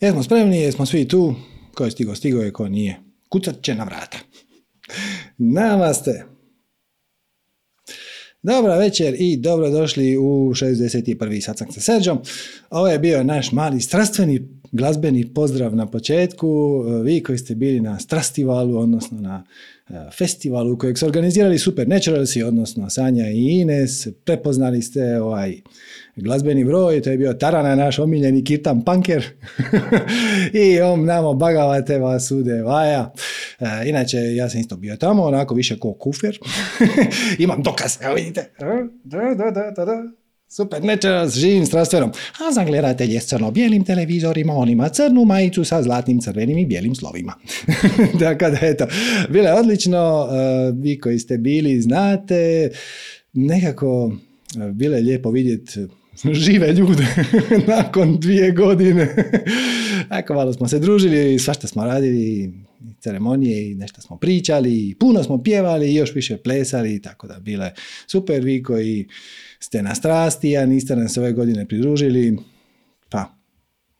Jesmo spremni, jesmo svi tu. Ko je stigo, stigo je, ko nije. Kucat će na vrata. Namaste. Dobra večer i dobrodošli u 61. satsang sa Serđom. Ovo je bio naš mali strastveni glazbeni pozdrav na početku. Vi koji ste bili na Strastivalu, odnosno na E, festivalu kojeg su organizirali Super Naturalsi, odnosno Sanja i Ines. Prepoznali ste ovaj glazbeni broj, to je bio Tarana, naš omiljeni Kirtan Punker. I on namo bagavate vas u devaja. E, inače, ja sam isto bio tamo, onako više ko kufer. Imam dokaz, evo vidite. Da, da, da, da, da. Super, neće s živim strastvenom. A za gledatelje s crno-bijelim televizorima, on ima crnu majicu sa zlatnim, crvenim i bijelim slovima. Dakle, eto, bilo je odlično, e, vi koji ste bili znate, nekako e, bilo je lijepo vidjeti žive ljude nakon dvije godine. Tako malo smo se družili, svašta smo radili, ceremonije i nešto smo pričali, puno smo pjevali i još više plesali, tako da bile super vi koji ste na strasti, a niste nam se ove godine pridružili, pa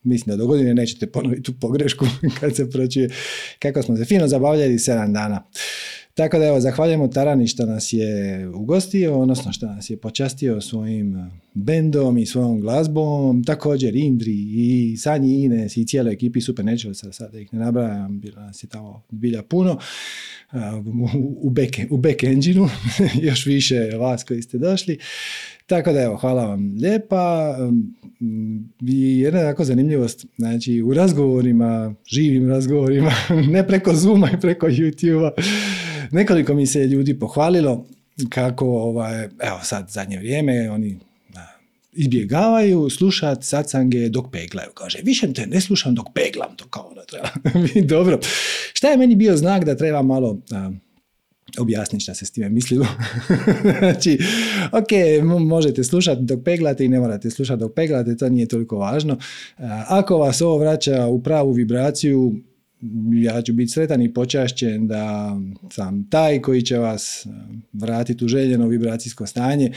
mislim da do godine nećete ponoviti tu pogrešku kad se pročuje kako smo se fino zabavljali 7 dana. Tako da evo, zahvaljujemo Tarani što nas je ugostio, odnosno što nas je počastio svojim eh, bendom i svojom glazbom, također Indri i Sanji Ines i cijeloj ekipi Super Naturalsa, sad da ih ne nabrajam, bilo nas je tamo bilja puno, eh, u back, u back engine još više vas koji ste došli. Tako da evo, hvala vam lijepa. I jedna tako zanimljivost, znači u razgovorima, živim razgovorima, ne preko Zooma i preko YouTube-a, nekoliko mi se ljudi pohvalilo kako, ovaj, evo sad zadnje vrijeme, oni izbjegavaju slušati satsange dok peglaju. Kaže, više te ne slušam dok peglam, to kao ono treba. Dobro. Šta je meni bio znak da treba malo objasniti šta se s time mislilo. znači, ok, možete slušati dok peglate i ne morate slušati dok peglate, to nije toliko važno. Ako vas ovo vraća u pravu vibraciju, ja ću biti sretan i počašćen da sam taj koji će vas vratiti u željeno vibracijsko stanje.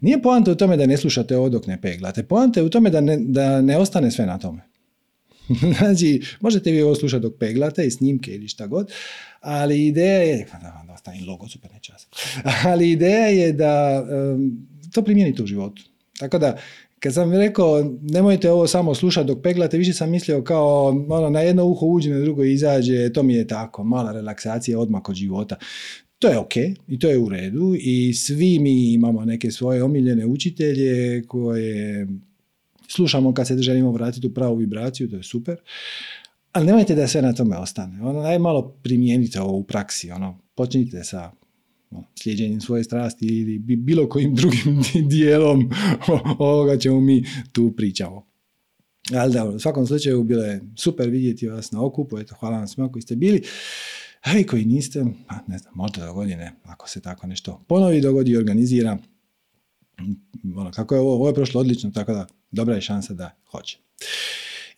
Nije poanta u tome da ne slušate ovo dok ne peglate. Poanta je u tome da ne, da ne ostane sve na tome. znači, možete vi ovo slušati dok peglate i snimke ili šta god, ali ideja je, pa da, da stavim logo, super ali ideja je da um, to primijenite u životu. Tako da, kad sam rekao nemojte ovo samo slušati dok peglate, više sam mislio kao ono, na jedno uho uđe, na drugo izađe, to mi je tako, mala relaksacija odmah od života. To je ok i to je u redu i svi mi imamo neke svoje omiljene učitelje koje slušamo kad se želimo vratiti u pravu vibraciju, to je super. Ali nemojte da sve na tome ostane. Ono, naj malo primijenite ovo u praksi. Ono, počnite sa slijedjenjem svoje strasti ili bilo kojim drugim dijelom ovoga čemu mi tu pričamo. Ali da, u svakom slučaju bilo je super vidjeti vas na okupu, eto, hvala vam svima koji ste bili. A i koji niste, pa ne znam, možda do godine, ako se tako nešto ponovi, dogodi i organizira. Ono, kako je ovo, ovo je prošlo odlično, tako da dobra je šansa da hoće.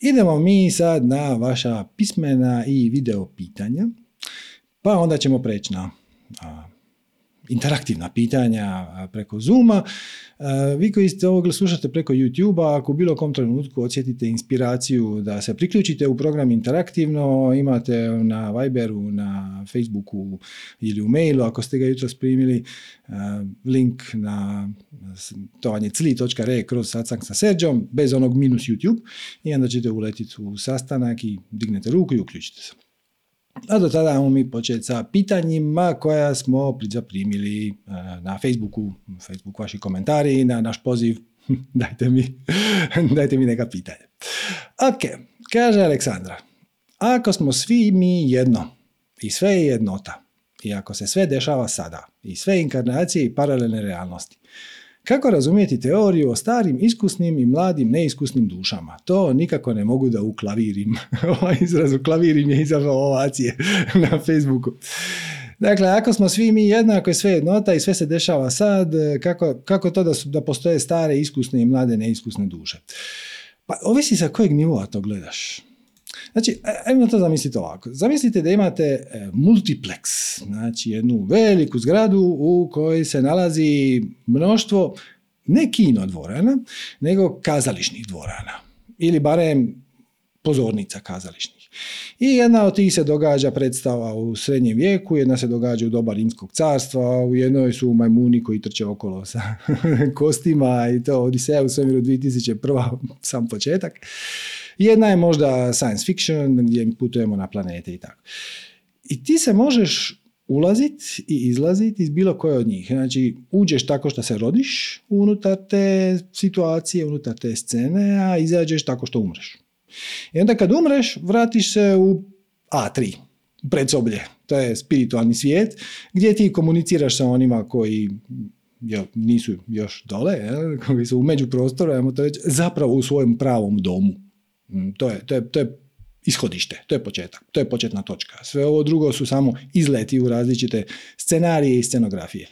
Idemo mi sad na vaša pismena i video pitanja, pa onda ćemo preći na interaktivna pitanja preko Zooma. Vi koji ste ovo slušate preko YouTube-a, ako u bilo kom trenutku osjetite inspiraciju da se priključite u program interaktivno, imate na Viberu, na Facebooku ili u mailu, ako ste ga jutros primili, link na to vam je cli.re kroz satsang sa Serđom, bez onog minus YouTube, i onda ćete uletiti u sastanak i dignete ruku i uključite se. A do tada imamo mi početi sa pitanjima koja smo zaprimili e, na Facebooku, Facebook vaši komentari na naš poziv. Dajte mi, dajte mi neka pitanja. Ok, kaže Aleksandra, ako smo svi mi jedno i sve je jednota, i ako se sve dešava sada, i sve inkarnacije i paralelne realnosti, kako razumijeti teoriju o starim, iskusnim i mladim, neiskusnim dušama? To nikako ne mogu da uklavirim. ovaj izraz uklavirim je izazvao ovacije na Facebooku. Dakle, ako smo svi mi jednako je sve jednota i sve se dešava sad, kako, kako to da, su, da postoje stare, iskusne i mlade, neiskusne duše? Pa ovisi sa kojeg nivoa to gledaš. Znači, ajmo to zamisliti ovako. Zamislite da imate e, multiplex, znači jednu veliku zgradu u kojoj se nalazi mnoštvo ne kino dvorana, nego kazališnih dvorana. Ili barem pozornica kazališnih. I jedna od tih se događa predstava u srednjem vijeku, jedna se događa u doba Rimskog carstva, u jednoj su majmuni koji trče okolo sa kostima i to Odiseja u svemiru 2001. sam početak. Jedna je možda science fiction gdje putujemo na planete i tako. I ti se možeš ulaziti i izlaziti iz bilo koje od njih. Znači, uđeš tako što se rodiš unutar te situacije, unutar te scene, a izađeš tako što umreš. I onda kad umreš, vratiš se u A3, predsoblje. To je spiritualni svijet gdje ti komuniciraš sa onima koji jo, nisu još dole, koji su u međuprostoru, ajmo to reći, zapravo u svojem pravom domu. Mm, to je, to je, to je ishodište, to je početak, to je početna točka. Sve ovo drugo su samo izleti u različite scenarije i scenografije.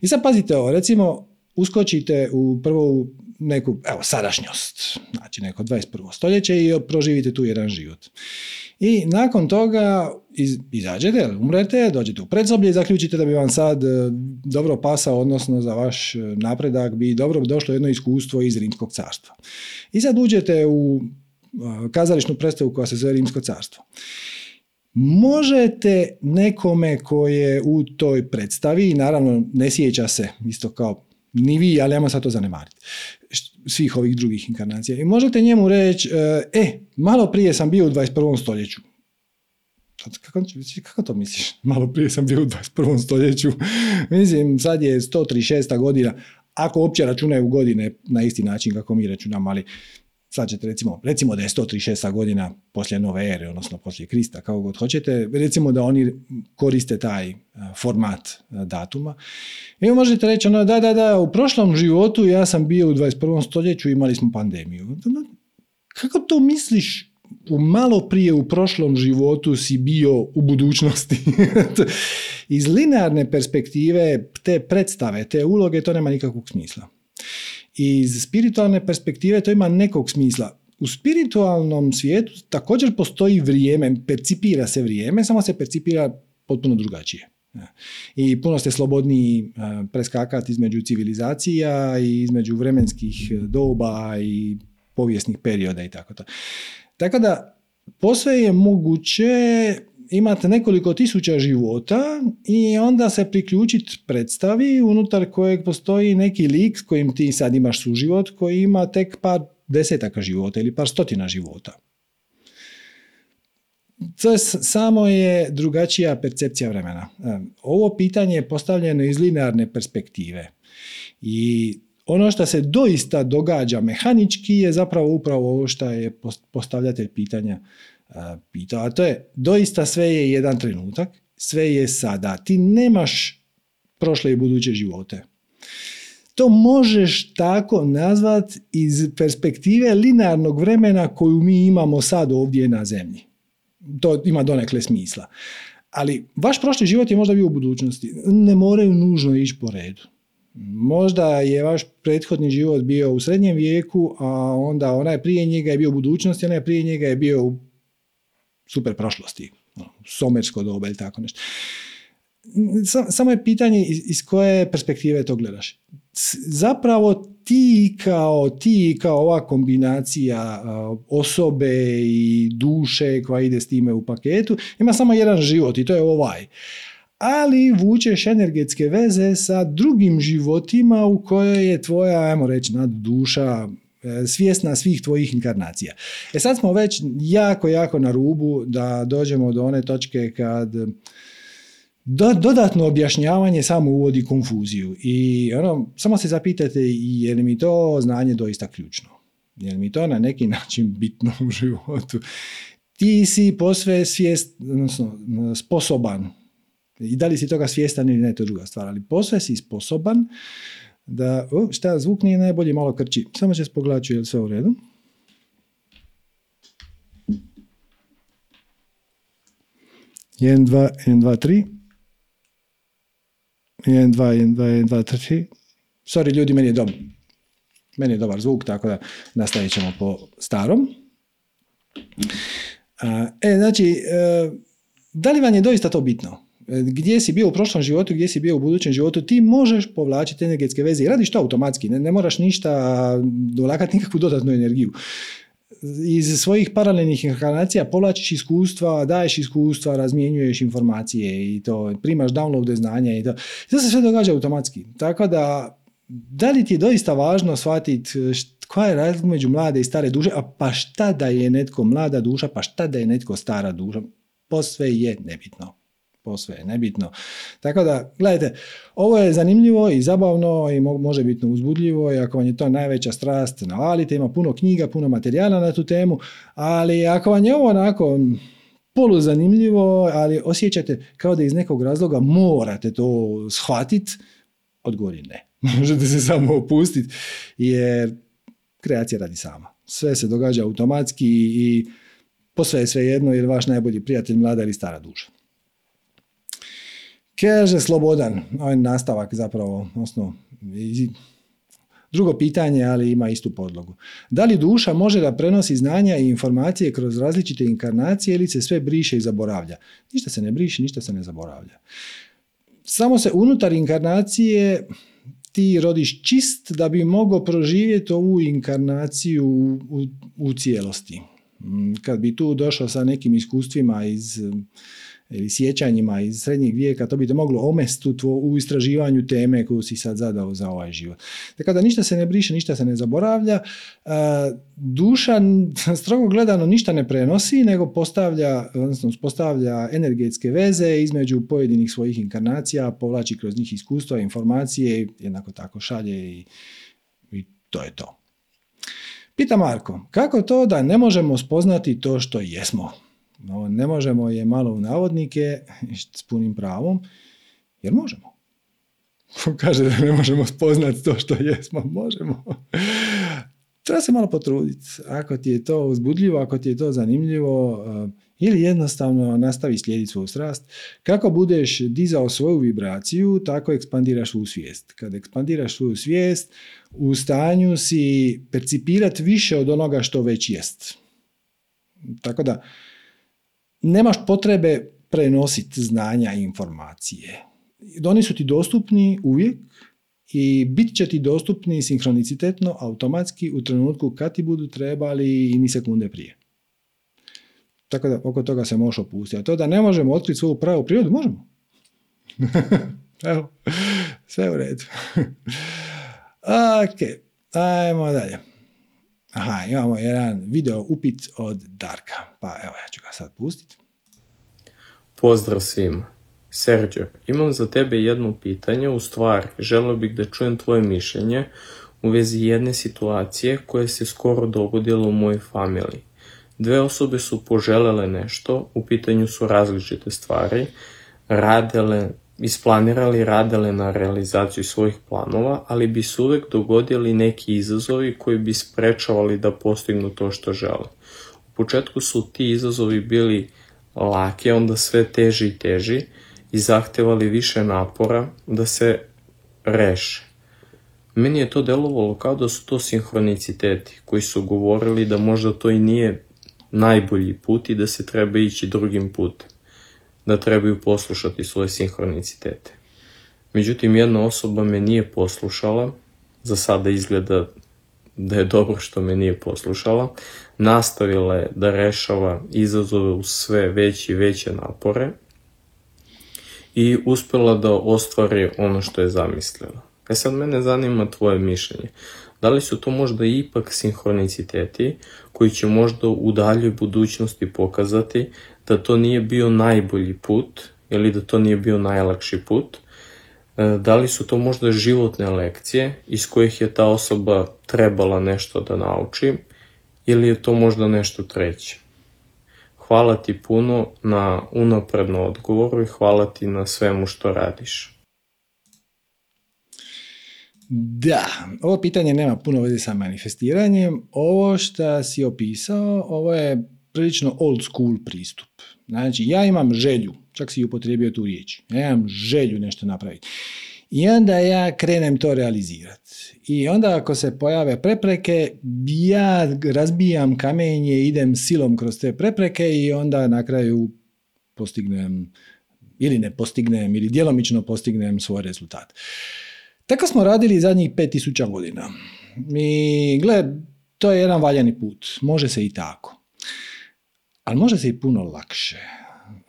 I sad pazite ovo, recimo uskočite u prvu neku, evo, sadašnjost, znači neko 21. stoljeće i proživite tu jedan život. I nakon toga iz, izađete, umrete, dođete u predsoblje i zaključite da bi vam sad e, dobro pasao, odnosno za vaš e, napredak bi dobro došlo jedno iskustvo iz Rimskog carstva. I sad uđete u kazališnu predstavu koja se zove Rimsko carstvo. Možete nekome koje u toj predstavi, naravno ne sjeća se isto kao ni vi, ali ajmo sad to zanemariti, svih ovih drugih inkarnacija. I možete njemu reći, e, malo prije sam bio u 21. stoljeću. Kako, kako to misliš? Malo prije sam bio u 21. stoljeću. Mislim, sad je 136. godina. Ako uopće računaju godine na isti način kako mi računamo, ali sad ćete recimo, recimo da je 136. godina poslije nove ere, odnosno poslije Krista, kako god hoćete, recimo da oni koriste taj e, format e, datuma. I možete reći, ono, da, da, da, u prošlom životu ja sam bio u 21. stoljeću, imali smo pandemiju. Kako to misliš u malo prije u prošlom životu si bio u budućnosti. Iz linearne perspektive te predstave, te uloge, to nema nikakvog smisla iz spiritualne perspektive to ima nekog smisla. U spiritualnom svijetu također postoji vrijeme, percipira se vrijeme, samo se percipira potpuno drugačije. I puno ste slobodniji preskakati između civilizacija i između vremenskih doba i povijesnih perioda i tako to. Tako da, posve je moguće imate nekoliko tisuća života i onda se priključiti predstavi unutar kojeg postoji neki lik s kojim ti sad imaš suživot koji ima tek par desetaka života ili par stotina života. To samo je drugačija percepcija vremena. E, ovo pitanje je postavljeno iz linearne perspektive i ono što se doista događa mehanički je zapravo upravo ovo što je postavljatelj pitanja pitao, a to je doista sve je jedan trenutak, sve je sada. Ti nemaš prošle i buduće živote. To možeš tako nazvat iz perspektive linearnog vremena koju mi imamo sad ovdje na zemlji. To ima donekle smisla. Ali vaš prošli život je možda bio u budućnosti. Ne moraju nužno ići po redu. Možda je vaš prethodni život bio u srednjem vijeku, a onda onaj prije njega je bio u budućnosti, onaj prije njega je bio u super prošlosti, ono, somersko doba ili tako nešto. Samo je pitanje iz koje perspektive to gledaš. Zapravo ti kao ti kao ova kombinacija osobe i duše koja ide s time u paketu ima samo jedan život i to je ovaj. Ali vučeš energetske veze sa drugim životima u kojoj je tvoja, ajmo reći, nad duša svjesna svih tvojih inkarnacija. E sad smo već jako, jako na rubu da dođemo do one točke kad dodatno objašnjavanje samo uvodi konfuziju i ono, samo se zapitajte je li mi to znanje doista ključno. Je li mi to na neki način bitno u životu? Ti si posve svijest, odnosno sposoban i da li si toga svjestan ili ne, to je druga stvar, ali posve si sposoban da, o, šta, zvuk nije najbolji, malo krči. Samo će spoglaču, je li sve u redu? Jedan, dva, jedan, dva, tri. Jedan, dva, jedan, dva, jedan, dva, tri. Sorry, ljudi, meni je dobar. Meni je dobar zvuk, tako da nastavit ćemo po starom. E, znači, e, da li vam je doista to bitno? Gdje si bio u prošlom životu, gdje si bio u budućem životu, ti možeš povlačiti energetske veze i radiš to automatski, ne, ne moraš ništa dolagati nikakvu dodatnu energiju. iz svojih paralelnih inkarnacija povlačiš iskustva, daješ iskustva, razmjenjuješ informacije i to, primaš downloade znanja i to. I to se sve događa automatski. Tako da, da li ti je doista važno shvatiti koja je razlika među mlade i stare duše, a pa šta da je netko mlada duša, pa šta da je netko stara duša, posve je nebitno posve je nebitno. Tako da, gledajte, ovo je zanimljivo i zabavno i može biti uzbudljivo i ako vam je to najveća strast, navalite, ima puno knjiga, puno materijala na tu temu, ali ako vam je ovo onako polu zanimljivo, ali osjećate kao da iz nekog razloga morate to shvatiti, odgovor ne. Možete se samo opustiti jer kreacija radi sama. Sve se događa automatski i posve je sve jedno jer vaš najbolji prijatelj mlada ili stara duša. Kaže Slobodan, ovaj nastavak zapravo, odnosno drugo pitanje, ali ima istu podlogu. Da li duša može da prenosi znanja i informacije kroz različite inkarnacije ili se sve briše i zaboravlja? Ništa se ne briše, ništa se ne zaboravlja. Samo se unutar inkarnacije ti rodiš čist da bi mogao proživjeti ovu inkarnaciju u, u cijelosti. Mm, kad bi tu došao sa nekim iskustvima iz ili sjećanjima iz srednjeg vijeka, to bi te moglo omesti u istraživanju teme koju si sad zadao za ovaj život. Tako da ništa se ne briše, ništa se ne zaboravlja. E, duša, strogo gledano, ništa ne prenosi, nego postavlja, odnosno postavlja energetske veze između pojedinih svojih inkarnacija, povlači kroz njih iskustva, informacije, jednako tako šalje i, i to je to. Pita Marko, kako to da ne možemo spoznati to što jesmo? No, ne možemo je malo u navodnike s punim pravom, jer možemo. Kaže da ne možemo spoznati to što jesmo, možemo. Treba se malo potruditi. Ako ti je to uzbudljivo, ako ti je to zanimljivo, eh, ili jednostavno nastavi slijediti svoju strast. Kako budeš dizao svoju vibraciju, tako ekspandiraš svoju svijest. Kad ekspandiraš svoju svijest, u stanju si percipirati više od onoga što već jest. Tako da, nemaš potrebe prenositi znanja i informacije. Oni su ti dostupni uvijek i bit će ti dostupni sinhronicitetno, automatski u trenutku kad ti budu trebali i ni sekunde prije. Tako da oko toga se može opustiti. A to da ne možemo otkriti svoju pravu prirodu, možemo. Evo, sve u redu. ok, ajmo dalje. Aha, imamo jedan video upit od Darka. Pa evo, ja ću ga sad pustiti. Pozdrav svima. Sergio, imam za tebe jedno pitanje, u stvari želio bih da čujem tvoje mišljenje u vezi jedne situacije koja se skoro dogodila u mojoj familiji. Dve osobe su poželele nešto, u pitanju su različite stvari, radele, isplanirali radele na realizaciju svojih planova, ali bi se uvek dogodili neki izazovi koji bi sprečavali da postignu to što žele. U početku su ti izazovi bili lake, onda sve teži i teži i zahtevali više napora da se reše. Meni je to delovalo kao da su to sinhroniciteti koji su govorili da možda to i nije najbolji put i da se treba ići drugim putem, da trebaju poslušati svoje sinhronicitete. Međutim, jedna osoba me nije poslušala, za sada izgleda da je dobro što me nije poslušala, nastavila je da rešava izazove u sve veće i veće napore i uspela da ostvari ono što je zamislila. E sad mene zanima tvoje mišljenje. Da li su to možda ipak sinhroniciteti koji će možda u daljoj budućnosti pokazati da to nije bio najbolji put ili da to nije bio najlakši put, e, da li su to možda životne lekcije iz kojih je ta osoba trebala nešto da nauči ili je to možda nešto treće? Hvala ti puno na unapredno odgovoru i hvala ti na svemu što radiš. Da, ovo pitanje nema puno veze sa manifestiranjem. Ovo što si opisao, ovo je prilično old school pristup. Znači, ja imam želju, čak si upotrijebio tu riječ, ja imam želju nešto napraviti. I onda ja krenem to realizirati. I onda ako se pojave prepreke, ja razbijam kamenje, idem silom kroz te prepreke i onda na kraju postignem ili ne postignem ili djelomično postignem svoj rezultat. Tako smo radili zadnjih 5000 godina. Mi, gled, To je jedan valjani put. Može se i tako. Ali može se i puno lakše.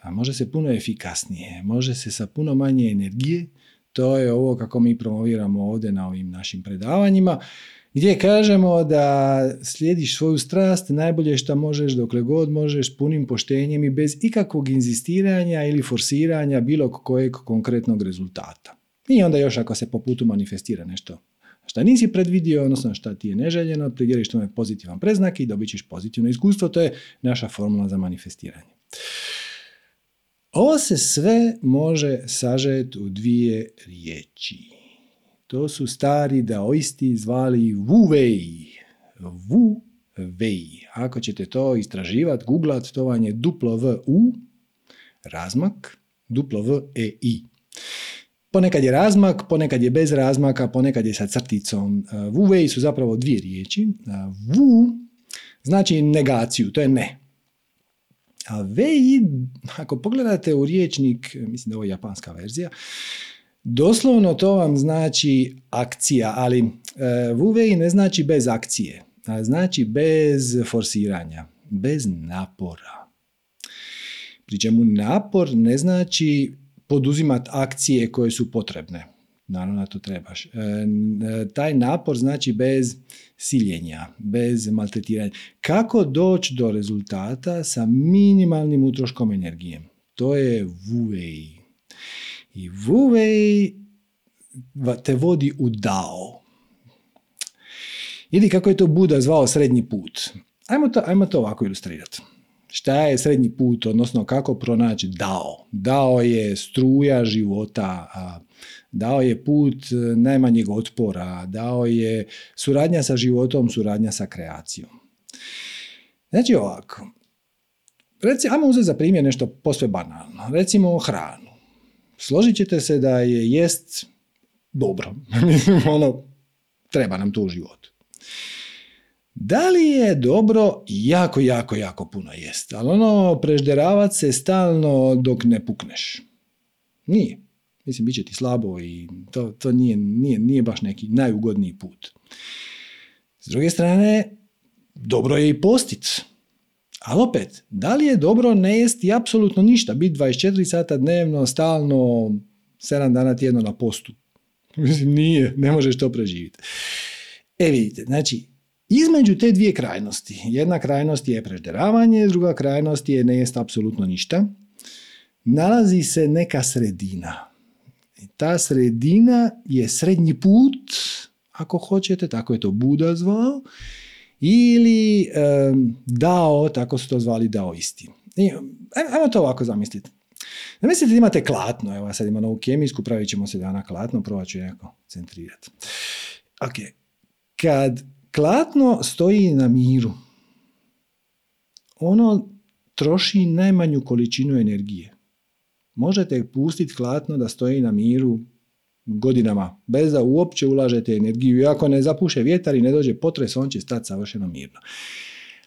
A može se puno efikasnije. Može se sa puno manje energije. To je ovo kako mi promoviramo ovdje na ovim našim predavanjima gdje kažemo da slijediš svoju strast najbolje što možeš dokle god možeš punim poštenjem i bez ikakvog inzistiranja ili forsiranja bilo kojeg konkretnog rezultata. I onda još ako se po putu manifestira nešto šta nisi predvidio, odnosno šta ti je neželjeno, pridjeliš tome pozitivan preznak i dobit ćeš pozitivno iskustvo, to je naša formula za manifestiranje. Ovo se sve može sažeti u dvije riječi. To su stari daoisti zvali Wu Wei. Wu Wei. Ako ćete to istraživati, googlat, to vam je duplo V U, razmak, duplo V E I. Ponekad je razmak, ponekad je bez razmaka, ponekad je sa crticom. Wu Wei su zapravo dvije riječi. Wu znači negaciju, to je ne. A Wei, ako pogledate u riječnik, mislim da je ovo japanska verzija, Doslovno to vam znači akcija, ali e, ne znači bez akcije, a znači bez forsiranja, bez napora. Pri čemu napor ne znači poduzimati akcije koje su potrebne. Naravno da to trebaš. E, taj napor znači bez siljenja, bez maltretiranja. Kako doći do rezultata sa minimalnim utroškom energije? To je Wu i Wu Wei te vodi u Dao. Ili kako je to Buda zvao srednji put. Ajmo to, ajmo to ovako ilustrirati. Šta je srednji put, odnosno kako pronaći Dao? Dao je struja života, dao je put najmanjeg otpora, dao je suradnja sa životom, suradnja sa kreacijom. Znači ovako, Reci, ajmo uzeti za primjer nešto posve banalno. Recimo hranu složit ćete se da je jest dobro. ono, treba nam to u životu. Da li je dobro jako, jako, jako puno jest, ali ono prežderavat se stalno dok ne pukneš? Nije. Mislim, bit će ti slabo i to, to nije, nije, nije baš neki najugodniji put. S druge strane, dobro je i postit. Ali opet, da li je dobro ne jesti apsolutno ništa, biti 24 sata dnevno, stalno, 7 dana tjedno na postu? Mislim, nije, ne možeš to preživjeti. E vidite, znači, između te dvije krajnosti, jedna krajnost je prežderavanje, druga krajnost je ne jest apsolutno ništa, nalazi se neka sredina. I ta sredina je srednji put, ako hoćete, tako je to Buda zvao, ili dao, tako su to zvali daoisti. I, ajmo to ovako zamisliti. Zamislite da imate klatno, evo sad imamo novu kemijsku, pravit ćemo se dana klatno, probat ću jako centrirati. Ok, kad klatno stoji na miru, ono troši najmanju količinu energije. Možete pustiti klatno da stoji na miru godinama, bez da uopće ulažete energiju. I ako ne zapuše vjetar i ne dođe potres, on će stati savršeno mirno.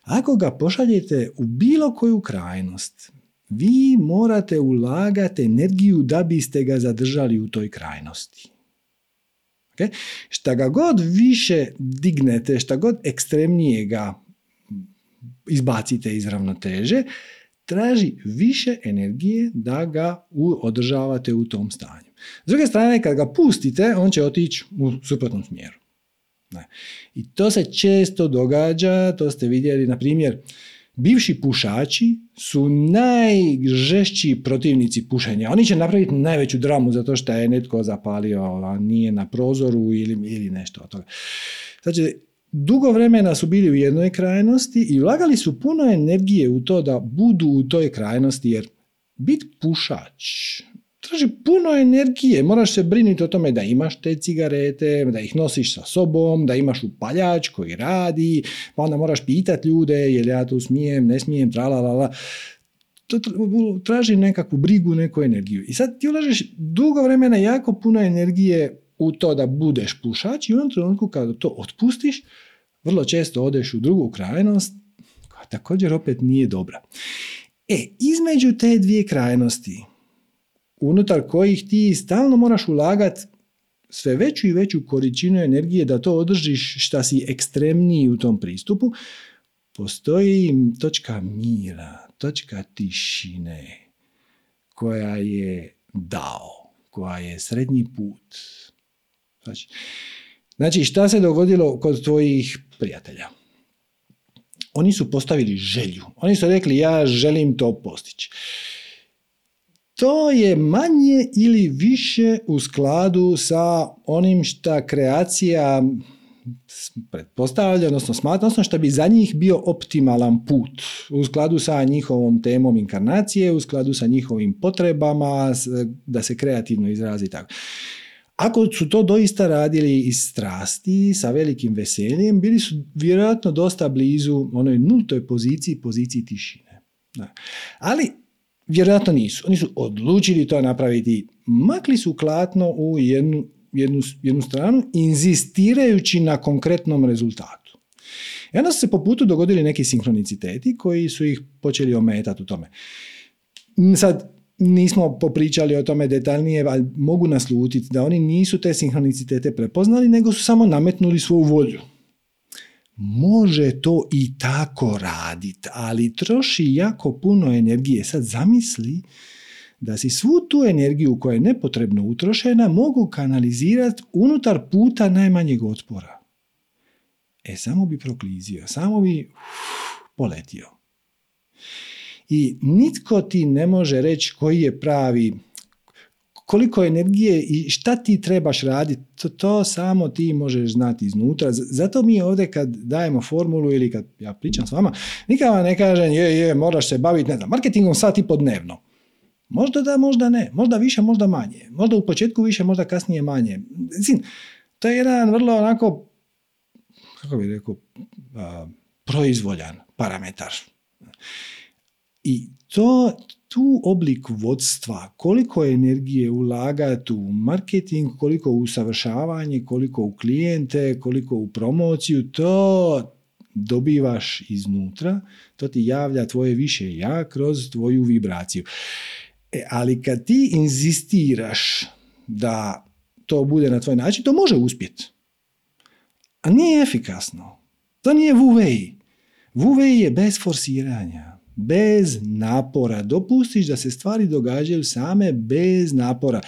Ako ga pošaljete u bilo koju krajnost, vi morate ulagati energiju da biste ga zadržali u toj krajnosti. Okay? Šta ga god više dignete, šta god ekstremnije ga izbacite iz ravnoteže, traži više energije da ga održavate u tom stanju. S druge strane, kad ga pustite, on će otići u suprotnom smjeru. I to se često događa, to ste vidjeli, na primjer, bivši pušači su najžešći protivnici pušenja. Oni će napraviti najveću dramu zato što je netko zapalio, a nije na prozoru ili, ili nešto od toga. Znači, dugo vremena su bili u jednoj krajnosti i ulagali su puno energije u to da budu u toj krajnosti, jer bit pušač traži puno energije. Moraš se brinuti o tome da imaš te cigarete, da ih nosiš sa sobom, da imaš upaljač koji radi, pa onda moraš pitati ljude jel ja tu smijem, ne smijem, tralalala. To traži nekakvu brigu, neku energiju. I sad ti ulažeš dugo vremena jako puno energije u to da budeš pušač i u onom trenutku kada to otpustiš, vrlo često odeš u drugu krajnost koja također opet nije dobra. E, između te dvije krajnosti unutar kojih ti stalno moraš ulagati sve veću i veću količinu energije da to održiš šta si ekstremniji u tom pristupu, postoji točka mira, točka tišine koja je dao, koja je srednji put. Znači, znači šta se dogodilo kod tvojih prijatelja? Oni su postavili želju. Oni su rekli ja želim to postići to je manje ili više u skladu sa onim što kreacija pretpostavlja, odnosno smatra, odnosno što bi za njih bio optimalan put u skladu sa njihovom temom inkarnacije, u skladu sa njihovim potrebama, da se kreativno izrazi tako. Ako su to doista radili iz strasti, sa velikim veseljem, bili su vjerojatno dosta blizu onoj nultoj poziciji, poziciji tišine. Ali Vjerojatno nisu. Oni su odlučili to napraviti. Makli su klatno u jednu, jednu, jednu stranu, inzistirajući na konkretnom rezultatu. I onda su se po putu dogodili neki sinhroniciteti koji su ih počeli ometati u tome. Sad, nismo popričali o tome detaljnije, ali mogu naslutiti da oni nisu te sinhronicitete prepoznali, nego su samo nametnuli svoju volju može to i tako raditi, ali troši jako puno energije. Sad zamisli da si svu tu energiju koja je nepotrebno utrošena mogu kanalizirati unutar puta najmanjeg otpora. E, samo bi proklizio, samo bi uf, poletio. I nitko ti ne može reći koji je pravi koliko energije i šta ti trebaš raditi, to, to samo ti možeš znati iznutra. Zato mi ovdje kad dajemo formulu ili kad ja pričam s vama, nikad vam ne kažem je, je, moraš se baviti, ne znam, marketingom sat i po dnevno. Možda da, možda ne. Možda više, možda manje. Možda u početku više, možda kasnije manje. Zin, to je jedan vrlo onako, kako bih rekao, proizvoljan parametar. I to, tu oblik vodstva, koliko energije ulagati u marketing, koliko u usavršavanje, koliko u klijente, koliko u promociju, to dobivaš iznutra, to ti javlja tvoje više ja kroz tvoju vibraciju. E, ali kad ti inzistiraš da to bude na tvoj način, to može uspjeti. A nije efikasno. To nije Wu Wei. Wu je bez forsiranja bez napora. Dopustiš da se stvari događaju same bez napora.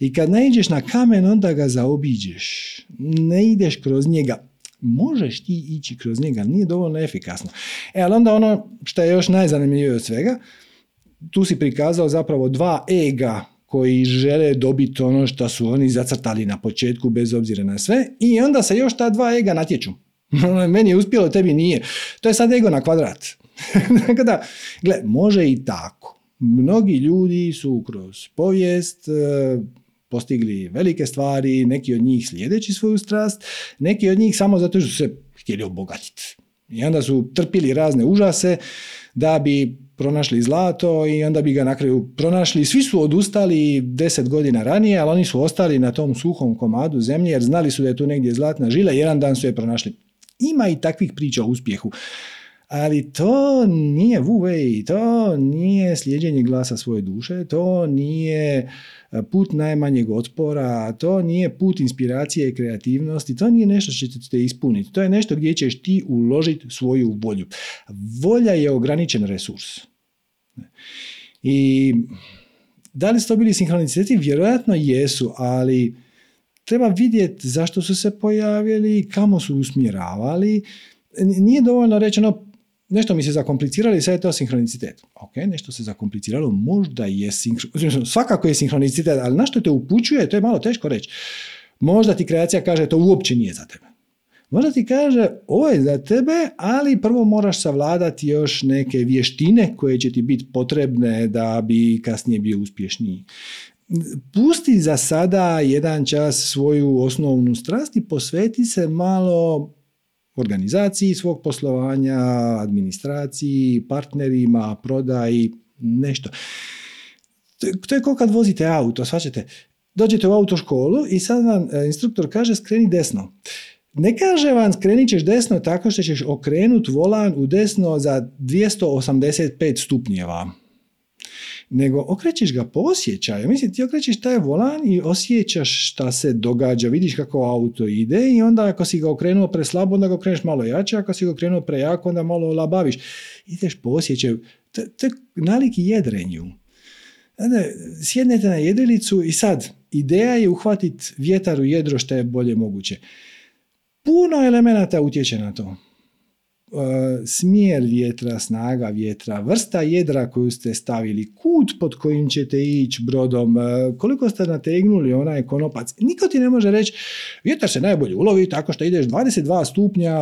I kad ne ideš na kamen, onda ga zaobiđeš. Ne ideš kroz njega. Možeš ti ići kroz njega, nije dovoljno efikasno. E, ali onda ono što je još najzanimljivije od svega, tu si prikazao zapravo dva ega koji žele dobiti ono što su oni zacrtali na početku bez obzira na sve i onda se još ta dva ega natječu. Meni je uspjelo, tebi nije. To je sad ego na kvadrat. Tako da, gle, može i tako. Mnogi ljudi su kroz povijest e, postigli velike stvari, neki od njih slijedeći svoju strast, neki od njih samo zato što su se htjeli obogatiti. I onda su trpili razne užase da bi pronašli zlato i onda bi ga na kraju pronašli. Svi su odustali deset godina ranije, ali oni su ostali na tom suhom komadu zemlje jer znali su da je tu negdje zlatna žila i jedan dan su je pronašli. Ima i takvih priča o uspjehu ali to nije Wu to nije slijeđenje glasa svoje duše, to nije e, put najmanjeg otpora, to nije put inspiracije i kreativnosti, to nije nešto što će te ispuniti, to je nešto gdje ćeš ti uložiti svoju volju. Volja je ograničen resurs. I da li su to bili sinhroniciteti? Vjerojatno jesu, ali treba vidjeti zašto su se pojavili, kamo su usmjeravali. Nije dovoljno rečeno nešto mi se zakompliciralo i sad je to sinhronicitet. Ok, nešto se zakompliciralo, možda je sinhronicitet, svakako je sinhronicitet, ali na što te upućuje, to je malo teško reći. Možda ti kreacija kaže to uopće nije za tebe. Možda ti kaže ovo je za tebe, ali prvo moraš savladati još neke vještine koje će ti biti potrebne da bi kasnije bio uspješniji. Pusti za sada jedan čas svoju osnovnu strast i posveti se malo organizaciji svog poslovanja, administraciji, partnerima, prodaji, nešto. To je kao kad vozite auto, svačate. Dođete u autoškolu i sad vam e, instruktor kaže skreni desno. Ne kaže vam skrenit ćeš desno tako što ćeš okrenut volan u desno za 285 stupnjeva. Nego okrećeš ga po osjećaju. Mislim, ti okrećeš taj volan i osjećaš šta se događa, vidiš kako auto ide i onda ako si ga okrenuo preslabo, onda ga okreneš malo jače, ako si ga okrenuo prejako, onda malo labaviš. Ideš po osjećaju. To, to je nalik jedrenju. Sjednete na jedrilicu i sad, ideja je uhvatiti vjetar u jedro što je bolje moguće. Puno elemenata utječe na to. E, smjer vjetra, snaga vjetra, vrsta jedra koju ste stavili, kut pod kojim ćete ići brodom, e, koliko ste nategnuli onaj konopac. Niko ti ne može reći, vjetar se najbolje ulovi tako što ideš 22 stupnja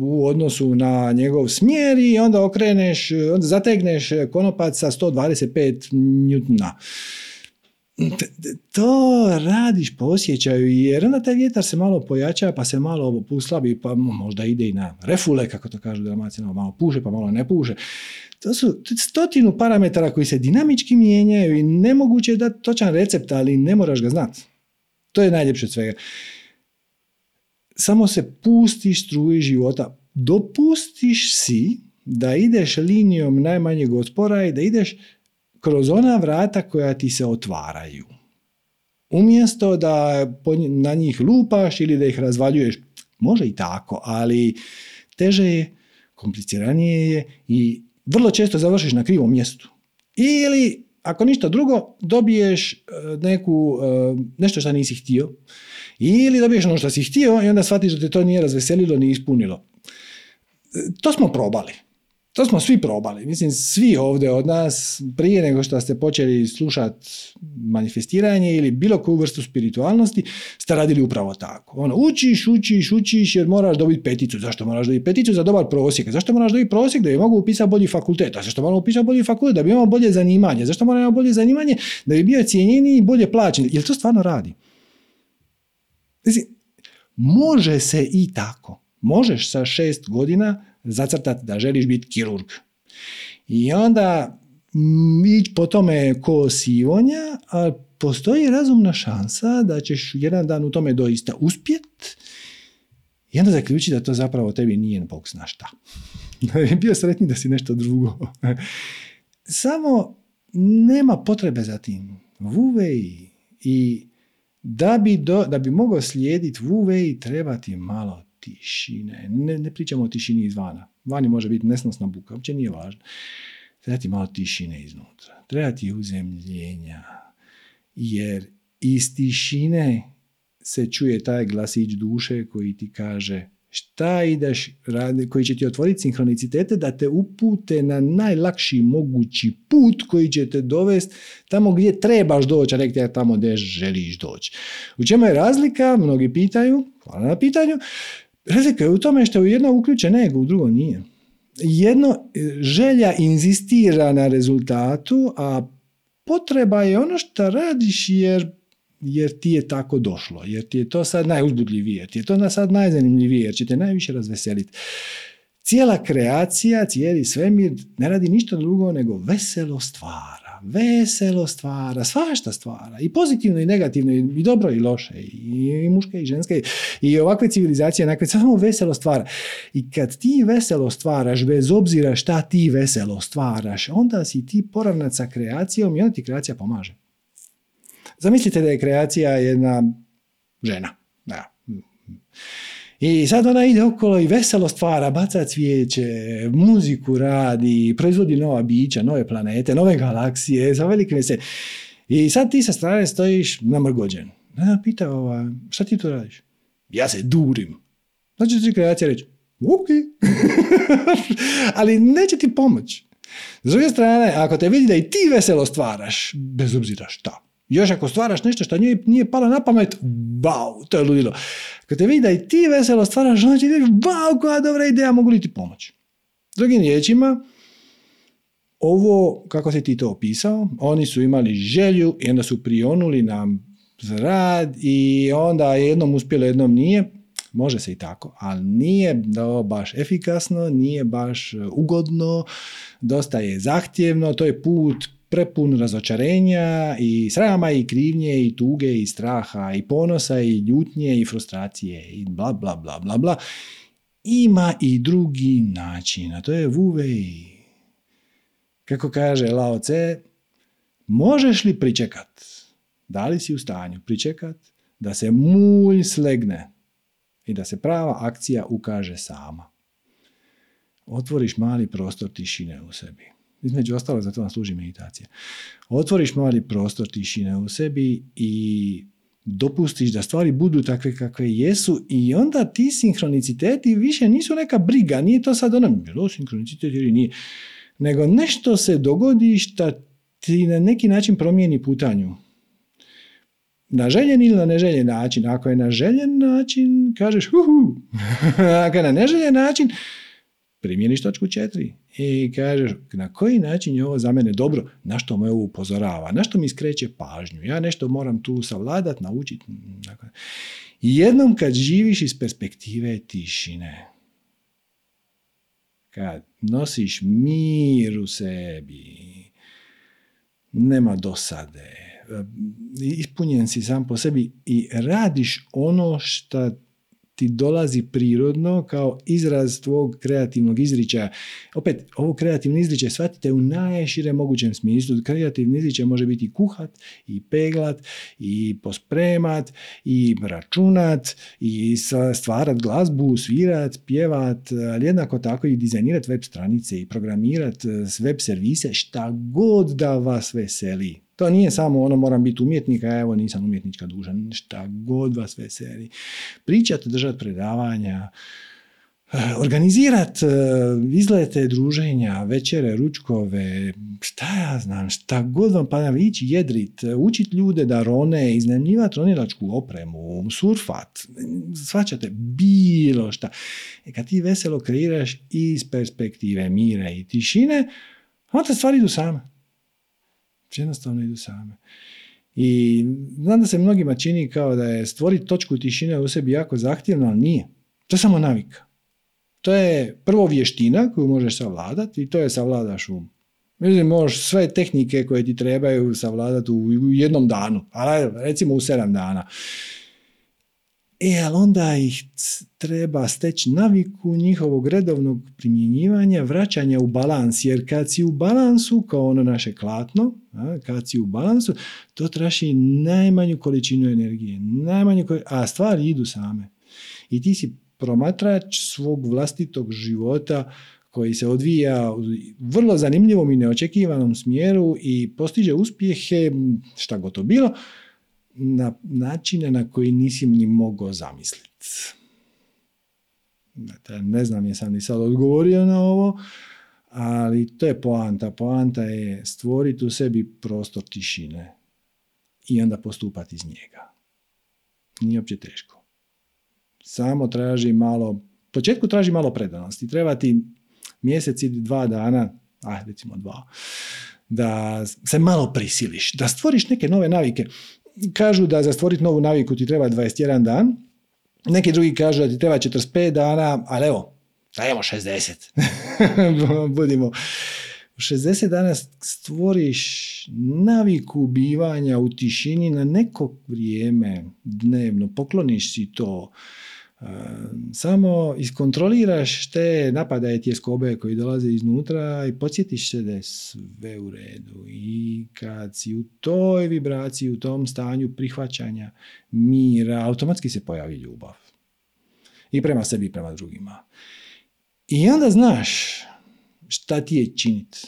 u odnosu na njegov smjer i onda okreneš, onda zategneš konopac sa 125 njutna to radiš po osjećaju jer onda taj vjetar se malo pojača pa se malo puslabi pa možda ide i na refule kako to kažu dalmacijano malo puše pa malo ne puše to su stotinu parametara koji se dinamički mijenjaju i nemoguće je dati točan recept ali ne moraš ga znati to je najljepše od svega. Samo se pustiš struji života. Dopustiš si da ideš linijom najmanjeg otpora i da ideš kroz ona vrata koja ti se otvaraju. Umjesto da na njih lupaš ili da ih razvaljuješ, može i tako, ali teže je, kompliciranije je i vrlo često završiš na krivom mjestu. Ili, ako ništa drugo, dobiješ e, neku, e, nešto što nisi htio, ili dobiješ ono što si htio i onda shvatiš da te to nije razveselilo ni ispunilo. E, to smo probali. To smo svi probali. Mislim, svi ovdje od nas, prije nego što ste počeli slušati manifestiranje ili bilo koju vrstu spiritualnosti, ste radili upravo tako. Ono, učiš, učiš, učiš jer moraš dobiti peticu. Zašto moraš dobiti peticu? Za dobar prosjek. Zašto moraš dobiti prosjek? Da bi mogu upisati bolji fakultet. A zašto moramo upisati bolji fakultet? Da bi imao bolje zanimanje. Zašto moramo bolje zanimanje? Da bi bio cijenjeniji i bolje plaćen. Jel to stvarno radi? Mislim, može se i tako. Možeš sa šest godina zacrtati da želiš biti kirurg. I onda ići po tome ko sivonja, a postoji razumna šansa da ćeš jedan dan u tome doista uspjet i onda zaključiti da to zapravo tebi nije bog zna šta. Bio sretni da si nešto drugo. Samo nema potrebe za tim. Vuvej i da bi, do, da bi mogao slijediti Vuvej treba ti malo tišine. Ne, ne pričamo o tišini izvana. Vani može biti nesnosna buka, uopće nije važno. Treba ti malo tišine iznutra. Treba ti uzemljenja. Jer iz tišine se čuje taj glasić duše koji ti kaže šta ideš radi, koji će ti otvoriti sinhronicitete da te upute na najlakši mogući put koji će te dovesti tamo gdje trebaš doći, a rekti tamo gdje želiš doći. U čemu je razlika? Mnogi pitaju, hvala na pitanju, Razlika je u tome što u jedno uključen ego, u drugo nije. Jedno, e, želja inzistira na rezultatu, a potreba je ono što radiš jer, jer ti je tako došlo, jer ti je to sad najuzbudljivije, jer ti je to sad najzanimljivije, jer će te najviše razveseliti. Cijela kreacija, cijeli svemir ne radi ništa drugo nego veselo stvara veselo stvara, svašta stvara, i pozitivno i negativno, i dobro i loše, i, muške i ženske, i ovakve civilizacije, onakve, samo veselo stvara. I kad ti veselo stvaraš, bez obzira šta ti veselo stvaraš, onda si ti poravnat sa kreacijom i onda ti kreacija pomaže. Zamislite da je kreacija jedna žena. Da. I sad ona ide okolo i veselo stvara, baca cvijeće, muziku radi, proizvodi nova bića, nove planete, nove galaksije, za velike se. I sad ti sa strane stojiš namrgođen. Ja pita ova, šta ti to radiš? Ja se durim. Znači će kreacija reći, ok. Ali neće ti pomoć. S druge strane, ako te vidi da i ti veselo stvaraš, bez obzira šta, još ako stvaraš nešto što nije, nije palo na pamet, wow, to je ludilo. Kad te vidi da i ti veselo stvaraš, onda će reći, wow, koja dobra ideja, mogu li ti pomoći? Drugim riječima, ovo, kako si ti to opisao, oni su imali želju i onda su prionuli na rad i onda jednom uspjelo, jednom nije. Može se i tako, ali nije da baš efikasno, nije baš ugodno, dosta je zahtjevno, to je put prepun razočarenja i srama i krivnje i tuge i straha i ponosa i ljutnje i frustracije i bla bla bla bla bla. Ima i drugi način, a to je vuvej. Kako kaže Lao Tse, Možeš li pričekat? Da li si u stanju pričekat da se mulj slegne i da se prava akcija ukaže sama? Otvoriš mali prostor tišine u sebi. Između ostalo, zato vam služi meditacija. Otvoriš mali prostor tišine u sebi i dopustiš da stvari budu takve kakve jesu i onda ti sinhroniciteti više nisu neka briga, nije to sad ono, bilo sinhronicitet ili nije, nego nešto se dogodi što ti na neki način promijeni putanju. Na željen ili na neželjen način. Ako je na željen način, kažeš uhu. Ako je na neželjen način, primjeniš točku četiri i kažeš na koji način je ovo za mene dobro, na što me ovo upozorava, na što mi skreće pažnju. Ja nešto moram tu savladat, naučiti. I jednom kad živiš iz perspektive tišine, kad nosiš mir u sebi, nema dosade, ispunjen si sam po sebi i radiš ono što ti dolazi prirodno kao izraz tvog kreativnog izričaja. Opet, ovo kreativni izričaj shvatite u najširem mogućem smislu. Kreativni izričaj može biti kuhat, i peglat, i pospremat, i računat, i stvarat glazbu, svirat, pjevat, ali jednako tako i dizajnirat web stranice i programirat web servise, šta god da vas veseli. To nije samo ono moram biti umjetnik, a evo nisam umjetnička duža, šta god vas veseli. Pričat, držati predavanja, eh, organizirat eh, izlete, druženja, večere, ručkove, šta ja znam, šta god vam pa ići jedrit, učit ljude da rone, iznajmljivat ronilačku opremu, surfat, svačate bilo šta. E kad ti veselo kreiraš iz perspektive mira i tišine, onda stvari idu same jednostavno idu same. I znam da se mnogima čini kao da je stvoriti točku tišine u sebi jako zahtjevno, ali nije. To je samo navika. To je prvo vještina koju možeš savladati i to je savladaš um. Mislim, možeš sve tehnike koje ti trebaju savladati u jednom danu, ali recimo u sedam dana. E, ali onda ih treba steći naviku njihovog redovnog primjenjivanja, vraćanja u balans, jer kad si u balansu, kao ono naše klatno, kad si u balansu, to traži najmanju količinu energije, najmanju a stvari idu same. I ti si promatrač svog vlastitog života koji se odvija u vrlo zanimljivom i neočekivanom smjeru i postiže uspjehe, šta god to bilo, na načine na koji nisi ni mogao zamisliti. Ne znam jesam li sad odgovorio na ovo, ali to je poanta. Poanta je stvoriti u sebi prostor tišine i onda postupati iz njega. Nije uopće teško. Samo traži malo, početku traži malo predanosti. Treba ti mjesec ili dva dana, a recimo dva, da se malo prisiliš, da stvoriš neke nove navike kažu da za stvoriti novu naviku ti treba 21 dan, neki drugi kažu da ti treba 45 dana, ali evo, dajemo 60. Budimo. U 60 dana stvoriš naviku bivanja u tišini na neko vrijeme dnevno, pokloniš si to, samo iskontroliraš te napadaje tjeskobe koji dolaze iznutra i podsjetiš se da je sve u redu. I kad si u toj vibraciji, u tom stanju prihvaćanja mira, automatski se pojavi ljubav. I prema sebi i prema drugima. I onda znaš šta ti je činiti.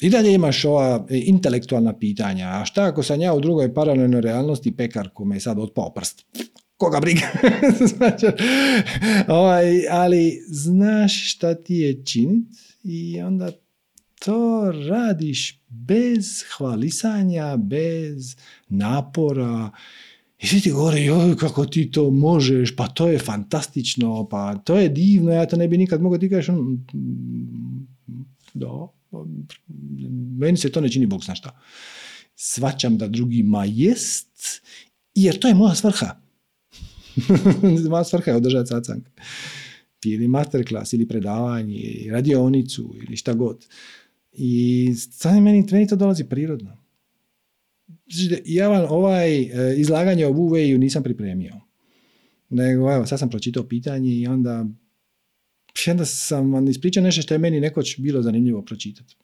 I dalje imaš ova intelektualna pitanja. A šta ako sam ja u drugoj paralelnoj realnosti pekar kome je sad otpao prst? Koga briga. Znači, ovaj, ali znaš šta ti je činit i onda to radiš bez hvalisanja, bez napora. I svi ti govore, joj, kako ti to možeš, pa to je fantastično, pa to je divno, ja to ne bi nikad mogao. Ti kažeš, mm, da, meni se to ne čini, Bog zna šta. Svaćam da drugima jest, jer to je moja svrha. Moja svrha je održati satsang. Ili masterclass, ili predavanje, ili radionicu, ili šta god. I sad meni, meni to dolazi prirodno. Ja vam ovaj e, izlaganje o Wu nisam pripremio. Nego, evo, sad sam pročitao pitanje i onda onda sam vam ispričao nešto što je meni nekoć bilo zanimljivo pročitati.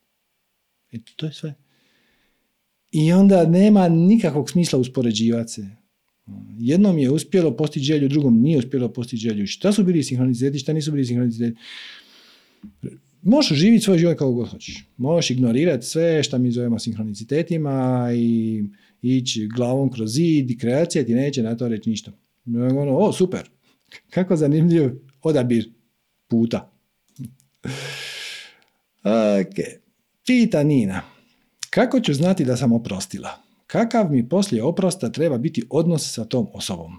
I to je sve. I onda nema nikakvog smisla uspoređivati se. Jednom je uspjelo postići želju, drugom nije uspjelo postići želju. Šta su bili sinhroniciteti, šta nisu bili sinhroniciteti? Možeš živjeti svoj život kako god hoćeš. Možeš ignorirati sve što mi zovemo sinhronicitetima i ići glavom kroz zid i kreacija ti neće na to reći ništa. Ono, o, super, kako zanimljiv odabir puta. ok, pita Nina. Kako ću znati da sam oprostila? Kakav mi poslije oprosta treba biti odnos sa tom osobom?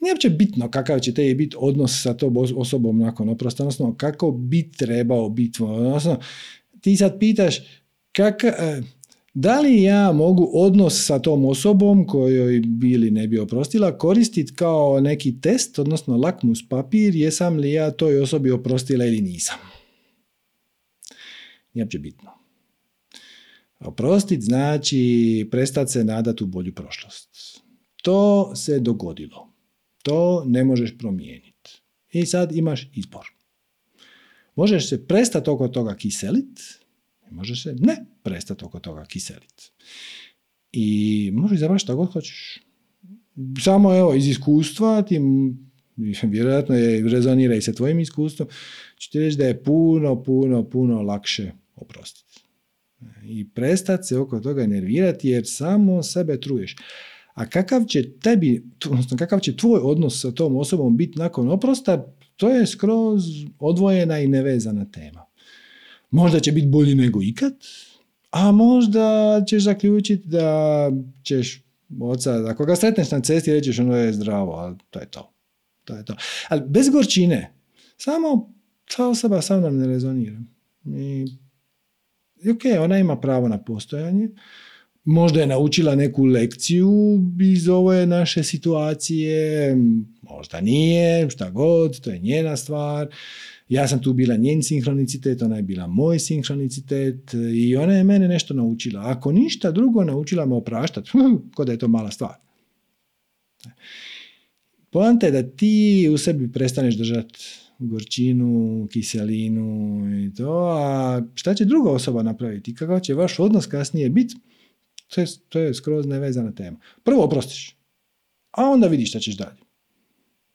Nije uopće bitno kakav će te biti odnos sa tom osobom nakon oprosta, odnosno kako bi trebao biti. Odnosno, ti sad pitaš kak, e, da li ja mogu odnos sa tom osobom kojoj bili ne bi oprostila koristiti kao neki test, odnosno lakmus papir, jesam li ja toj osobi oprostila ili nisam. Nije uopće bitno. Oprostit znači prestati se nadati u bolju prošlost. To se dogodilo. To ne možeš promijeniti. I sad imaš izbor. Možeš se prestati oko toga kiselit, možeš se ne prestati oko toga kiselit. I možeš izabrati šta god hoćeš. Samo evo, iz iskustva ti vjerojatno je rezonira i sa tvojim iskustvom, ću ti reći da je puno, puno, puno lakše oprostiti. I prestati se oko toga nervirati jer samo sebe truješ. A kakav će tebi, odnosno kakav će tvoj odnos sa tom osobom biti nakon oprosta, to je skroz odvojena i nevezana tema. Možda će biti bolji nego ikad, a možda ćeš zaključiti da ćeš oca, ako ga sretneš na cesti, rećeš ono je zdravo, ali to je to. To je to. Ali bez gorčine, samo ta osoba sa mnom ne rezonira. I, ok, ona ima pravo na postojanje, možda je naučila neku lekciju iz ove naše situacije, možda nije, šta god, to je njena stvar. Ja sam tu bila njen sinhronicitet, ona je bila moj sinhronicitet i ona je mene nešto naučila. Ako ništa drugo, naučila me opraštati, kod je to mala stvar. Poanta je da ti u sebi prestaneš držati gorčinu, kiselinu i to, a šta će druga osoba napraviti? Kakav će vaš odnos kasnije biti? To je, to je skroz nevezana tema. Prvo oprostiš, a onda vidiš šta ćeš dalje.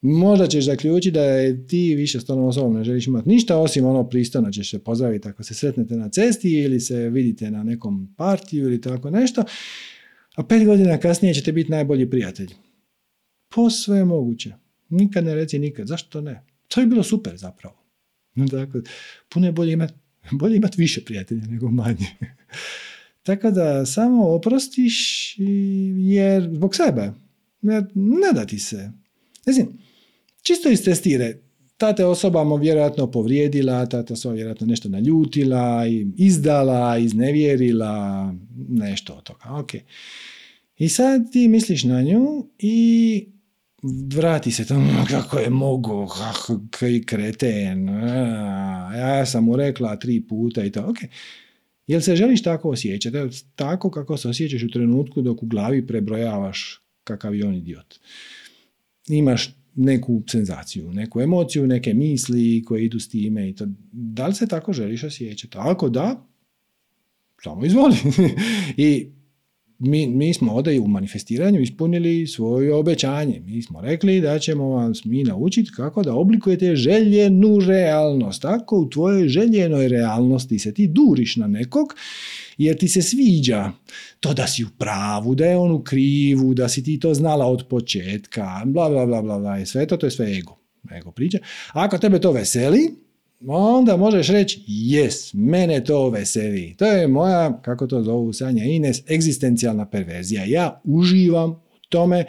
Možda ćeš zaključiti da je ti više s tom osobom ne želiš imati ništa, osim ono pristojno ćeš se pozdraviti ako se sretnete na cesti ili se vidite na nekom partiju ili tako nešto, a pet godina kasnije ćete biti najbolji prijatelj. Posve je moguće. Nikad ne reci nikad. Zašto ne? To je bilo super zapravo. Dakle, puno je bolje imati bolje imat više prijatelja nego manje. Tako da samo oprostiš jer zbog sebe. Jer ne da ti se. Mislim, čisto istestire. Ta te osoba mu vjerojatno povrijedila, ta te osoba vjerojatno nešto naljutila, izdala, iznevjerila, nešto od toga. Ok. I sad ti misliš na nju i vrati se tamo kako je mogu, koji kreten, ja sam mu rekla tri puta i to, ok. Jel se želiš tako osjećati? Tako kako se osjećaš u trenutku dok u glavi prebrojavaš kakav je on idiot. Imaš neku senzaciju, neku emociju, neke misli koje idu s time i to. Da li se tako želiš osjećati? Ako da, samo izvoli. I mi, mi smo ovdje u manifestiranju ispunili svoje obećanje. Mi smo rekli da ćemo vam mi naučiti kako da oblikujete željenu realnost. Ako u tvojoj željenoj realnosti se ti duriš na nekog, jer ti se sviđa to da si u pravu, da je on u krivu, da si ti to znala od početka, bla, bla, bla, bla, bla, sve to, to je sve ego. Ego priča. Ako tebe to veseli, onda možeš reći jes, mene to veseli. To je moja, kako to zovu Sanja Ines, egzistencijalna perverzija. Ja uživam u tome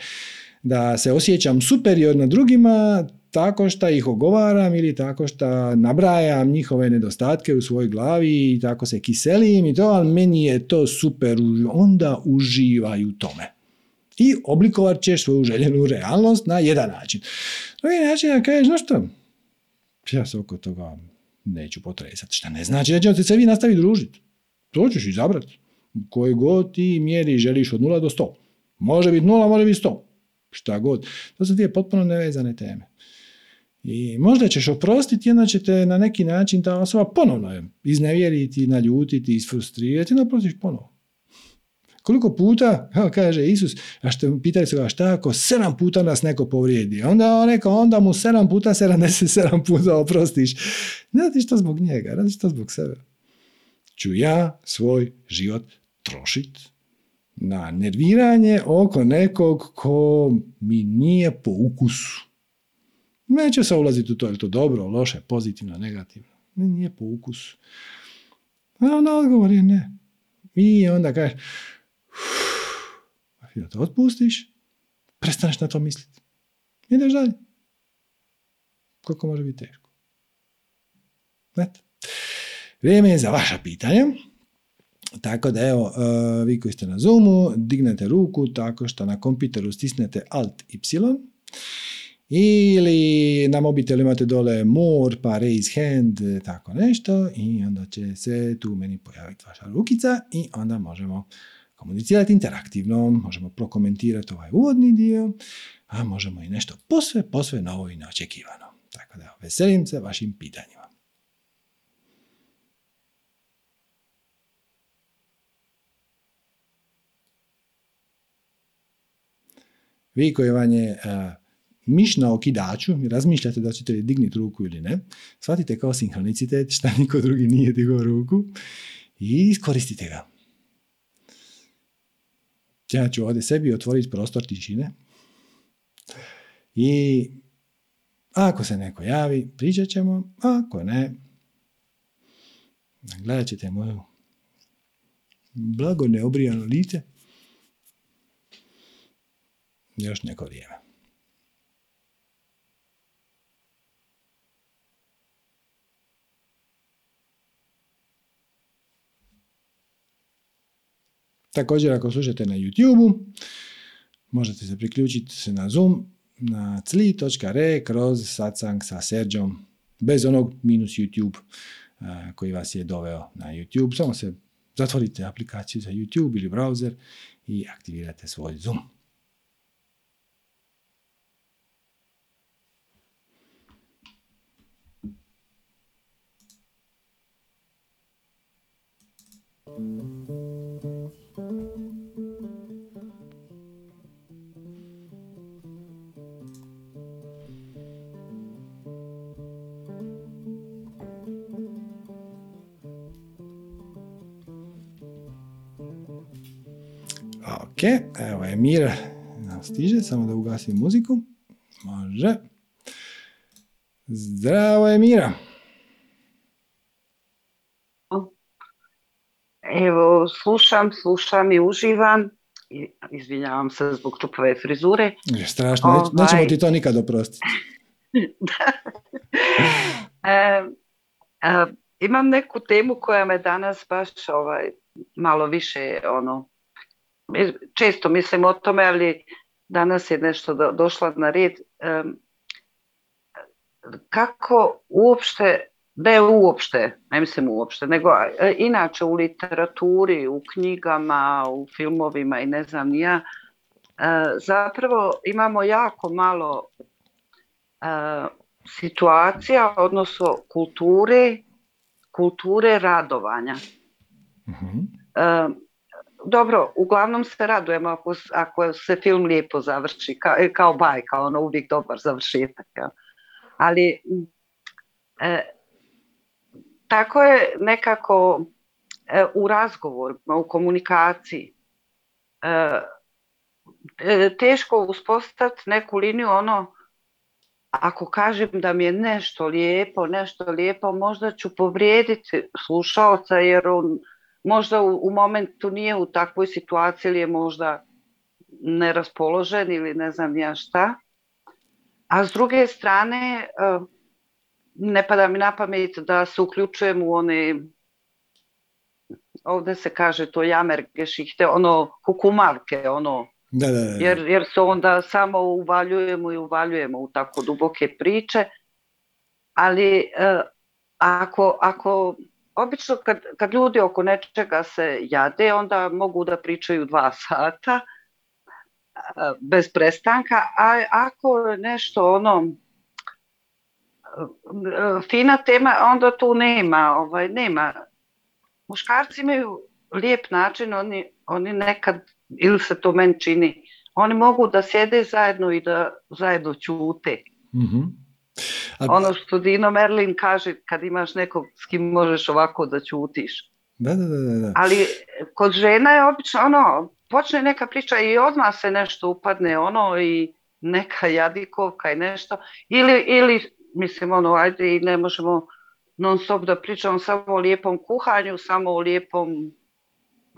da se osjećam superiorno drugima tako što ih ogovaram ili tako što nabrajam njihove nedostatke u svojoj glavi i tako se kiselim i to, ali meni je to super, onda uživaj u tome. I oblikovat ćeš svoju željenu realnost na jedan način. Drugi način da kažeš, no što, ja se oko toga neću potresati. Šta ne znači da ćete se vi nastaviti družiti. To ćeš izabrati. Koje god ti mjeri želiš od 0 do 100. Može biti 0, može biti 100. Šta god. To su dvije potpuno nevezane teme. I možda ćeš oprostiti, onda će te na neki način ta osoba ponovno iznevjeriti, naljutiti, isfrustrirati, onda oprostiš ponovo. Koliko puta, kaže Isus, a što pitali su ga šta ako sedam puta nas neko povrijedi, onda on rekao, onda mu sedam puta, sedam puta oprostiš. Ne radiš to zbog njega, radiš to zbog sebe. Ću ja svoj život trošit na nerviranje oko nekog ko mi nije po ukusu. Neće se ulaziti u to, je to dobro, loše, pozitivno, negativno. Nije po ukusu. A onda odgovor je ne. I onda kaže, i da to otpustiš, prestaneš na to misliti. Ideš dalje. Koliko može biti teško? Znate? Vrijeme je za vaša pitanja. Tako da evo, e, vi koji ste na Zoomu, dignete ruku tako što na kompiteru stisnete Alt Y ili na mobitelu imate dole more pa raise hand, tako nešto i onda će se tu meni pojaviti vaša rukica i onda možemo komunicirati interaktivno, možemo prokomentirati ovaj uvodni dio, a možemo i nešto posve, posve novo i neočekivano. Tako da veselim se vašim pitanjima. Vi koji vam je miš na okidaču razmišljate da ćete li digniti ruku ili ne, shvatite kao sinhronicitet šta niko drugi nije digao ruku i iskoristite ga. Ja ću ovdje sebi otvoriti prostor tišine i ako se neko javi, pričat ćemo, ako ne, gledat ćete moju blago neobrijano lice još neko vrijeme. Također ako slušate na YouTube-u, možete se priključiti na Zoom na cli.re kroz satsang sa Serđom, bez onog minus YouTube koji vas je doveo na YouTube. Samo se zatvorite aplikaciju za YouTube ili browser i aktivirate svoj Zoom. Ok, evo je Mira stiže, samo da ugasim muziku. Može. Zdravo je Mira. Evo, slušam, slušam i uživam. Izvinjavam se zbog tupave frizure. Je strašno, ovaj... nećemo ti to nikad oprostiti. e, e, imam neku temu koja me danas baš ovaj, malo više ono, često mislim o tome, ali danas je nešto do, došla na red. Kako uopšte ne uopšte, ne mislim uopšte, nego e, inače u literaturi, u knjigama, u filmovima i ne znam nija, e, zapravo imamo jako malo e, situacija, odnosno kulture, kulture radovanja. mm Dobro, uglavnom se radujemo ako, ako se film lijepo završi, kao, kao bajka, ono uvijek dobar završetak. Ali tako je nekako e, u razgovorima, u komunikaciji e, e, teško uspostaviti neku liniju ono ako kažem da mi je nešto lijepo, nešto lijepo, možda ću povrijediti slušalca jer on možda u, u momentu nije u takvoj situaciji ili je možda neraspoložen ili ne znam ja šta. A s druge strane, ne pada mi na pamet da se uključujem u one ovdje se kaže to jamer gešihte, ono kukumavke, ono da, da, da. Jer, jer se onda samo uvaljujemo i uvaljujemo u tako duboke priče. Ali eh, ako, ako obično kad, kad ljudi oko nečega se jade, onda mogu da pričaju dva sata bez prestanka, a ako nešto ono fina tema, onda tu nema, ovaj, nema. Muškarci imaju lijep način, oni, oni nekad, ili se to meni čini, oni mogu da sjede zajedno i da zajedno čute. Mhm. A- Ono što Dino Merlin kaže, kad imaš nekog s kim možeš ovako da čutiš. Da, da, da, da. Ali kod žena je obično ono, počne neka priča i odmah se nešto upadne ono i neka jadikovka i nešto. Ili, ili mislim ono, ajde i ne možemo non stop da pričamo samo o lijepom kuhanju, samo o lijepom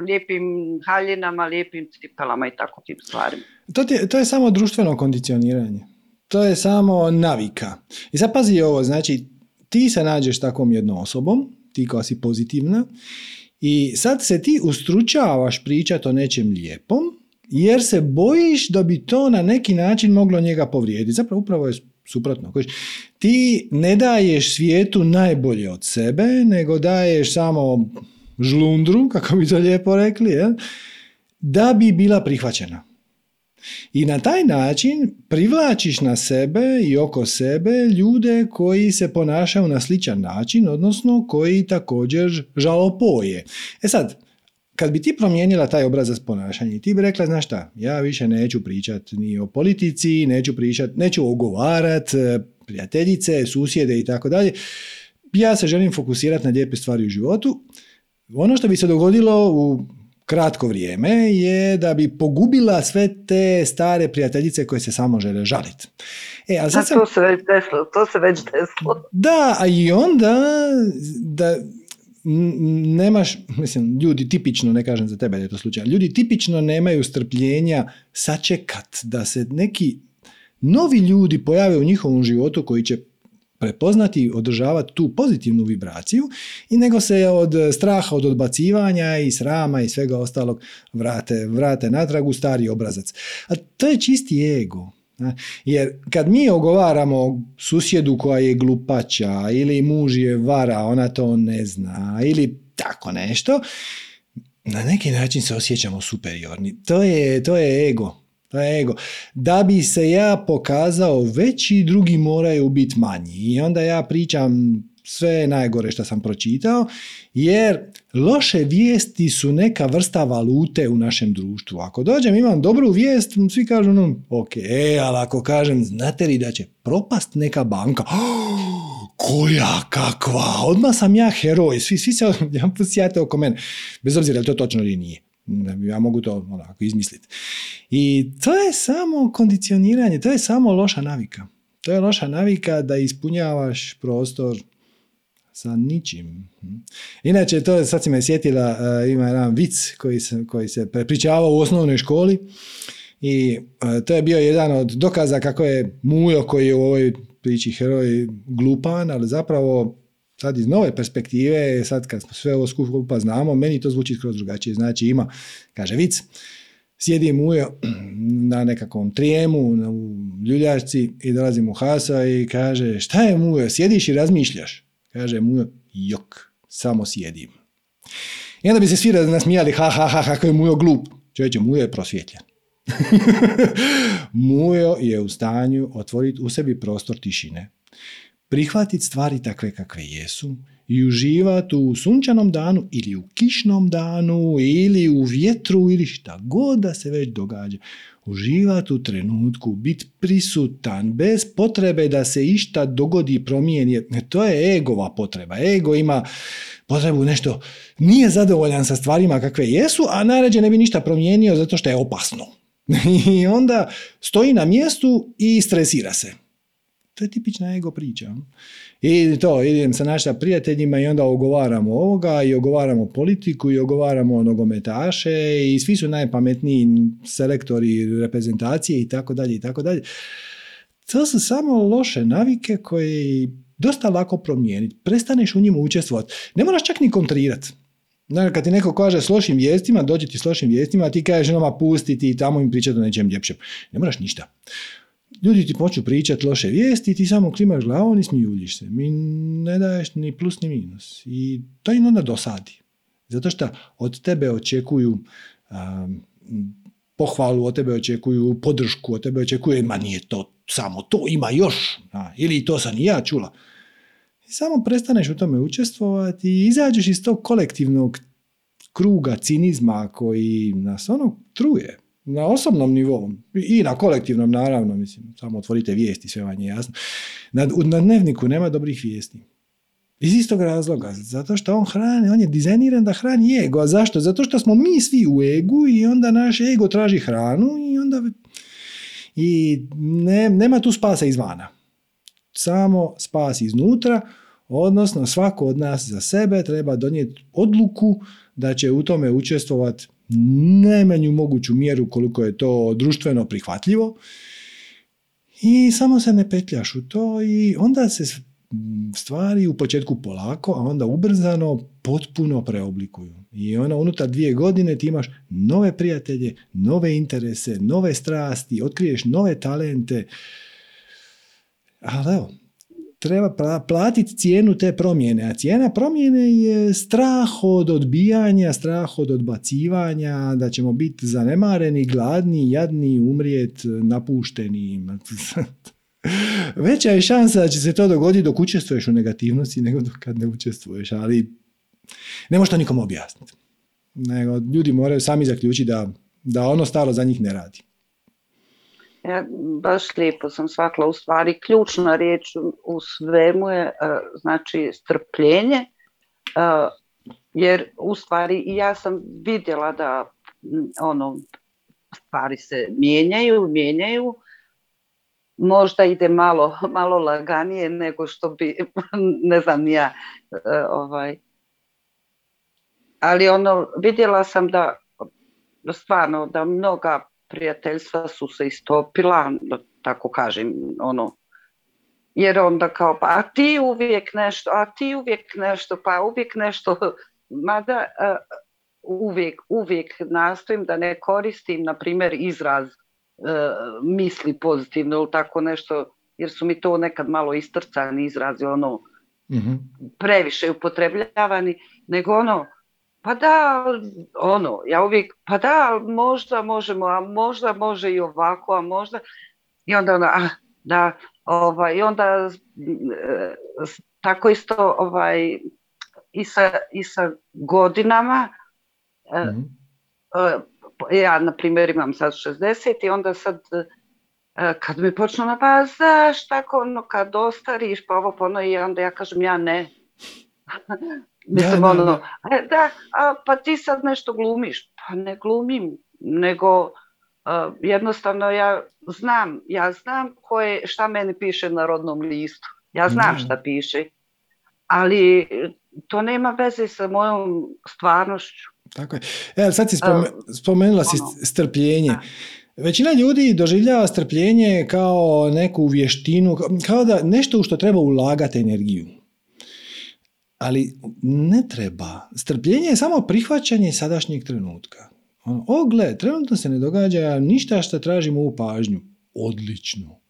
lijepim haljinama, lijepim cipelama i tako tim stvarima. To, ti je, to je samo društveno kondicioniranje. To je samo navika. I sad pazi ovo, znači ti se nađeš takvom jednom osobom, ti koja si pozitivna, i sad se ti ustručavaš pričati o nečem lijepom, jer se bojiš da bi to na neki način moglo njega povrijediti. Zapravo upravo je suprotno. Ti ne daješ svijetu najbolje od sebe, nego daješ samo žlundru, kako bi to lijepo rekli, jel? da bi bila prihvaćena. I na taj način privlačiš na sebe i oko sebe ljude koji se ponašaju na sličan način, odnosno koji također žalopoje. E sad, kad bi ti promijenila taj obrazac ponašanja ti bi rekla, znaš šta, ja više neću pričat ni o politici, neću pričat, neću ogovarat e, prijateljice, susjede i tako dalje. Ja se želim fokusirati na lijepe stvari u životu. Ono što bi se dogodilo u kratko vrijeme je da bi pogubila sve te stare prijateljice koje se samo žele žaliti. E, A sad sam, to se već desilo, to se već desilo. da, a i onda da nemaš, mislim, ljudi tipično, ne kažem za tebe da je to slučaj, ljudi tipično nemaju strpljenja sačekat da se neki novi ljudi pojave u njihovom životu koji će prepoznati i održavati tu pozitivnu vibraciju i nego se od straha od odbacivanja i srama i svega ostalog vrate, vrate natrag u stari obrazac. A to je čisti ego. Jer kad mi ogovaramo susjedu koja je glupača ili muž je vara, ona to ne zna ili tako nešto, na neki način se osjećamo superiorni. To je, to je ego. To je ego. Da bi se ja pokazao veći, drugi moraju biti manji. I onda ja pričam sve najgore što sam pročitao, jer loše vijesti su neka vrsta valute u našem društvu. Ako dođem, imam dobru vijest, svi kažu, no, ok, ali ako kažem, znate li da će propast neka banka? koja, kakva, odmah sam ja heroj, svi, svi se sjate oko mene, bez obzira je to točno ili nije. Ja mogu to onako izmisliti. I to je samo kondicioniranje, to je samo loša navika. To je loša navika da ispunjavaš prostor sa ničim. Inače, to sad si me sjetila, uh, ima jedan vic koji se, koji se prepričavao u osnovnoj školi i uh, to je bio jedan od dokaza kako je Mujo koji je u ovoj priči heroj glupan, ali zapravo sad iz nove perspektive, sad kad smo sve ovo skupa znamo, meni to zvuči skroz drugačije. Znači ima, kaže vic, sjedi Mujo na nekakvom trijemu u ljuljačci i dolazi mu Hasa i kaže šta je Mujo, sjediš i razmišljaš? Kaže Mujo, jok, samo sjedim. I onda bi se svi nasmijali, ha, ha, ha, kako je Mujo glup. Čovječe, Mujo je prosvjetljen. Mujo je u stanju otvoriti u sebi prostor tišine, prihvatiti stvari takve kakve jesu i uživati u sunčanom danu ili u kišnom danu ili u vjetru ili šta god da se već događa. Uživati u trenutku, biti prisutan bez potrebe da se išta dogodi i promijeni. To je egova potreba. Ego ima potrebu nešto, nije zadovoljan sa stvarima kakve jesu, a najrađe ne bi ništa promijenio zato što je opasno. I onda stoji na mjestu i stresira se. To je tipična ego priča. I to, idem sa našim prijateljima i onda ogovaramo ovoga i ogovaramo politiku i ogovaramo nogometaše i svi su najpametniji selektori reprezentacije i tako dalje i tako dalje. To su samo loše navike koje dosta lako promijeniti. Prestaneš u njima učestvovati. Ne moraš čak ni kontrirati. Znači, kad ti neko kaže s lošim vijestima, dođe ti s lošim vijestima, a ti kažeš nama pustiti i tamo im pričati o nečem ljepšem. Ne moraš ništa. Ljudi ti počnu pričati loše vijesti i ti samo klimaš glavom i smijuljiš se. Mi ne daješ ni plus ni minus. I to im onda dosadi. Zato što od tebe očekuju um, pohvalu, od tebe očekuju podršku, od tebe očekuju, ma nije to samo to, ima još. A, ili to sam i ja čula. i samo prestaneš u tome učestvovati i izađeš iz tog kolektivnog kruga cinizma koji nas ono truje na osobnom nivou i na kolektivnom naravno, mislim, samo otvorite vijesti, sve vam je jasno. Na, na dnevniku nema dobrih vijesti. Iz istog razloga, zato što on hrani, on je dizajniran da hrani ego. A zašto? Zato što smo mi svi u egu i onda naš ego traži hranu i onda i ne, nema tu spasa izvana. Samo spas iznutra, odnosno svako od nas za sebe treba donijeti odluku da će u tome učestvovati najmanju moguću mjeru koliko je to društveno prihvatljivo i samo se ne petljaš u to i onda se stvari u početku polako, a onda ubrzano potpuno preoblikuju. I ona unutar dvije godine ti imaš nove prijatelje, nove interese, nove strasti, otkriješ nove talente. Ali evo, treba platiti cijenu te promjene, a cijena promjene je strah od odbijanja, strah od odbacivanja, da ćemo biti zanemareni, gladni, jadni, umrijet, napušteni. Veća je šansa da će se to dogoditi dok učestvuješ u negativnosti nego dok kad ne učestvuješ, ali ne možeš to nikom objasniti. Nego ljudi moraju sami zaključiti da, da ono staro za njih ne radi. Ja, baš lijepo sam shvatila, u stvari ključna riječ u svemu je e, znači strpljenje, e, jer u stvari i ja sam vidjela da ono stvari se mijenjaju, mijenjaju, možda ide malo, malo laganije nego što bi, ne znam ja, e, ovaj, ali ono, vidjela sam da stvarno da mnoga prijateljstva su se istopila, da tako kažem, ono, jer onda kao, pa a ti uvijek nešto, a ti uvijek nešto, pa uvijek nešto, mada uh, uvijek, uvijek nastojim da ne koristim, na primjer, izraz uh, misli pozitivno ili tako nešto, jer su mi to nekad malo istrcani izrazi, ono, mm previše upotrebljavani, nego ono, pa da, ono, ja uvijek, pa da, možda možemo, a možda može i ovako, a možda, i onda ono, ah, da, ovaj, i onda e, tako isto ovaj, i sa, i sa godinama, mm ja na primjer imam sad 60 i onda sad kad mi počnu na pa zaš tako ono kad ostariš pa ovo pono i onda ja kažem ja ne Mislim, da, ono, e, da, a, pa ti sad nešto glumiš. Pa ne glumim, nego jednostavno ja znam, ja znam koje, šta meni piše na rodnom listu. Ja znam šta piše. Ali to nema veze sa mojom stvarnošću. Tako je. Evo, sad si spomenula si ono, strpljenje. Većina ljudi doživljava strpljenje kao neku vještinu, kao da nešto u što treba ulagati energiju. Ali ne treba. Strpljenje je samo prihvaćanje sadašnjeg trenutka. Ono, o, gle, trenutno se ne događa ništa što traži moju pažnju. Odlično.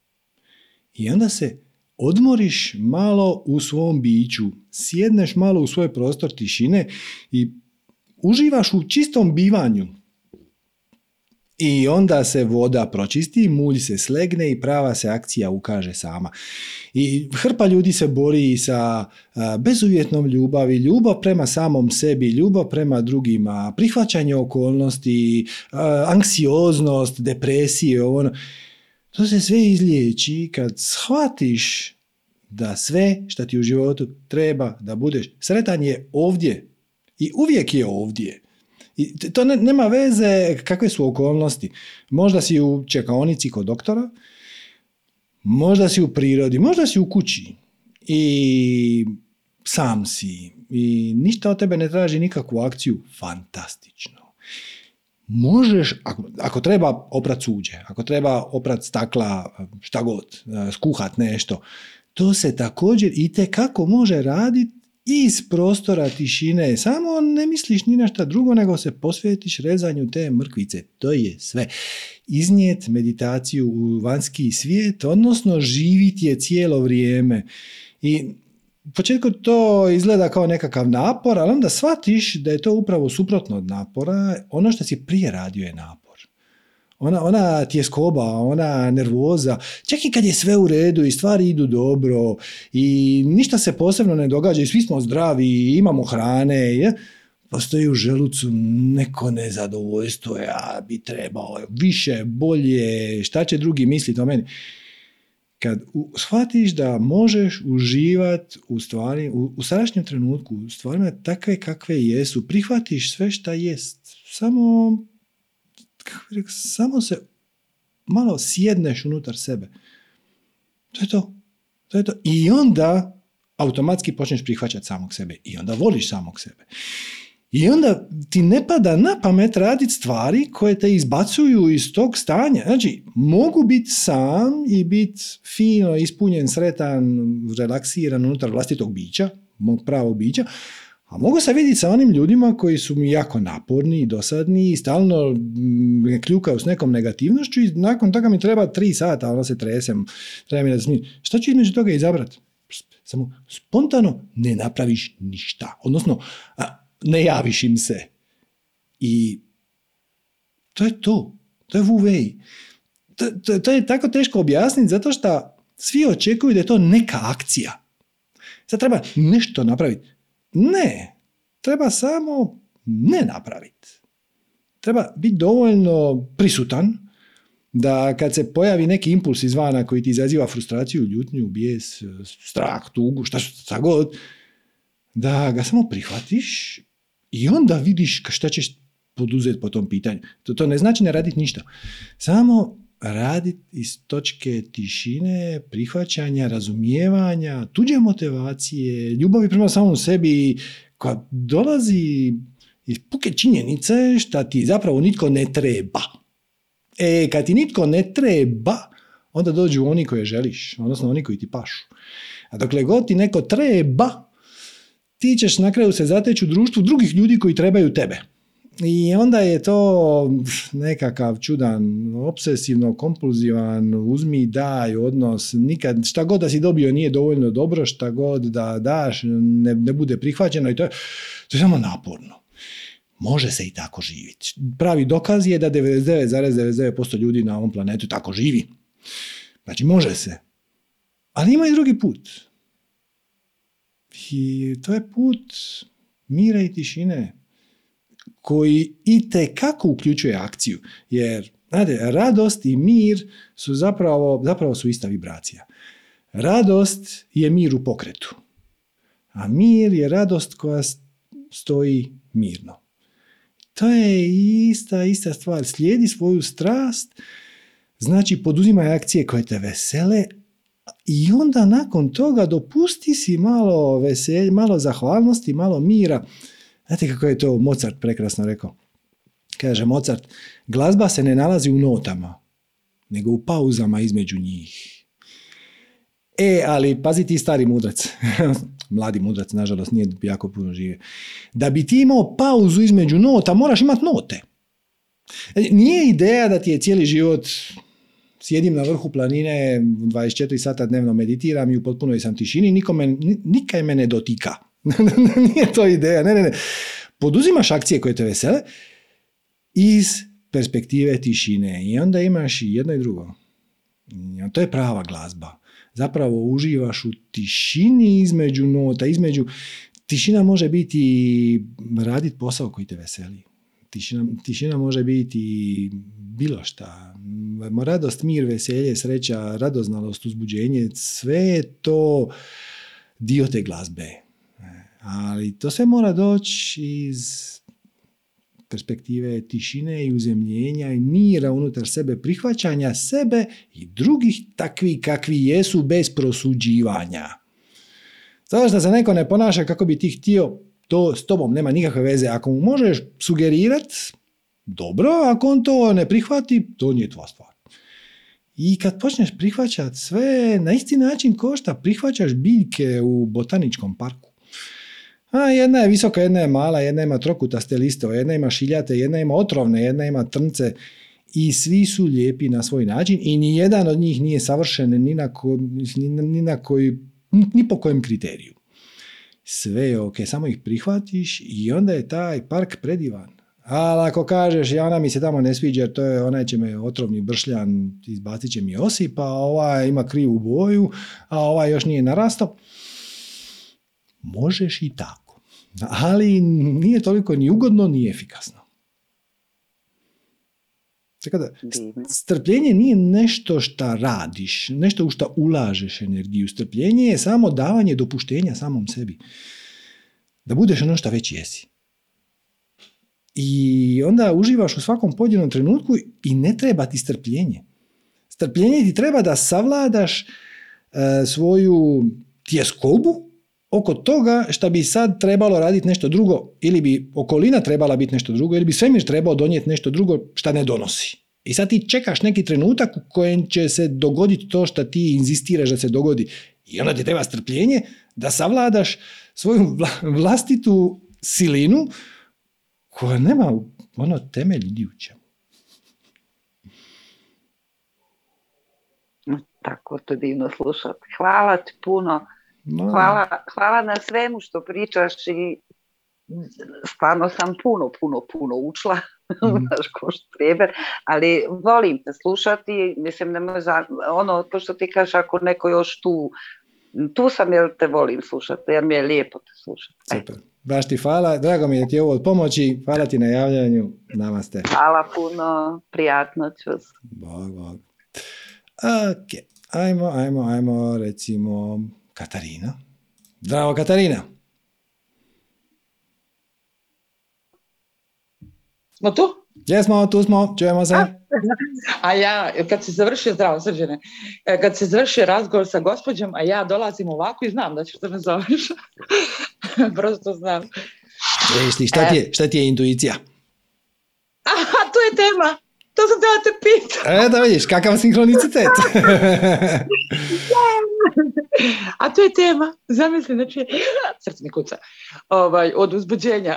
I onda se odmoriš malo u svom biću, sjedneš malo u svoj prostor tišine i uživaš u čistom bivanju. I onda se voda pročisti, mulj se slegne i prava se akcija ukaže sama. I hrpa ljudi se bori sa bezuvjetnom ljubavi, ljubav prema samom sebi, ljubav prema drugima, prihvaćanje okolnosti, anksioznost, depresije, ono. To se sve izliječi kad shvatiš da sve što ti u životu treba da budeš sretan je ovdje. I uvijek je ovdje. I to ne, nema veze kakve su okolnosti. Možda si u čekaonici kod doktora, možda si u prirodi, možda si u kući i sam si i ništa od tebe ne traži nikakvu akciju, fantastično. Možeš, ako, ako treba oprat suđe, ako treba oprat stakla, šta god, skuhat nešto, to se također i kako može raditi iz prostora tišine, samo ne misliš ni na drugo, nego se posvetiš rezanju te mrkvice. To je sve. Iznijet meditaciju u vanjski svijet, odnosno živiti je cijelo vrijeme. I u početku to izgleda kao nekakav napor, ali onda shvatiš da je to upravo suprotno od napora. Ono što si prije radio je napor. Ona, ona tjeskoba, ona nervoza, čak i kad je sve u redu i stvari idu dobro i ništa se posebno ne događa i svi smo zdravi i imamo hrane, je, postoji u želucu neko nezadovoljstvo, ja bi trebao više, bolje, šta će drugi misliti o meni. Kad u, shvatiš da možeš uživati u stvari, u, u sadašnjem trenutku, u stvarima takve kakve jesu, prihvatiš sve šta jest, samo kako rekao, samo se malo sjedneš unutar sebe. To je to. To je to. I onda automatski počneš prihvaćati samog sebe. I onda voliš samog sebe. I onda ti ne pada na pamet raditi stvari koje te izbacuju iz tog stanja. Znači, mogu biti sam i biti fino, ispunjen, sretan, relaksiran unutar vlastitog bića, mog pravog bića, a mogu se vidjeti sa onim ljudima koji su mi jako naporni i dosadni i stalno me kljukaju s nekom negativnošću i nakon toga mi treba tri sata, ono se tresem, treba mi da smijem. Šta ću između toga izabrati? Samo spontano ne napraviš ništa. Odnosno, ne javiš im se. I to je to. To je vuvej. To, to, to je tako teško objasniti zato što svi očekuju da je to neka akcija. Sad treba nešto napraviti. Ne. Treba samo ne napraviti. Treba biti dovoljno prisutan da kad se pojavi neki impuls izvana koji ti izaziva frustraciju, ljutnju, bijes, strah, tugu, šta, šta god, da ga samo prihvatiš i onda vidiš šta ćeš poduzeti po tom pitanju. To, to ne znači ne raditi ništa. Samo raditi iz točke tišine, prihvaćanja, razumijevanja, tuđe motivacije, ljubavi prema samom sebi, koja dolazi iz puke činjenice šta ti zapravo nitko ne treba. E, kad ti nitko ne treba, onda dođu oni koje želiš, odnosno oni koji ti pašu. A dokle god ti neko treba, ti ćeš na kraju se zateći u društvu drugih ljudi koji trebaju tebe. I onda je to nekakav čudan, obsesivno, kompulzivan, uzmi, daj odnos, nikad, šta god da si dobio nije dovoljno dobro, šta god da daš ne, ne bude prihvaćeno i to je, to je samo naporno. Može se i tako živjeti. Pravi dokaz je da 99,99% ljudi na ovom planetu tako živi. Znači može se. Ali ima i drugi put. I to je put mira i tišine koji i kako uključuje akciju. Jer, znate, radost i mir su zapravo, zapravo su ista vibracija. Radost je mir u pokretu. A mir je radost koja stoji mirno. To je ista, ista stvar. Slijedi svoju strast, znači poduzimaj akcije koje te vesele, i onda nakon toga dopusti si malo veselja, malo zahvalnosti, malo mira. Znate kako je to Mozart prekrasno rekao? Kaže Mozart, glazba se ne nalazi u notama, nego u pauzama između njih. E, ali pazi ti stari mudrac, mladi mudrac, nažalost, nije jako puno žive. Da bi ti imao pauzu između nota, moraš imati note. E, nije ideja da ti je cijeli život sjedim na vrhu planine, 24 sata dnevno meditiram i u potpunoj sam tišini, nikome, nikaj me ne dotika. Nije to ideja, ne, ne, ne. Poduzimaš akcije koje te vesele iz perspektive tišine i onda imaš i jedno i drugo. To je prava glazba. Zapravo uživaš u tišini između nota, između... Tišina može biti raditi posao koji te veseli. Tišina, tišina može biti bilo šta. Radost, mir, veselje, sreća, radoznalost, uzbuđenje, sve je to dio te glazbe. Ali to sve mora doći iz perspektive tišine i uzemljenja i mira unutar sebe, prihvaćanja sebe i drugih takvi kakvi jesu bez prosuđivanja. Zato što se neko ne ponaša kako bi ti htio, to s tobom nema nikakve veze. Ako mu možeš sugerirati, dobro, ako on to ne prihvati, to nije tvoja stvar. I kad počneš prihvaćati sve, na isti način košta prihvaćaš biljke u botaničkom parku. A, jedna je visoka, jedna je mala, jedna ima trokutaste listove, jedna ima šiljate, jedna ima otrovne, jedna ima trnce i svi su lijepi na svoj način i ni jedan od njih nije savršen ni na, ko, ni na koji, ni po kojem kriteriju. Sve je ok, samo ih prihvatiš i onda je taj park predivan Ali ako kažeš, ja ona mi se tamo ne sviđa, to je, onaj će me otrovni bršljan, izbacit će mi osip, a ova ima krivu boju, a ovaj još nije narastao. Možeš i tako. Ali nije toliko ni ugodno, ni efikasno. Tako da, strpljenje nije nešto što radiš, nešto u što ulažeš energiju. Strpljenje je samo davanje dopuštenja samom sebi. Da budeš ono što već jesi. I onda uživaš u svakom pojedinom trenutku i ne treba ti strpljenje. Strpljenje ti treba da savladaš e, svoju tjeskobu oko toga što bi sad trebalo raditi nešto drugo ili bi okolina trebala biti nešto drugo ili bi svemir trebao donijeti nešto drugo što ne donosi. I sad ti čekaš neki trenutak u kojem će se dogoditi to što ti inzistiraš da se dogodi. I onda ti treba strpljenje da savladaš svoju vlastitu silinu koja nema ono temelj ni. Tako to divno slušati. Hvala ti puno. Hvala, hvala na svemu što pričaš i stvarno sam puno, puno, puno učla, mm. ko ali volim te slušati, mislim da za, ono, to što ti kažeš, ako neko još tu, tu sam jer te volim slušati, jer mi je lijepo te slušati. Super. Baš ti hvala, drago mi je ti ovo od pomoći, hvala ti na javljanju, namaste. Hvala puno, prijatno čus. Bog, bog. Ok, ajmo, ajmo, ajmo, recimo, Katarina. Zdravo, Katarina. Smo tu? Jesmo, tu smo, čujemo se. A, ja, kad se završio, zdravo srđene, e, kad se završio razgovor sa gospođom, a ja dolazim ovako i znam da ćeš da me zoveš. Prosto znam. E, šta, ti je, šta ti je intuicija? Aha, to je tema. To sam da te pitam. E, da vidiš, kakav sinhronicitet. A to je tema, zamisli, znači, srce mi kuca, ovaj, od uzbuđenja.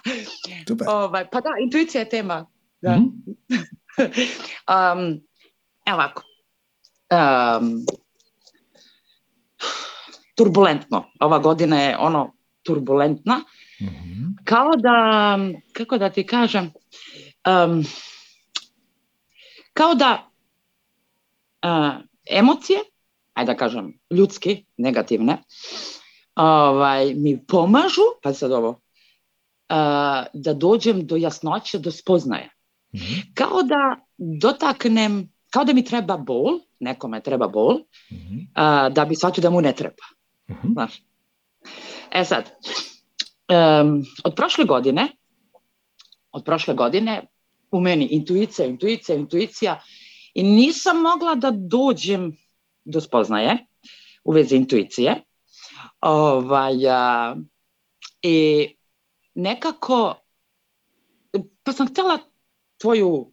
Ovaj, pa da, intuicija je tema. Da. Mm um, evo ovako. Um, turbulentno. Ova godina je ono turbulentna. mm Kao da, kako da ti kažem, um, kao da uh, emocije ajde da kažem, ljudski, negativne, ovaj, mi pomažu, pa sad ovo, da dođem do jasnoće, do spoznaje. Mhm. Kao da dotaknem, kao da mi treba bol, nekome treba bol, mhm. da bi shvatio da mu ne treba. Mhm. Znaš. E sad, od prošle godine, od prošle godine, u meni intuicija, intuicija, intuicija, i nisam mogla da dođem do spoznaje u vezi intuicije. Ovaj, I nekako, pa sam htjela tvoju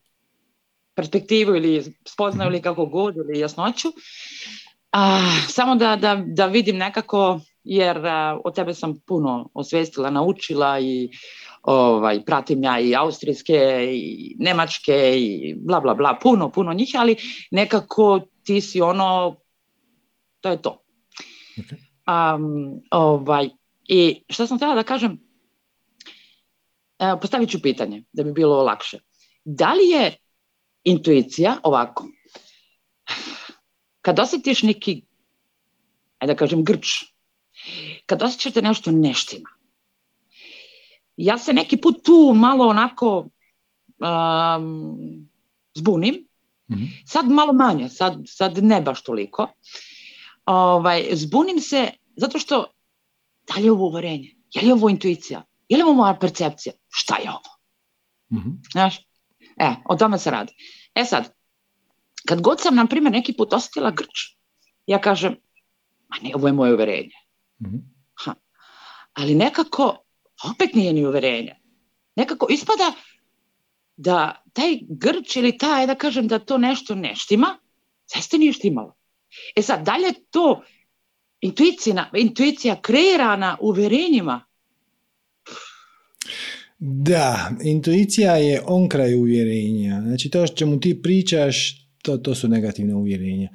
perspektivu ili spoznaju ili kako god ili jasnoću, a, samo da, da, da vidim nekako, jer od tebe sam puno osvestila, naučila i ovaj, pratim ja i austrijske i nemačke i bla bla bla, puno, puno njih, ali nekako ti si ono, to je to. Um, ovaj, I što sam htjela da kažem, postavit ću pitanje da bi bilo lakše. Da li je intuicija ovako, kad osjetiš neki, ajde da kažem, grč, kad osjećate nešto neštima, ja se neki put tu malo onako um, zbunim, Mhm. Sad malo manje, sad, sad ne baš toliko. Ovaj, zbunim se zato što da li je ovo uvorenje? Je li ovo intuicija? Je li ovo moja percepcija? Šta je ovo? mm Znaš? E, o tome se radi. E sad, kad god sam, na primjer, neki put osjetila grč, ja kažem, ma ne, ovo je moje uverenje. mm Ha. Ali nekako, opet nije ni uverenje. Nekako ispada da taj grč ili taj, da kažem da to nešto ne štima, zaista nije štimalo. E sad, dalje to intuicija, intuicija kreirana uverenjima. Da, intuicija je on kraj uvjerenja. Znači to što čemu ti pričaš, to, to su negativne uvjerenja.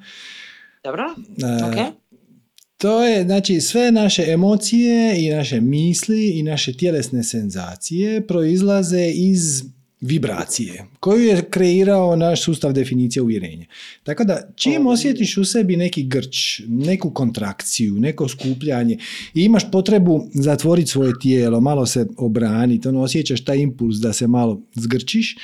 Dobro, ok. To je, znači, sve naše emocije i naše misli i naše tjelesne senzacije proizlaze iz vibracije koju je kreirao naš sustav definicije uvjerenja. Tako da čim osjetiš u sebi neki grč, neku kontrakciju, neko skupljanje i imaš potrebu zatvoriti svoje tijelo, malo se obraniti, ono, osjećaš taj impuls da se malo zgrčiš,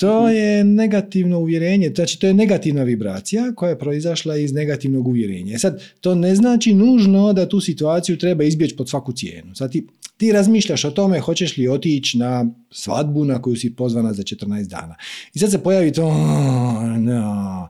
to je negativno uvjerenje, znači to je negativna vibracija koja je proizašla iz negativnog uvjerenja. E sad, to ne znači nužno da tu situaciju treba izbjeći pod svaku cijenu. Sad ti, ti razmišljaš o tome hoćeš li otići na svadbu na koju si pozvana za 14 dana. I sad se pojavi to, no.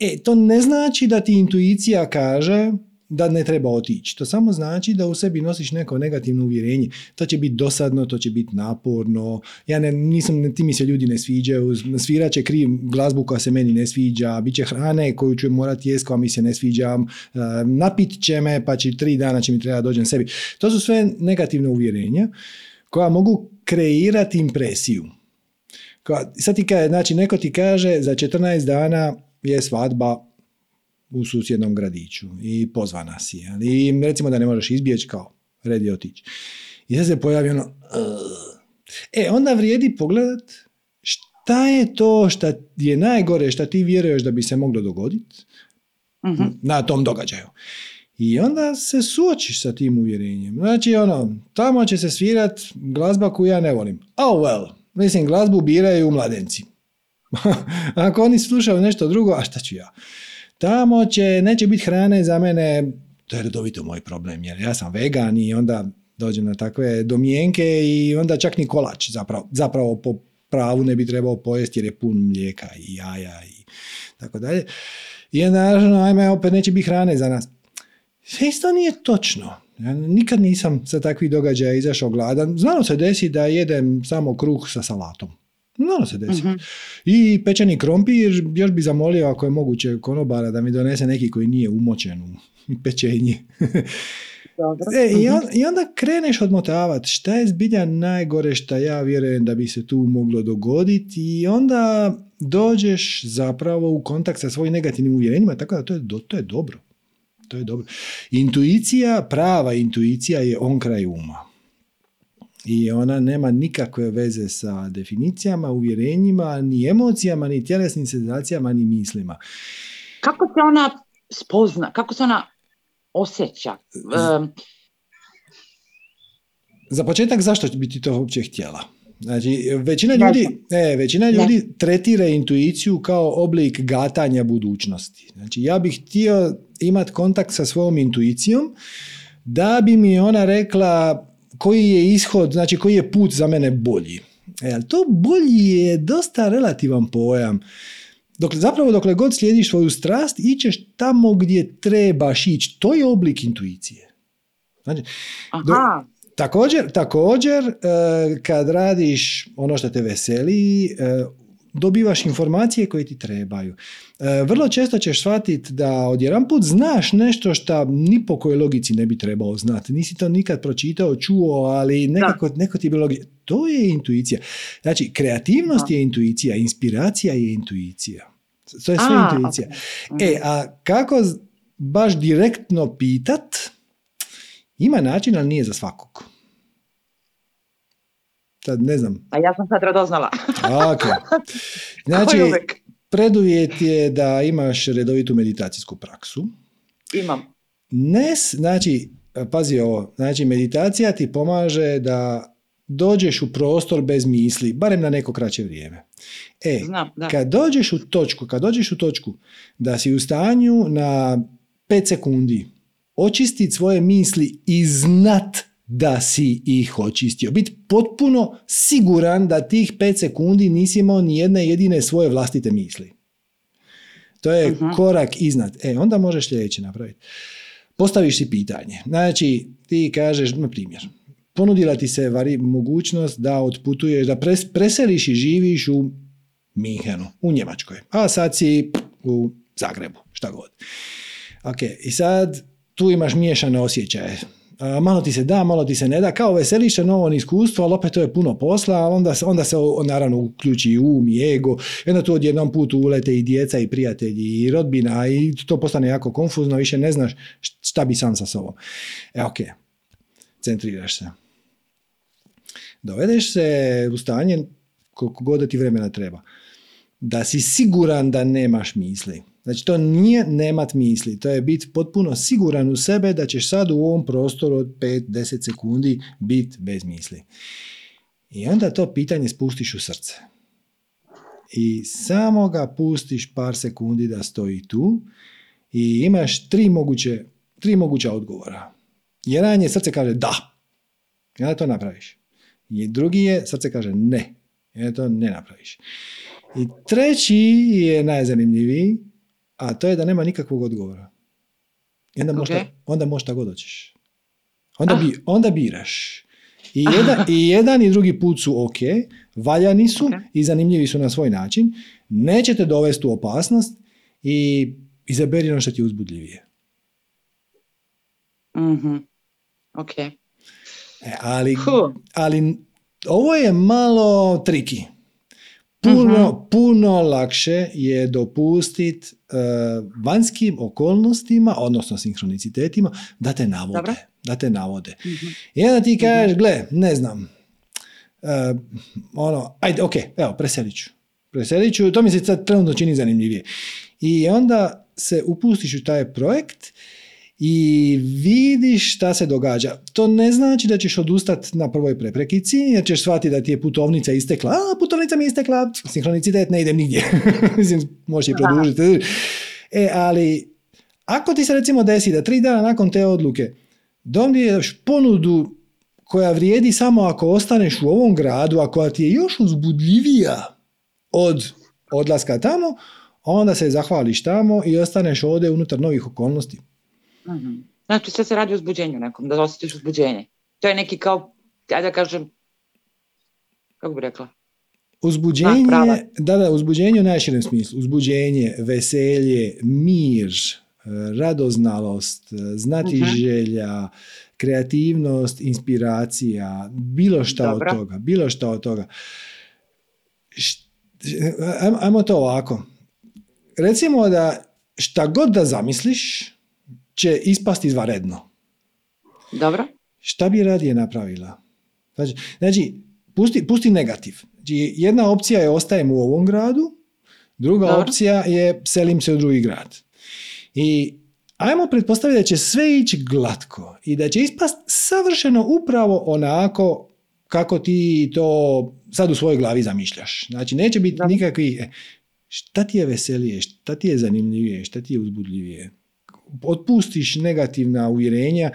E, to ne znači da ti intuicija kaže da ne treba otići. To samo znači da u sebi nosiš neko negativno uvjerenje. To će biti dosadno, to će biti naporno. Ja ne, nisam, ti mi se ljudi ne sviđaju, svirat će kriv glazbu koja se meni ne sviđa, bit će hrane koju ću morati jest koja mi se ne sviđa, e, napit će me pa će tri dana će mi treba dođem sebi. To su sve negativne uvjerenja koja mogu kreirati impresiju. Sad ti kaže, znači neko ti kaže za 14 dana je svadba u susjednom gradiću i pozvana si. I recimo da ne možeš izbjeći kao red je otići. I sad se pojavi ono e onda vrijedi pogledat šta je to šta je najgore šta ti vjeruješ da bi se moglo dogoditi mhm. na tom događaju. I onda se suočiš sa tim uvjerenjem. Znači, ono, tamo će se svirat glazba koju ja ne volim. Oh well, mislim, glazbu biraju mladenci. Ako oni slušaju nešto drugo, a šta ću ja? Tamo će, neće biti hrane za mene, to je redovito moj problem, jer ja sam vegan i onda dođem na takve domjenke i onda čak ni kolač zapravo, zapravo po pravu ne bi trebao pojesti jer je pun mlijeka i jaja i tako dalje. I onda, naravno, ajme, opet neće biti hrane za nas. Sve isto nije točno. Ja nikad nisam sa takvih događaja izašao gladan. Znalo se desi da jedem samo kruh sa salatom. No, se desi. uh I pečeni krompir, još bi zamolio ako je moguće konobara da mi donese neki koji nije umočen u pečenje. E, i, on, I onda kreneš odmotavati šta je zbilja najgore šta ja vjerujem da bi se tu moglo dogoditi i onda dođeš zapravo u kontakt sa svojim negativnim uvjerenjima, tako da to je, to je dobro. To je dobro. Intuicija, prava intuicija je on kraj uma i ona nema nikakve veze sa definicijama, uvjerenjima, ni emocijama, ni tjelesnim senzacijama, ni mislima. Kako se ona spozna, kako se ona osjeća? Za početak, zašto bi ti to uopće htjela? Znači, većina ljudi, ne, većina ljudi tretira intuiciju kao oblik gatanja budućnosti. Znači, ja bih htio imati kontakt sa svojom intuicijom da bi mi ona rekla koji je ishod, znači koji je put za mene bolji. E, to bolji je dosta relativan pojam. Dok, zapravo dokle god slijediš svoju strast, ićeš tamo gdje trebaš ići. To je oblik intuicije. Znači, također, također e, kad radiš ono što te veseli, e, dobivaš informacije koje ti trebaju. E, vrlo često ćeš shvatiti da odjedan put znaš nešto što ni po kojoj logici ne bi trebao znati. Nisi to nikad pročitao, čuo, ali nekako, neko ti je bilo... To je intuicija. Znači, kreativnost je intuicija, inspiracija je intuicija. To je sve intuicija. E, a kako baš direktno pitat, ima način, ali nije za svakog. Sad ne znam. A ja sam sad radoznala. ok. Znači, preduvjet je da imaš redovitu meditacijsku praksu. Imam. Ne, znači, pazi ovo, znači meditacija ti pomaže da dođeš u prostor bez misli, barem na neko kraće vrijeme. E, Znam, da. kad dođeš u točku, kad dođeš u točku da si u stanju na 5 sekundi očistiti svoje misli i znat da si ih očistio. Biti potpuno siguran da tih 5 sekundi nisi imao ni jedne jedine svoje vlastite misli. To je uh korak iznad. E, onda možeš sljedeće napraviti. Postaviš si pitanje. Znači, ti kažeš, na primjer, ponudila ti se vari, mogućnost da otputuješ, da pres, preseliš i živiš u Minhenu, u Njemačkoj. A sad si u Zagrebu, šta god. Ok, i sad tu imaš miješane osjećaje malo ti se da, malo ti se ne da, kao veseliš novo iskustvo, ali opet to je puno posla, ali onda, onda se naravno uključi i um i ego, i onda tu odjednom putu ulete i djeca i prijatelji i rodbina i to postane jako konfuzno, više ne znaš šta bi sam sa sobom. E, ok, centriraš se. Dovedeš se u stanje koliko god ti vremena treba. Da si siguran da nemaš misli. Znači, to nije nemat misli, to je biti potpuno siguran u sebe da ćeš sad u ovom prostoru od 5-10 sekundi biti bez misli. I onda to pitanje spustiš u srce. I samo ga pustiš par sekundi da stoji tu i imaš tri moguće, tri moguća odgovora. Jedan je srce kaže da. I onda to napraviš. I drugi je srce kaže ne. I onda to ne napraviš. I treći je najzanimljiviji, a to je da nema nikakvog odgovora. I onda, možda, onda možeš god hoćeš. Onda, Ah. bi, onda biraš. I jedan, I jedan i drugi put su ok, valjani su Ok. i zanimljivi su na svoj način, nećete dovesti u opasnost i izaberi ono što ti je uzbudljivije. Mhm. Ok. E, ali, ali ovo je malo triki. Puno, Mhm. puno lakše je dopustit uh, vanjskim okolnostima, odnosno sinhronicitetima, da te navode. Dobro. Da te navode. Mhm. I onda ti kažeš, gle, ne znam, uh, ono, ajde, ok, evo, preselit ću. Preselit ću, to mi se sad trenutno čini zanimljivije. I onda se upustiš u taj projekt i vidiš šta se događa. To ne znači da ćeš odustati na prvoj preprekici, jer ćeš shvatiti da ti je putovnica istekla. A, putovnica mi je istekla, sinhronicitet, ne idem nigdje. Mislim, možeš i produžiti. E, ali, ako ti se recimo desi da tri dana nakon te odluke dobiješ ponudu koja vrijedi samo ako ostaneš u ovom gradu, a koja ti je još uzbudljivija od odlaska tamo, onda se zahvališ tamo i ostaneš ovdje unutar novih okolnosti. Mhm. Znači sve se radi o uzbuđenju nekom, da osjetiš uzbuđenje. To je neki kao, ajde da kažem, kako bi rekla? Uzbuđenje, Da, da, da, uzbuđenje u najširem smislu. Uzbuđenje, veselje, mir, eh, radoznalost, eh, znati Mhm. želja, kreativnost, inspiracija, bilo šta Dobro. od toga, bilo šta od toga. Ajmo- Ajmo to ovako. Recimo da šta god da zamisliš će ispasti izvanredno. Dobro? Šta bi radije napravila? Znači, znači pusti, pusti negativ. Znači, jedna opcija je ostajem u ovom gradu, druga Dobro. opcija je selim se u drugi grad. I ajmo pretpostaviti da će sve ići glatko i da će ispast savršeno upravo onako kako ti to sad u svojoj glavi zamišljaš. Znači, neće biti Da. nikakvi... e, Šta ti je veselije, šta ti je zanimljivije, šta ti je uzbudljivije? Otpustiš negativna uvjerenja,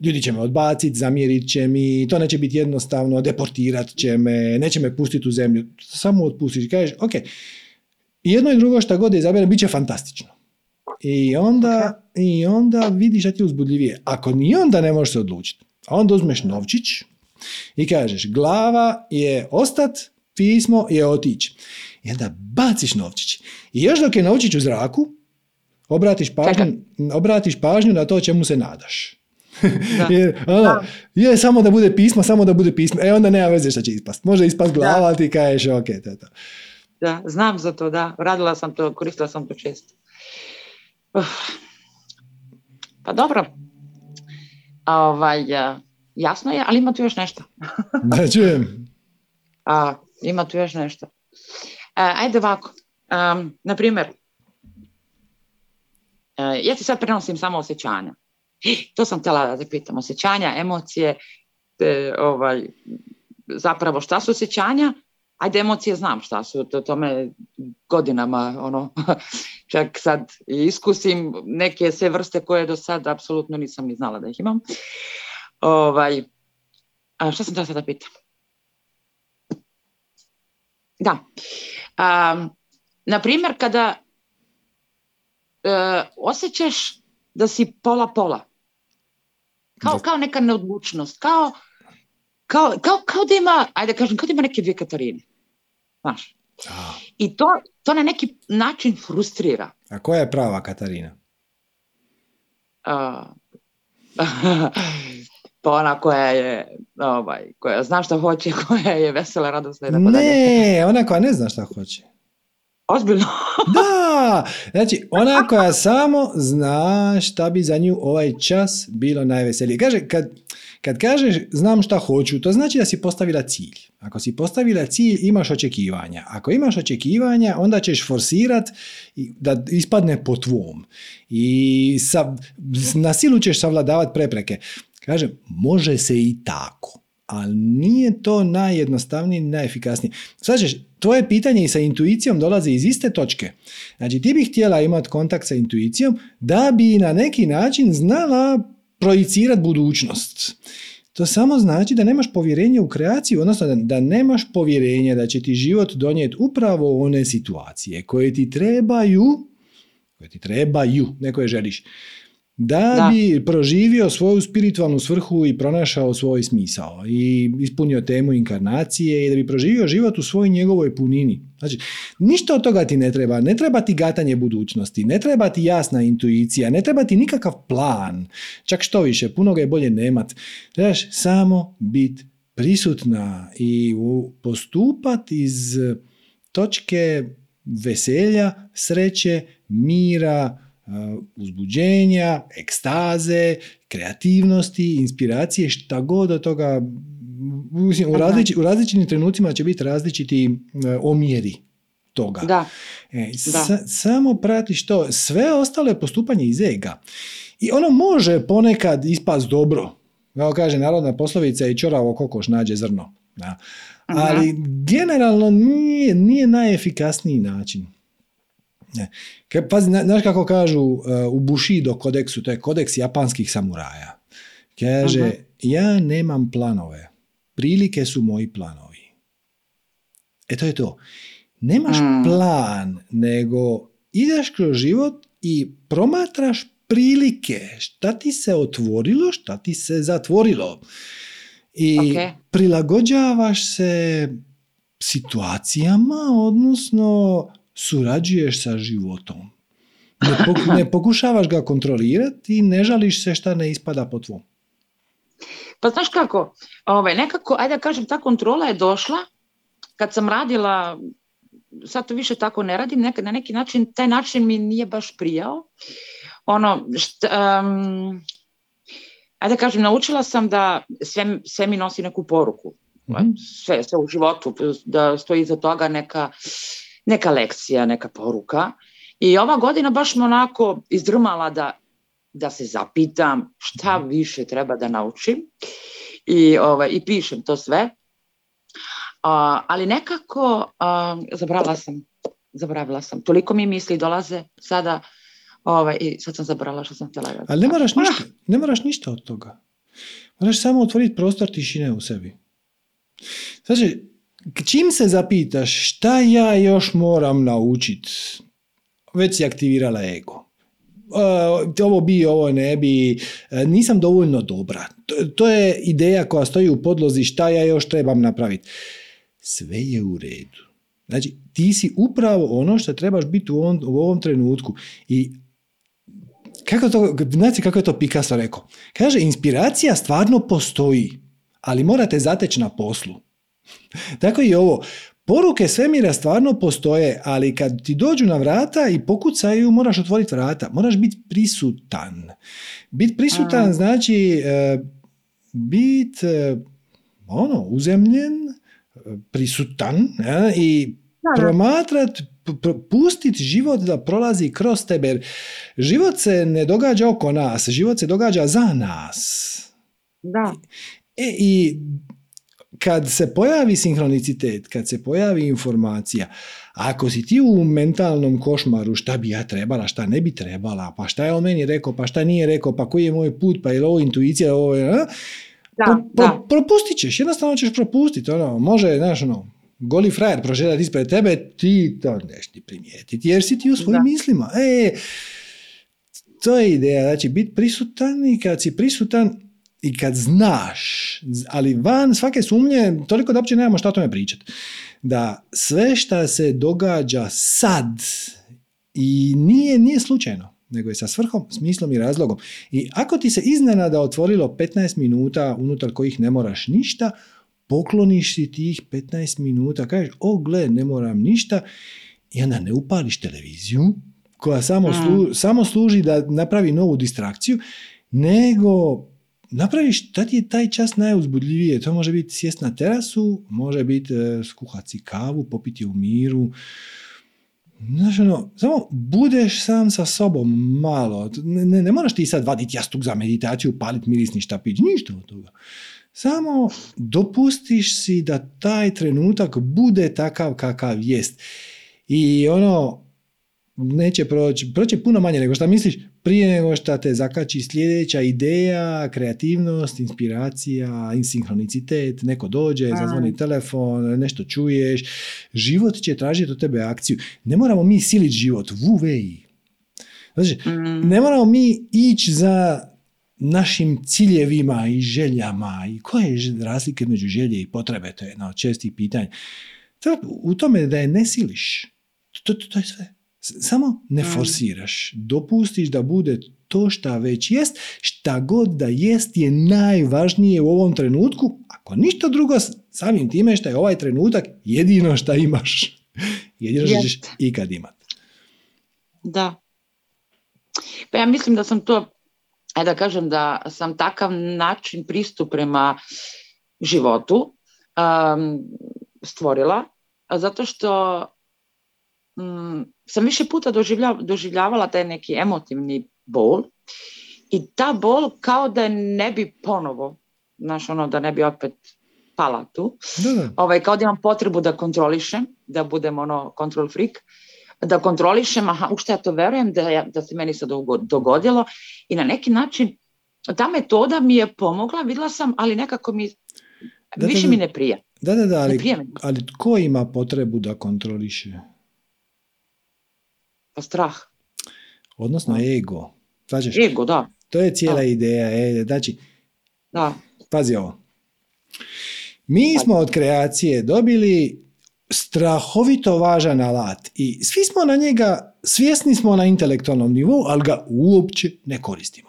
ljudi će me odbaciti, zamjerit će mi, to neće biti jednostavno, deportirat će me, neće me pustiti u zemlju. Samo otpustiš i kažeš, ok, jedno i drugo šta god da izaberem, bit će fantastično. I onda, I onda vidiš šta ti je uzbudljivije. Ako ni onda ne možeš se odlučiti, a onda uzmeš novčić i kažeš, glava je ostat, pismo je otići. I onda baciš novčić. I još dok je novčić u zraku, obratiš pažnju, obratiš pažnju na to čemu se nadaš. Da. Jer, ono, je samo da bude pismo, samo da bude pismo. E onda nema veze šta će ispast. Može ispast glava, ali ti kažeš ok, to je to. Da, znam za to, da. Radila sam to, koristila sam to često. Uf. Pa dobro. A, Ovaj, jasno je, ali ima tu još nešto. Da čujem. A, ima tu još nešto. A, ajde ovako. Um, na primjer, e, ja ti sad prenosim samo osjećanja. To sam htjela da te pitam. Osjećanja, emocije, te, ovaj, zapravo šta su osjećanja? Ajde, emocije znam šta su, to, to me godinama, ono, čak sad iskusim neke sve vrste koje do sad apsolutno nisam ni znala da ih imam. Ovaj, a šta sam da pitam? Da. Um, na primjer, kada e, osjećaš da si pola-pola, kao, Da. kao neka neodlučnost, kao, kao, kao, kao da ima, ajde kažem, kao da ima neke dvije Katarine. Znaš. I to, to na neki način frustrira. a koja je prava Katarina? A, pa ona koja je, ovaj, koja zna šta hoće, koja je vesela, radosna i tako dalje. Ne, ona koja ne zna šta hoće. Ozbiljno. Da, znači ona koja samo zna šta bi za nju ovaj čas bilo najveselije. Kaže, kad, kad kažeš znam šta hoću, to znači da si postavila cilj. Ako si postavila cilj, imaš očekivanja. Ako imaš očekivanja, onda ćeš forsirat da ispadne po tvom. I sa, na silu ćeš savladavati prepreke. Kažem, može se i tako ali nije to najjednostavnije i najefikasnije. Svađaš, tvoje pitanje i sa intuicijom dolazi iz iste točke. Znači ti bi htjela imati kontakt sa intuicijom da bi na neki način znala projicirati budućnost. To samo znači da nemaš povjerenje u kreaciju, odnosno da, da nemaš povjerenje da će ti život donijeti upravo one situacije koje ti trebaju, koje ti trebaju, ne koje želiš da, bi proživio svoju spiritualnu svrhu i pronašao svoj smisao i ispunio temu inkarnacije i da bi proživio život u svojoj njegovoj punini. Znači, ništa od toga ti ne treba. Ne treba ti gatanje budućnosti, ne treba ti jasna intuicija, ne treba ti nikakav plan. Čak što više, puno ga je bolje nemat. Trebaš samo biti prisutna i postupat iz točke veselja, sreće, mira, uzbuđenja, ekstaze, kreativnosti, inspiracije, šta god od toga u, različi, u različitim trenucima će biti različiti uh, omjeri toga. Da. E, samo pratiš to. Sve ostale postupanje iz ega. I ono može ponekad ispast dobro. Kao kaže narodna poslovica i čoravo kokoš nađe zrno. Da. Ali generalno nije, nije najefikasniji način. Ne. Pazi, znaš kako kažu uh, u Bushido kodeksu, to je kodeks japanskih samuraja. Kaže, ja nemam planove, prilike su moji planovi. E to je to. Nemaš mm. plan, nego ideš kroz život i promatraš prilike. Šta ti se otvorilo, šta ti se zatvorilo. I prilagođavaš se situacijama, odnosno surađuješ sa životom. Ne, pokušavaš ga kontrolirati i ne žališ se šta ne ispada po tvom. Pa znaš kako, ovaj, nekako, ajde da kažem, ta kontrola je došla kad sam radila, sad to više tako ne radim, nekad, na neki način, taj način mi nije baš prijao. Ono, šta, ajde da kažem, naučila sam da sve, sve mi nosi neku poruku. Mhm. Sve, sve u životu, da stoji iza toga neka neka lekcija, neka poruka. I ova godina baš me onako izdrmala da, da se zapitam šta mhm. više treba da naučim i, ovaj, i pišem to sve. ali nekako zabravila sam zabravila sam. Toliko mi misli dolaze sada ovaj, i sad sam zabrala što sam htjela. Ali ne moraš, ništa, ne moraš ništa od toga. Moraš samo otvoriti prostor tišine u sebi. Znači, čim se zapitaš šta ja još moram naučiti, već si aktivirala ego. Uh, ovo bi, ovo ne bi, uh, nisam dovoljno dobra. To, to je ideja koja stoji u podlozi šta ja još trebam napraviti. Sve je u redu. Znači, ti si upravo ono što trebaš biti u ovom, u ovom trenutku. I kako to, znači kako je to Picasso rekao? Kaže, inspiracija stvarno postoji, ali morate zateći na poslu. Tako i ovo. Poruke svemira stvarno postoje, ali kad ti dođu na vrata i pokucaju, moraš otvoriti vrata. Moraš biti prisutan. Biti prisutan znači e, biti e, ono, uzemljen, prisutan i promatrat, pustiti život da prolazi kroz tebe. život se ne događa oko nas, život se događa za nas. Da. E, I kad se pojavi sinhronicitet, kad se pojavi informacija, ako si ti u mentalnom košmaru šta bi ja trebala, šta ne bi trebala, pa šta je on meni rekao, pa šta nije rekao, pa koji je moj put, pa je li ovo intuicija, ovo je... Da, da. propustit ćeš, jednostavno ćeš propustiti. Ono, može, znaš, ono, goli frajer prožedati ispred tebe, ti to neš ti primijetiti, jer si ti u svojim mislima. E, to je ideja, znači biti prisutan i kad si prisutan, i kad znaš, ali van svake sumnje, toliko da uopće nemamo šta tome pričati, da sve šta se događa sad i nije, nije slučajno, nego je sa svrhom, smislom i razlogom. I ako ti se iznenada otvorilo 15 minuta unutar kojih ne moraš ništa, pokloniš si tih 15 minuta, kažeš, o gle, ne moram ništa i onda ne upališ televiziju koja samo, Mm. slu- samo služi da napravi novu distrakciju, nego napraviš, ti je taj čas najuzbudljivije. To može biti sjest na terasu, može biti e, skuhat si kavu, popiti u miru. Znaš, ono, samo budeš sam sa sobom malo. Ne, ne, ne moraš ti sad vaditi jastuk za meditaciju, paliti mirisni štapić, ništa od toga. Samo dopustiš si da taj trenutak bude takav kakav jest. I ono, neće proći, proće puno manje nego što misliš, prije nego što te zakači sljedeća ideja, kreativnost, inspiracija, sinhronicitet, neko dođe, Mm. zazvoni telefon, nešto čuješ, život će tražiti od tebe akciju. Ne moramo mi siliti život, vuvej. Znači, Mm. ne moramo mi ići za našim ciljevima i željama i koje je razlike među želje i potrebe, to je jedno od čestih pitanja. To, u tome da je ne siliš. To, to, to je sve. Samo ne Mm. forsiraš. Dopustiš da bude to šta već jest, šta god da jest je najvažnije u ovom trenutku, ako ništa drugo, samim time što je ovaj trenutak jedino šta imaš. Jedino što ćeš ikad imat. Da. Pa ja mislim da sam to, ajde da kažem da sam takav način pristup prema životu um, stvorila, zato što mm, sam više puta doživlja- doživljavala taj neki emotivni bol i ta bol kao da ne bi ponovo, znaš ono, da ne bi opet pala tu, Da, da. ovaj, kao da imam potrebu da kontrolišem, da budem ono control freak, da kontrolišem, aha, u što ja to verujem, da, ja, da se meni sad dogo- dogodilo i na neki način ta metoda mi je pomogla, vidjela sam, ali nekako mi, Da, više mi ne prije. Da, da, da, ali, ali tko ima potrebu da kontroliše? Pa strah, Odnosno ego. Znači, ego, da, to je cijela Da. ideja. E, znači, da, pazi ovo. Mi smo od kreacije dobili strahovito važan alat i svi smo na njega, svjesni smo na intelektualnom nivou, ali ga uopće ne koristimo.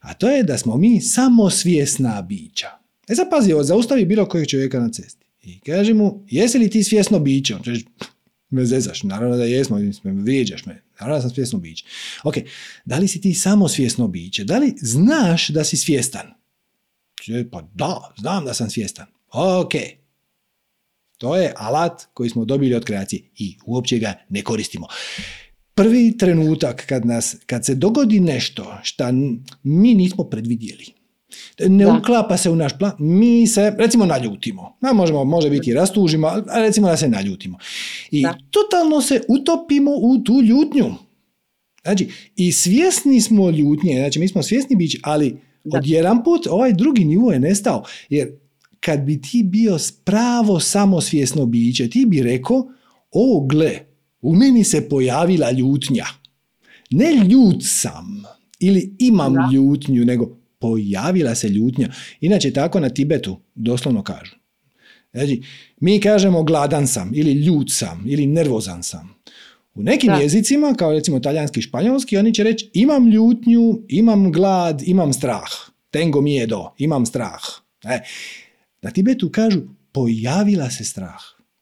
A to je da smo mi samo svjesna bića. E sad pazi zaustavi bilo kojeg čovjeka na cesti i kaži mu, jesi li ti svjesno biće? On me zezaš, naravno da jesmo, vrijeđaš me, naravno da sam svjesno biće. Ok, da li si ti samo svjesno biće? Da li znaš da si svjestan? Pa da, znam da sam svjestan. Ok. To je alat koji smo dobili od kreacije i uopće ga ne koristimo. Prvi trenutak kad, nas, kad se dogodi nešto što mi nismo predvidjeli, ne Da. uklapa se u naš plan, mi se recimo naljutimo. A možemo, može biti i rastužimo, ali recimo da se naljutimo. I Da. totalno se utopimo u tu ljutnju. Znači, i svjesni smo ljutnje, znači mi smo svjesni bići, ali Da. odjedan put ovaj drugi nivo je nestao. Jer kad bi ti bio pravo samosvjesno biće, ti bi rekao, o gle, u meni se pojavila ljutnja. Ne ljut sam ili imam Da. ljutnju, nego pojavila se ljutnja. Inače tako na Tibetu doslovno kažu. Znači, mi kažemo gladan sam ili ljut sam ili nervozan sam. U nekim Da. jezicima, kao recimo talijanski i španjolski, oni će reći imam ljutnju, imam glad, imam strah. Tengo miedo, imam strah. E, na Tibetu kažu pojavila se strah.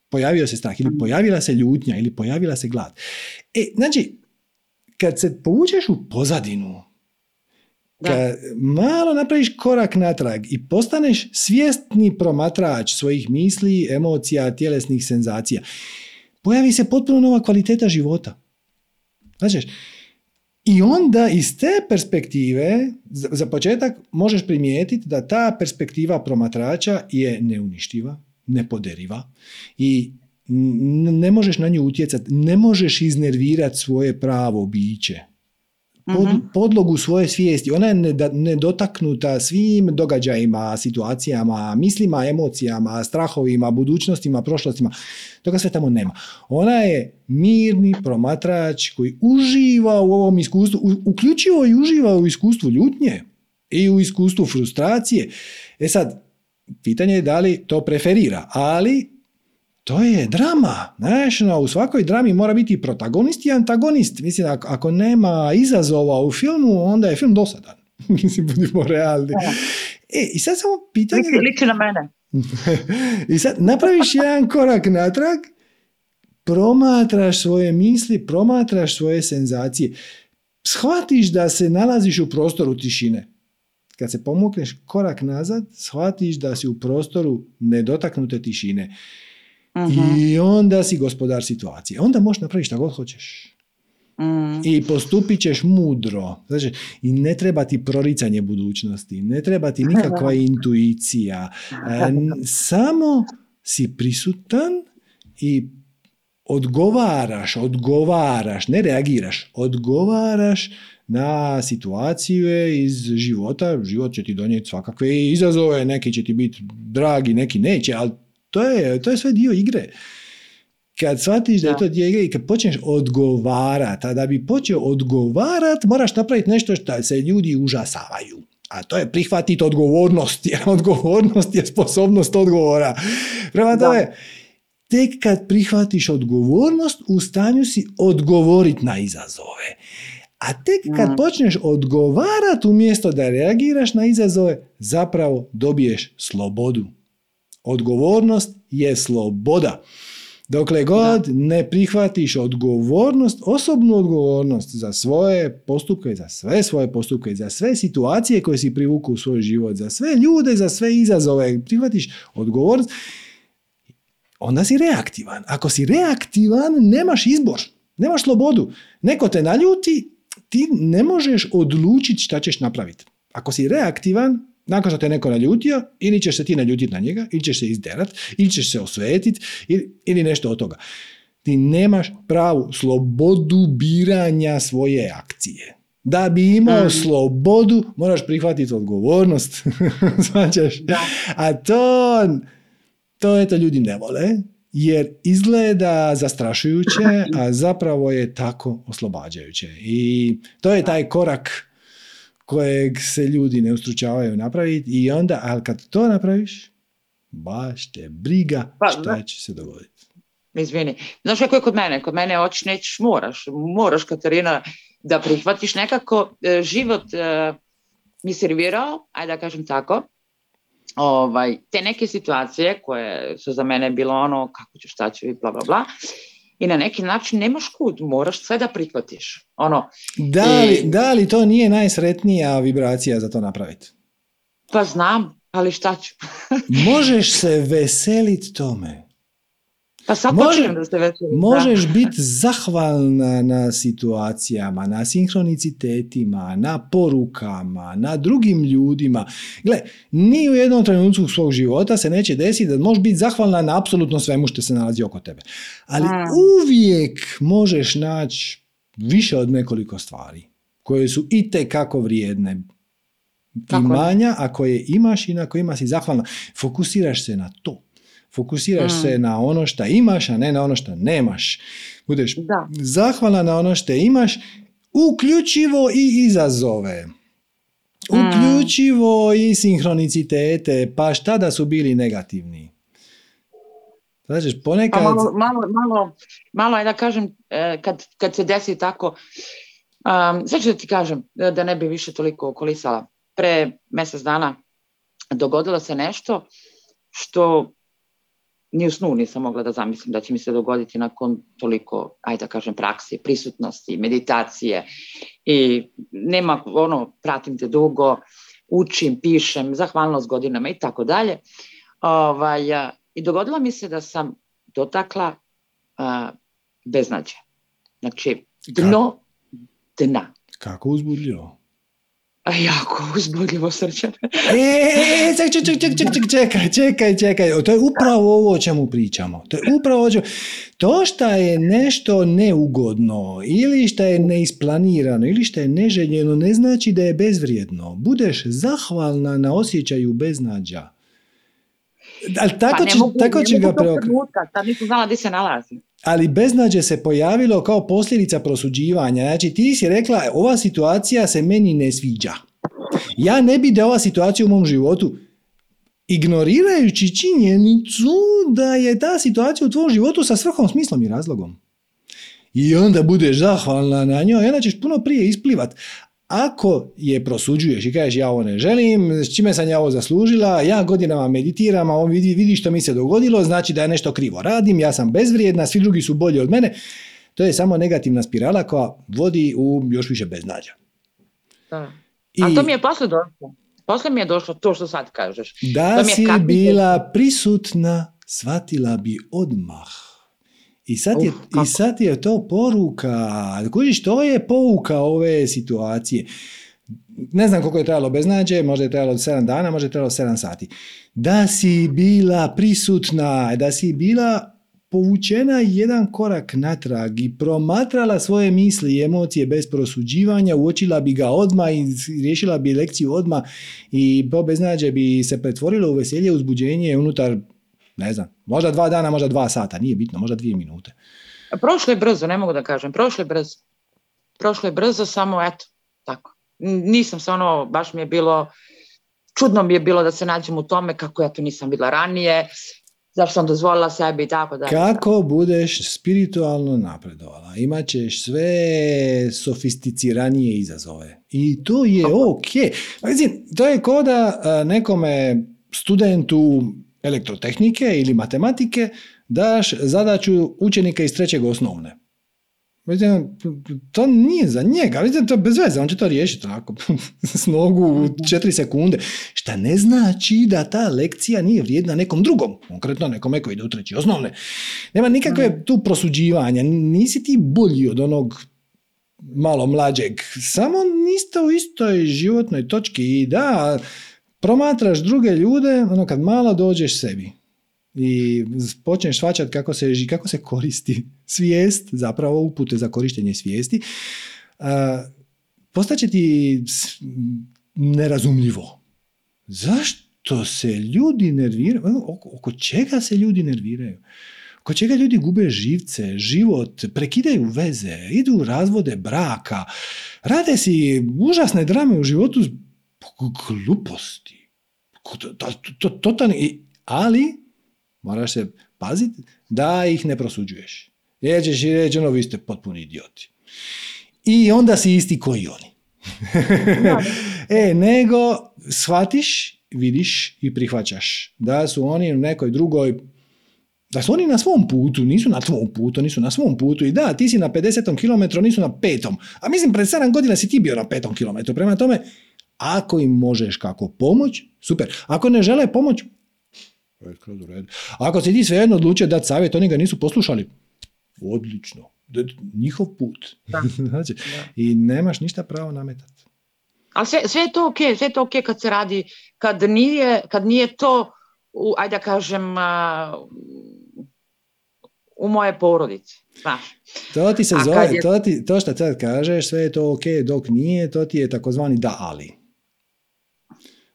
Pojavio se strah ili pojavila se ljutnja ili pojavila se glad. E, znači, kad se povučeš u pozadinu. Kad malo napraviš korak natrag i postaneš svjesni promatrač svojih misli, emocija, tjelesnih senzacija, pojavi se potpuno nova kvaliteta života. Znači, i onda iz te perspektive, za, početak možeš primijetiti da ta perspektiva promatrača je neuništiva, nepoderiva i ne možeš na nju utjecati, ne možeš iznervirati svoje pravo biće. Pod, Mhm. podlogu svoje svijesti, ona je nedotaknuta svim događajima, situacijama, mislima, emocijama, strahovima, budućnostima, prošlostima. Toga sve tamo nema. Ona je mirni promatrač koji uživa u ovom iskustvu, uključivo i uživa u iskustvu ljutnje i u iskustvu frustracije. E sad, pitanje je da li to preferira, ali to je drama. Znaš, no, u svakoj drami mora biti protagonist i antagonist. Mislim, ako, ako nema izazova u filmu, onda je film dosadan. Mislim, budimo realni. E, i sad samo pitanje... Liči, liči na mene. I sad napraviš jedan korak natrag, promatraš svoje misli, promatraš svoje senzacije. Shvatiš da se nalaziš u prostoru tišine. Kad se pomukneš korak nazad, shvatiš da si u prostoru nedotaknute tišine. Mhm. I onda si gospodar situacije. Onda možeš napraviti šta god hoćeš. Mm. I postupit ćeš mudro. Znači, I ne treba ti proricanje budućnosti, ne treba ti nikakva intuicija. E, samo si prisutan i odgovaraš, odgovaraš, ne reagiraš, odgovaraš na situacije iz života. Život će ti donijeti svakakve izazove, neki će ti biti dragi, neki neće, ali to je, to je sve dio igre. Kad shvatiš da je Da. to dio igre i kad počneš odgovarati, a da bi počeo odgovarat, moraš napraviti nešto što se ljudi užasavaju. A to je prihvatiti odgovornost, jer odgovornost je sposobnost odgovora. Prema tome, tek kad prihvatiš odgovornost, u stanju si odgovoriti na izazove. A tek kad počneš odgovarati umjesto da reagiraš na izazove, zapravo dobiješ slobodu. Odgovornost je sloboda. Dokle god ne prihvatiš odgovornost, osobnu odgovornost za svoje postupke, za sve svoje postupke, za sve situacije koje si privuku u svoj život, za sve ljude, za sve izazove, prihvatiš odgovornost, onda si reaktivan. Ako si reaktivan, nemaš izbor, nemaš slobodu. Neko te naljuti, ti ne možeš odlučiti šta ćeš napraviti. Ako si reaktivan, nakon što te neko naljutio, ili ćeš se ti naljutiti na njega, ili ćeš se izderat, ili ćeš se osvetiti, ili, ili nešto od toga. Ti nemaš pravu slobodu biranja svoje akcije. Da bi imao Mm. slobodu, moraš prihvatiti odgovornost. Da. A to, to eto ljudi ne vole, jer izgleda zastrašujuće, a zapravo je tako oslobađajuće. I to je taj korak kojeg se ljudi ne ustručavaju napraviti i onda, ali kad to napraviš, baš te briga Pa, šta će se dogoditi. Izvini. Znaš kako je kod mene? Kod mene hoćeš nećeš moraš. Moraš Katarina da prihvatiš nekako e, život e, mi servirao, ajde da kažem tako, ovaj, te neke situacije koje su za mene bilo ono kako ću, šta ću i bla bla bla. I na neki način nemaš kud, moraš sve da prihvatiš. Ono, Da li, I- da li to nije najsretnija vibracija za to napraviti? pa znam, ali šta ću? Možeš se veseliti tome. Pa sad Može- da se. Možeš biti zahvalna na situacijama, na sinhronicitetima, na porukama, na drugim ljudima. Gle, ni u jednom trenutku svog života se neće desiti da možeš biti zahvalna na apsolutno svemu što se nalazi oko tebe. Ali Mm. uvijek možeš naći više od nekoliko stvari koje su i kako vrijedne imanja, a koje imaš i na kojima si zahvalna. Fokusiraš se na to. Fokusiraš Mm. se na ono što imaš, a ne na ono što nemaš. Budeš Da. zahvalna na ono što imaš, uključivo i izazove. Mm. Uključivo i sinhronicitete, pa šta da su bili negativni. Znači, Pa ponekad... malo, malo, malo, malo je da kažem, e, kad, kad se desi tako, um, sad ću da ti kažem, da da ne bi više toliko okolisala. Pre mjesec dana dogodilo se nešto što ni u snu nisam mogla da zamislim da će mi se dogoditi nakon toliko, ajde da kažem, praksi, prisutnosti, meditacije i nema, ono, pratim te dugo, učim, pišem, zahvalnost godinama i tako dalje. Ovaj, I dogodilo mi se da sam dotakla a, beznađe. Znači, dno dna. Kako uzbudljivo. Jako uzbudljivo srce. E, e, e, ček, ček, ček, ček, ček, ček, čekaj, čekaj, čekaj. To je upravo ovo o čemu pričamo. To je upravo ovo. To što je nešto neugodno ili što je neisplanirano ili što je neželjeno ne znači da je bezvrijedno. Budeš zahvalna na osjećaju beznađa. Ali tako, pa ne će, mogu, tako ne će ga preokrenuti. Sad nisam znala gdje se nalazi. Ali beznađe se pojavilo kao posljedica prosuđivanja. Znači ti si rekla ova situacija se meni ne sviđa. Ja ne bi da ova situacija u mom životu ignorirajući činjenicu da je ta situacija u tvom životu sa svrhom, smislom i razlogom. I onda budeš zahvalna na njoj onda ćeš puno prije isplivat. Ako je prosuđuješ i kažeš ja ovo ne želim, s čime sam ja ovo zaslužila, ja godinama meditiram, a on vidi, vidi što mi se dogodilo, znači da ja nešto krivo radim, ja sam bezvrijedna, svi drugi su bolji od mene, to je samo negativna spirala koja vodi u još više beznađa. Da. A to mi je posle došlo. Posle mi je došlo to što sad kažeš. Da To mi je si bila prisutna, shvatila bi odmah. I sad, je, kako. I sad je to poruka. Kužiš, to je pouka ove situacije. Ne znam koliko je trajalo beznađe, možda je trajalo 7 dana, možda je trajalo 7 sati. Da si bila prisutna, da si bila povučena jedan korak natrag i promatrala svoje misli i emocije bez prosuđivanja, uočila bi ga odmah i riješila bi lekciju odmah i to beznađe bi se pretvorilo u veselje, uzbuđenje unutar, ne znam, možda dva dana, možda dva sata, nije bitno, možda dvije minute. Prošlo je brzo, ne mogu da kažem. Prošlo je brzo. Prošlo je brzo, samo eto, tako. Nisam se ono, baš mi je bilo, čudno mi je bilo da se nađem u tome kako ja to nisam bila ranije, zašto sam dozvolila sebi i tako da. Kako budeš spiritualno napredovala, imat ćeš sve sofisticiranije izazove. I to je ok. Pa Mislim, to je ko da a, nekome studentu elektrotehnike ili matematike daš zadaću učenika iz trećeg osnovne. Mislim, to nije za njega, vidite, to je bez veze, on će to riješiti onako, s nogu u četiri sekunde. Šta ne znači da ta lekcija nije vrijedna nekom drugom, konkretno nekome koji ide u treći osnovne. Nema nikakve tu prosuđivanja, nisi ti bolji od onog malo mlađeg, samo niste u istoj životnoj točki i da, promatraš druge ljude, ono kad malo dođeš sebi i počneš shvaćati kako se, kako se koristi svijest, zapravo upute za korištenje svijesti, postaće ti nerazumljivo. Zašto se ljudi nerviraju? Ono, Oko, oko čega se ljudi nerviraju? Oko čega ljudi gube živce, život, prekidaju veze, idu u razvode braka, rade si užasne drame u životu gluposti. To- to- to- Totalni, i- ali moraš se paziti da ih ne prosuđuješ. Jer ćeš i reći, ono, vi ste potpuni idioti. I onda si isti koji oni. e, nego shvatiš, vidiš i prihvaćaš da su oni u nekoj drugoj da su oni na svom putu, nisu na tvom putu, nisu na svom putu i da, ti si na 50. kilometru, nisu na petom. A mislim, pred 7 godina si ti bio na petom kilometru. Prema tome, ako im možeš kako pomoć, super. Ako ne žele pomoć, redu. Ako si ti svejedno odlučio dati savjet, oni ga nisu poslušali, odlično. Njihov put. Znači, I nemaš ništa pravo nametati. Ali sve, sve je to ok, sve je to ok kad se radi, kad nije, kad nije to, u, ajde da kažem, a, u moje porodici. Znaš. To ti se A zove, je- to, ti, to što sad kažeš, sve je to ok, dok nije, to ti je takozvani da ali.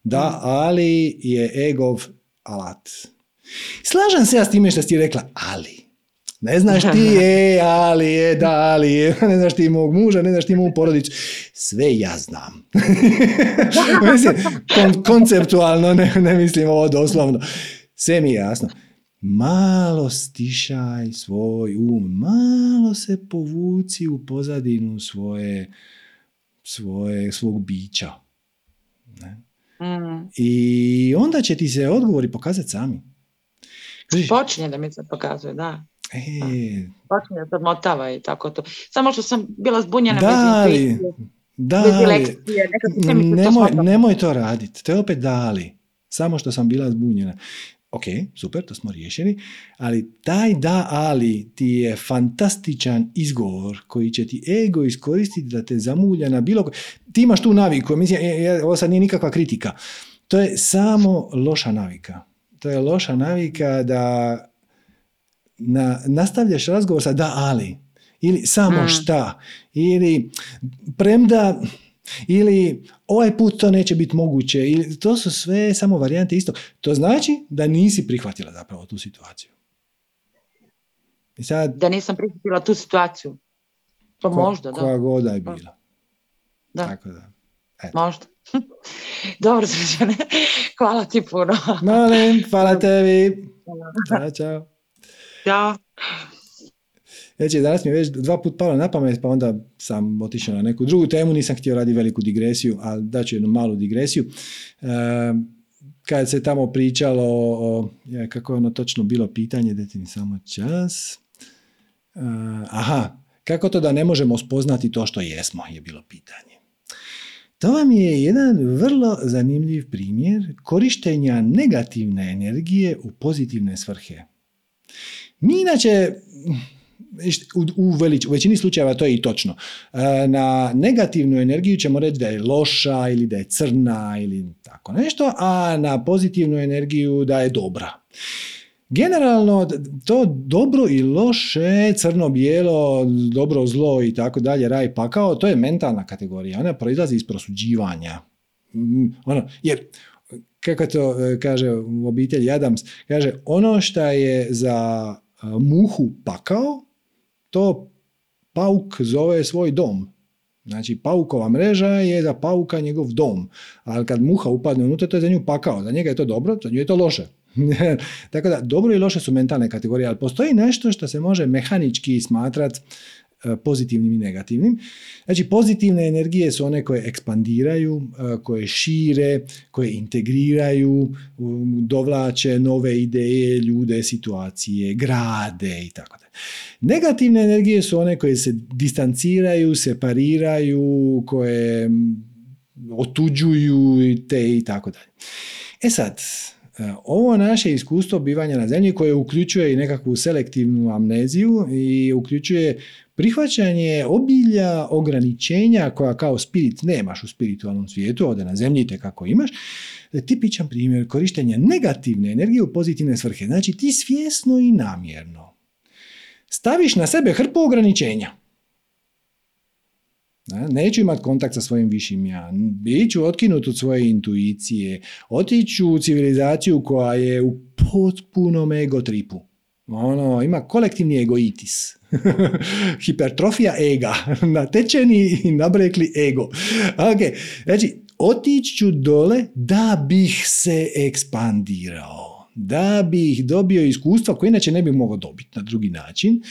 Da ali je egov alat. Slažem se ja s time što si rekla, ali. Ne znaš ti je, ali je, da, ali je, ne znaš ti mog muža, ne znaš ti mogu porodicu. Sve ja znam. mislim, kon- konceptualno, ne, ne mislim ovo doslovno. Sve mi je jasno. Malo stišaj svoj um, malo se povuci u pozadinu svoje, svoje svog bića. Mm. I onda će ti se odgovori pokazati sami. Kažeš, Počinje da mi se pokazuje, da. e, Počinje da se odmotava i tako to. Samo što sam bila zbunjena da bez intuicije, da bez to nemoj, shvatilo. nemoj to raditi, to je opet dali. Samo što sam bila zbunjena. Ok, super, to smo riješili, ali taj da ali ti je fantastičan izgovor koji će ti ego iskoristiti da te zamulja na bilo ko... Ti imaš tu naviku, mislim, e, e, ovo sad nije nikakva kritika. To je samo loša navika. To je loša navika da na, nastavljaš razgovor sa da ali ili samo Mm. šta ili premda ili ovaj put to neće biti moguće ili to su sve samo varijante isto. To znači da nisi prihvatila zapravo tu situaciju. I sad, Da nisam prihvatila tu situaciju. To ko- možda, da. koja god je bila. Da. Tako da. Možda. Dobro, Srećane. Hvala ti puno. Molim, hvala tebi. Ćao, čao. Ćao. Znači, danas mi je već dva put palo na pamet, pa onda sam otišao na neku drugu temu, nisam htio raditi veliku digresiju, ali daću jednu malu digresiju. E, kad se tamo pričalo o, kako je ono točno bilo pitanje, dajte mi samo čas. E, aha, kako to da ne možemo spoznati to što jesmo, je bilo pitanje. To vam je jedan vrlo zanimljiv primjer korištenja negativne energije u pozitivne svrhe. Mi inače, u, u, u većini slučajeva to je i točno. E, na negativnu energiju ćemo reći da je loša ili da je crna ili tako nešto, a na pozitivnu energiju da je dobra. Generalno, to dobro i loše, crno-bijelo, dobro, zlo i tako dalje, raj, pakao, to je mentalna kategorija. Ona proizlazi iz prosuđivanja. Mm, ono, jer, kako to e, kaže u obitelji Adams, kaže, ono što je za muhu pakao, to pauk zove svoj dom. Znači, paukova mreža je za pauka njegov dom. Ali kad muha upadne unutra, to je za nju pakao. Za njega je to dobro, za nju je to loše. Tako da, dobro i loše su mentalne kategorije, ali postoji nešto što se može mehanički smatrati pozitivnim i negativnim. Znači, pozitivne energije su one koje ekspandiraju, e, koje šire, koje integriraju, dovlače nove ideje, ljude, situacije, grade i tako dalje. Negativne energije su one koje se distanciraju, separiraju, koje otuđuju te i tako dalje. E sad, E, ovo naše iskustvo bivanja na zemlji koje uključuje i nekakvu selektivnu amneziju i uključuje prihvaćanje obilja ograničenja koja kao spirit nemaš u spiritualnom svijetu, ovdje na zemlji te kako imaš, tipičan primjer korištenja negativne energije u pozitivne svrhe. Znači ti svjesno i namjerno staviš na sebe hrpu ograničenja. Neću imati kontakt sa svojim višim ja. Biću otkinut od svoje intuicije. Otiću u civilizaciju koja je u potpunom ego tripu. Ono, ima kolektivni egoitis. Hipertrofija ega. Natečeni i nabrekli ego. Ok, znači, otiću dole da bih se ekspandirao. Da bih dobio iskustva koje inače ne bih mogao dobiti na drugi način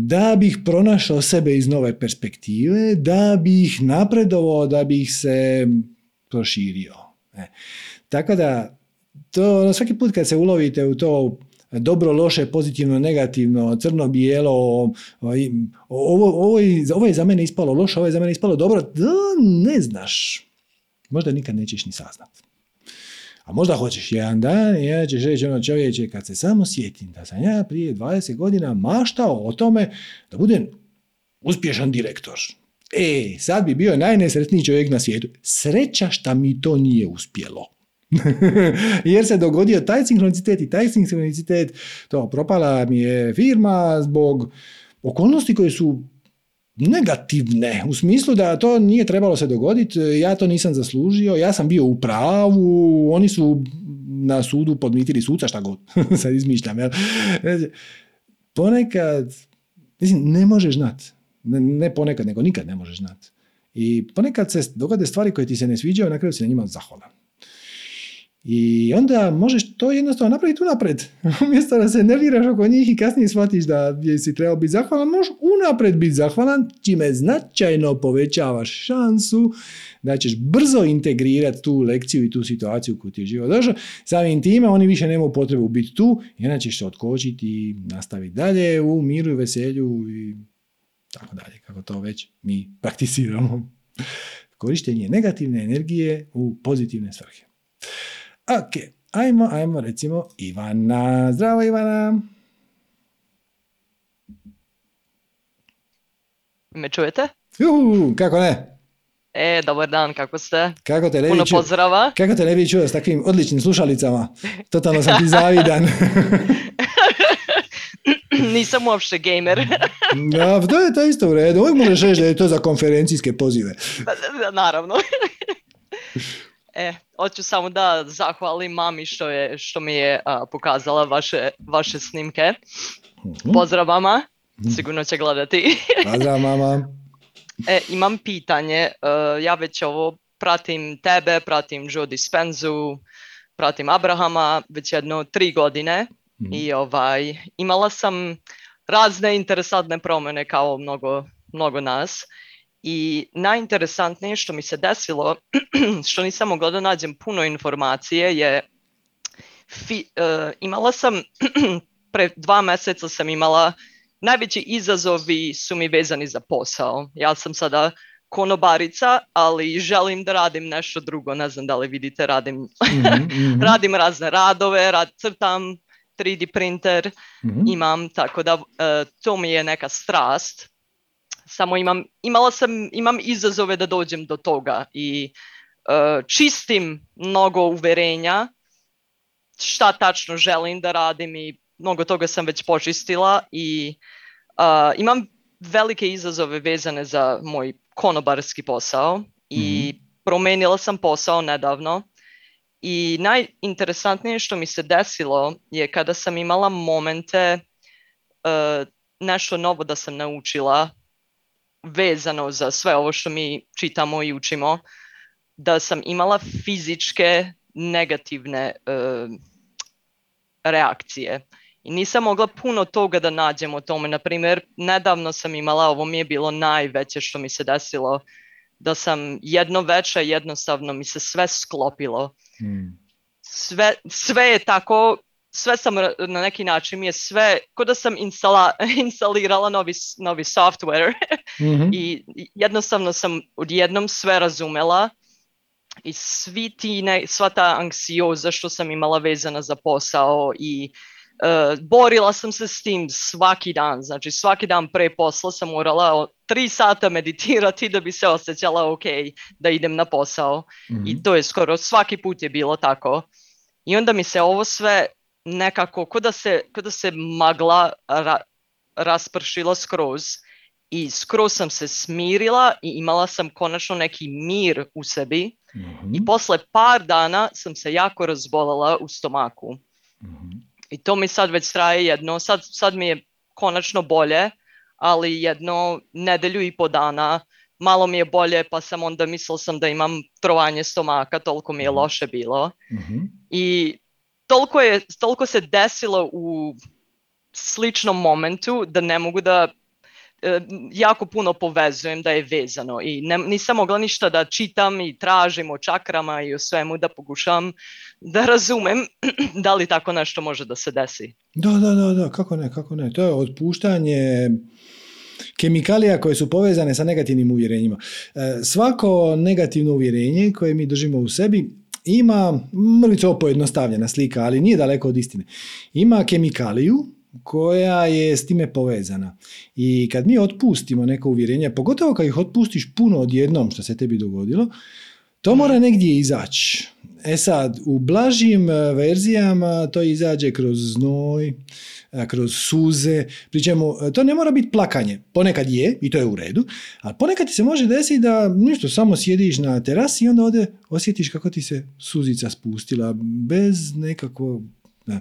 da bih pronašao sebe iz nove perspektive, da bih napredovao, da bih se proširio. E. Tako da, to ono, svaki put kad se ulovite u to dobro, loše, pozitivno, negativno, crno, bijelo, ovaj, ovo, ovo, ovo je za mene ispalo loše, ovo je za mene ispalo dobro, da, ne znaš. Možda nikad nećeš ni saznat. A možda hoćeš jedan dan i ja ćeš reći ono čovječe, kad se samo sjetim da sam ja prije 20 godina maštao o tome da budem uspješan direktor. E, sad bi bio najnesretniji čovjek na svijetu. Sreća šta mi to nije uspjelo. Jer se dogodio taj sinkronicitet i taj sinkronicitet, to propala mi je firma zbog okolnosti koje su negativne, u smislu da to nije trebalo se dogoditi, ja to nisam zaslužio, ja sam bio u pravu, oni su na sudu podmitili suca, šta god, sad izmišljam. Jel? Ponekad, mislim, ne možeš znat. Ne, ne ponekad, nego nikad ne možeš znat. I ponekad se dogode stvari koje ti se ne sviđaju, na kraju si na njima zahvalan. I onda možeš to jednostavno napraviti unapred. Umjesto da se nerviraš oko njih i kasnije shvatiš da si trebao biti zahvalan, možeš unapred biti zahvalan, čime značajno povećavaš šansu da ćeš brzo integrirati tu lekciju i tu situaciju koju ti je živo došao. Samim time oni više nemaju potrebu biti tu, onda ćeš se otkočiti i nastaviti dalje u miru i veselju i tako dalje, kako to već mi prakticiramo. Korištenje negativne energije u pozitivne svrhe. Ok, ajmo, ajmo recimo Ivana. Zdravo Ivana. Me čujete? Juhu, kako ne? E, dobar dan, kako ste? Kako te ne Puno pozdrava. Kako te ne bi čuo s takvim odličnim slušalicama? Totalno sam ti zavidan. Nisam uopšte gamer. da, to je to isto u redu. Uvijek možeš reći da je to za konferencijske pozive. Naravno. E, hoću samo da zahvalim mami što, je, što mi je pokazala vaše, vaše snimke. uh Pozdrav mama, mhm. sigurno će gledati. Pozdrav mama. E, imam pitanje, e, ja već ovo pratim tebe, pratim Joe Dispenzu, pratim Abrahama već jedno tri godine mhm. i ovaj, imala sam razne interesantne promjene kao mnogo, mnogo nas. I najinteresantnije što mi se desilo, što nisam mogla da nađem puno informacije, je fi, uh, imala sam, pre dva mjeseca sam imala, najveći izazovi su mi vezani za posao. Ja sam sada konobarica, ali želim da radim nešto drugo, ne znam da li vidite, radim, mm-hmm. radim razne radove, rad, crtam, 3D printer mm-hmm. imam, tako da uh, to mi je neka strast. Samo imam, imala sam, imam izazove da dođem do toga i uh, čistim mnogo uverenja šta tačno želim da radim i mnogo toga sam već počistila i uh, imam velike izazove vezane za moj konobarski posao i mm promenila sam posao nedavno i najinteresantnije što mi se desilo je kada sam imala momente uh, nešto novo da sam naučila vezano za sve ovo što mi čitamo i učimo, da sam imala fizičke negativne uh, reakcije. I nisam mogla puno toga da nađem o tome. Naprimjer, nedavno sam imala, ovo mi je bilo najveće što mi se desilo, da sam jedno veče jednostavno mi se sve sklopilo. Hmm. Sve, sve je tako, sve sam na neki način mi je sve, ko da sam instala, instalirala novi, novi software mm-hmm. i jednostavno sam odjednom sve razumela i svi ti, ne, sva ta anksioza što sam imala vezana za posao i uh, borila sam se s tim svaki dan, znači svaki dan pre posla sam morala tri sata meditirati da bi se osjećala ok, da idem na posao mm-hmm. i to je skoro svaki put je bilo tako. I onda mi se ovo sve nekako, kod da se, kod da se magla ra, raspršila skroz i skroz sam se smirila i imala sam konačno neki mir u sebi mm-hmm. i posle par dana sam se jako razbolala u stomaku. Mm-hmm. I to mi sad već traje jedno, sad, sad mi je konačno bolje, ali jedno nedelju i po dana malo mi je bolje, pa sam onda mislila sam da imam trovanje stomaka, toliko mi je mhm. loše bilo. Mm-hmm. I toliko, je, toliko se desilo u sličnom momentu da ne mogu da E, jako puno povezujem da je vezano i ne, nisam mogla ništa da čitam i tražim o čakrama i o svemu da pokušam da razumem da li tako nešto može da se desi. Da, da, da, da, kako ne, kako ne. To je otpuštanje kemikalija koje su povezane sa negativnim uvjerenjima. E, svako negativno uvjerenje koje mi držimo u sebi ima, mrvicu pojednostavljena slika, ali nije daleko od istine. Ima kemikaliju koja je s time povezana. I kad mi otpustimo neko uvjerenje, pogotovo kad ih otpustiš puno odjednom što se tebi dogodilo, to mora negdje izaći. E sad, u blažim e, verzijama to izađe kroz znoj, kroz suze, pri čemu e, to ne mora biti plakanje. Ponekad je, i to je u redu, ali ponekad ti se može desiti da ništa, samo sjediš na terasi i onda ovdje osjetiš kako ti se suzica spustila bez nekakvog da.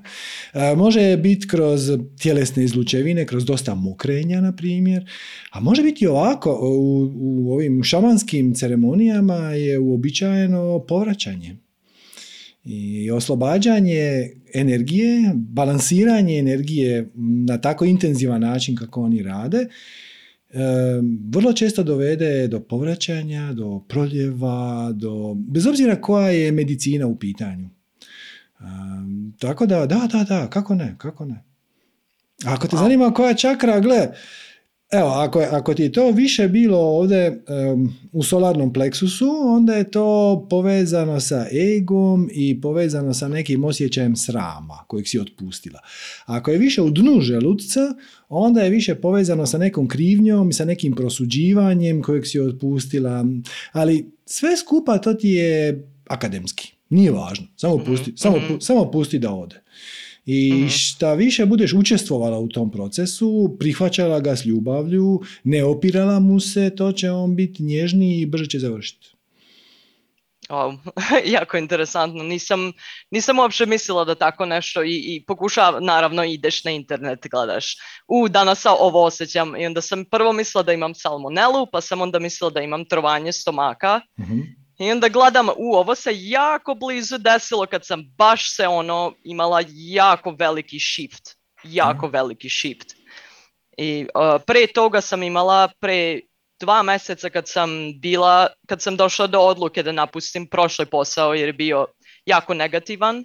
može biti kroz tjelesne izlučevine, kroz dosta mokrenja, na primjer, a može biti ovako, u, u ovim šamanskim ceremonijama je uobičajeno povraćanje i oslobađanje energije, balansiranje energije na tako intenzivan način kako oni rade, vrlo često dovede do povraćanja, do proljeva, do, bez obzira koja je medicina u pitanju. Tako da, da, da, da, kako ne, kako ne. Ako te zanima koja čakra, gle, evo, ako, ako ti je to više bilo ovdje um, u solarnom pleksusu, onda je to povezano sa egom i povezano sa nekim osjećajem srama kojeg si otpustila. Ako je više u dnu želuca, onda je više povezano sa nekom krivnjom i sa nekim prosuđivanjem kojeg si otpustila. Ali sve skupa to ti je akademski. Nije važno. Samo mhm, pusti, mm samo, mhm. samo pusti da ode. I mm šta više budeš učestvovala u tom procesu, prihvaćala ga s ljubavlju, ne opirala mu se, to će on biti nježniji i brže će završiti. Wow, jako interesantno. Nisam, nisam uopće mislila da tako nešto i, i pokušava, naravno ideš na internet, gledaš, u danas ovo osjećam. I onda sam prvo mislila da imam salmonelu, pa sam onda mislila da imam trovanje stomaka. Mm i onda gledam, u, ovo se jako blizu desilo kad sam baš se ono imala jako veliki shift. Jako mm. veliki shift. I uh, pre toga sam imala, pre dva mjeseca kad sam bila, kad sam došla do odluke da napustim prošli posao jer je bio jako negativan,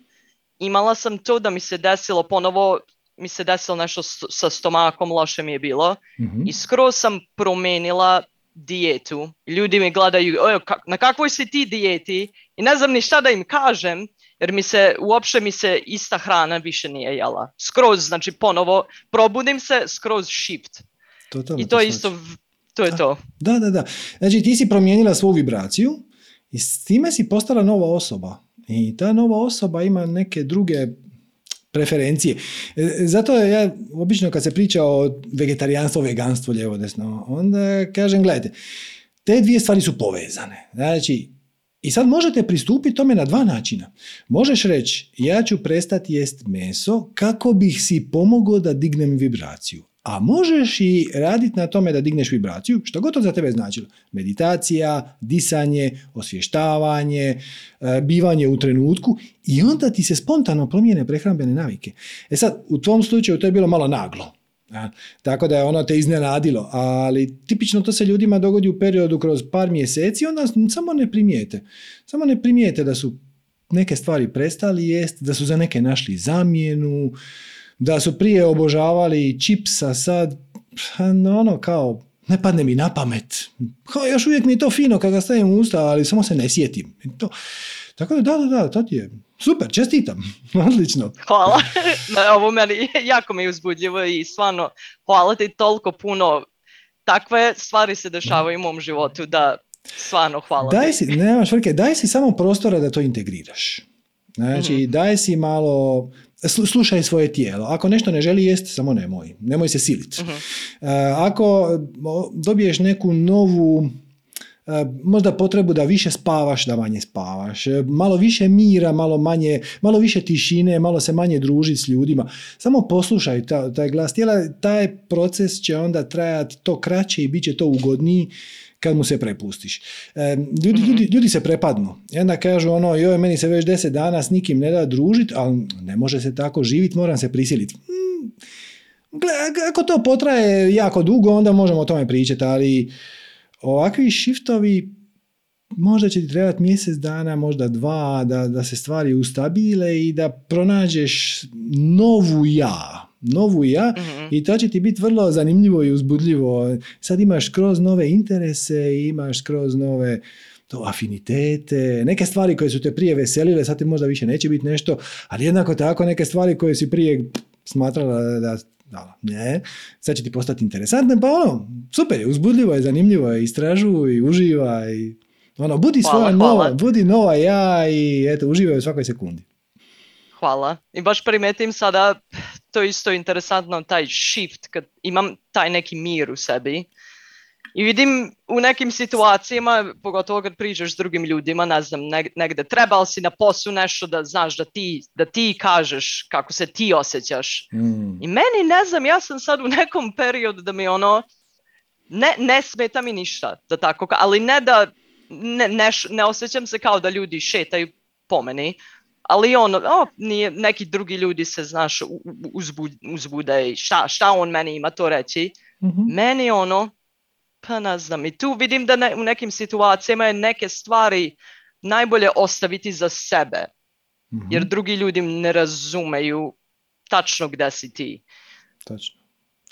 imala sam to da mi se desilo ponovo, mi se desilo nešto sa stomakom, loše mi je bilo Mhm. i skroz sam promijenila dijetu. Ljudi mi gledaju, "Ojo, ka- na kakvoj si ti dijeti? I ne znam ni šta da im kažem, jer mi se, uopće mi se ista hrana više nije jela. Skroz, znači ponovo, probudim se, skroz shift. Totalno I to je shvaćam. isto, v- to je to. Da, da, da. Znači ti si promijenila svoju vibraciju i s time si postala nova osoba. I ta nova osoba ima neke druge preferencije. E, Zato ja obično kad se priča o vegetarijanstvu, veganstvu, lijevo, desno, onda kažem, gledajte, te dvije stvari su povezane. Znači, i sad možete pristupiti tome na dva načina. Možeš reći, ja ću prestati jest meso kako bih si pomogao da dignem vibraciju. A možeš i raditi na tome da digneš vibraciju, što god to za tebe značilo. Meditacija, disanje, osvještavanje, e, bivanje u trenutku i onda ti se spontano promijene prehrambene navike. E sad, u tvom slučaju to je bilo malo naglo. Tako da je ono te iznenadilo, ali tipično to se ljudima dogodi u periodu kroz par mjeseci, onda samo ne primijete. Samo ne primijete da su neke stvari prestali jest, da su za neke našli zamjenu, da su prije obožavali čips, a sad pa, ono kao ne padne mi na pamet. Kao, još uvijek mi je to fino kad ga stavim u usta, ali samo se ne sjetim. To. Tako da, da, da, da, to ti je super, čestitam, odlično. Hvala. Ovo meni jako mi je uzbudljivo i stvarno hvala ti toliko puno. Takve stvari se dešavaju u mom životu da stvarno hvala Daj si, nemaš frke, daj si samo prostora da to integriraš. Znači, daj si malo, slušaj svoje tijelo. Ako nešto ne želi jest, samo nemoj. Nemoj se siliti. Mhm. ako o, dobiješ neku novu e, možda potrebu da više spavaš, da manje spavaš, e, malo više mira, malo manje, malo više tišine, malo se manje družiti s ljudima. Samo poslušaj ta, taj glas tijela, taj proces će onda trajati to kraće i bit će to ugodniji kad mu se prepustiš. E, ljudi, ljudi, ljudi se prepadnu. Onda kažu ono, joj, meni se već deset dana s nikim ne da družiti, ali ne može se tako živjeti, moram se prisiliti. Mm, ako to potraje jako dugo, onda možemo o tome pričati, ali ovakvi shiftovi možda će ti trebati mjesec dana, možda dva, da, da se stvari ustabile i da pronađeš novu ja. Novu ja Mhm. i to će ti biti vrlo zanimljivo i uzbudljivo. Sad imaš kroz nove interese, imaš kroz nove to afinitete, neke stvari koje su te prije veselile, sad ti možda više neće biti nešto, ali jednako tako neke stvari koje si prije smatrala da, da ne, sad će ti postati interesantne, pa ono, super je, uzbudljivo je, zanimljivo je, istražuj, uživaj, ono, budi Hvala, svoja hvala. nova, budi nova ja i eto, uživaj u svakoj sekundi. Hvala. I baš primetim sada, to je isto interesantno, taj shift, kad imam taj neki mir u sebi. I vidim u nekim situacijama, pogotovo kad pričaš s drugim ljudima, ne znam, neg- negde trebal si na poslu nešto da znaš da ti, da ti kažeš kako se ti osjećaš. Mm. I meni, ne znam, ja sam sad u nekom periodu da mi ono, ne, ne smeta mi ništa, da tako, ali ne da, ne, ne, ne osjećam se kao da ljudi šetaju po meni, ali ono, o, nije, neki drugi ljudi se, znaš, uzbud, uzbude i šta, šta on meni ima to reći. Mhm. Meni ono, pa ne znam, i tu vidim da ne, u nekim situacijama je neke stvari najbolje ostaviti za sebe, Mhm. jer drugi ljudi ne razumeju tačno gde si ti. Točno.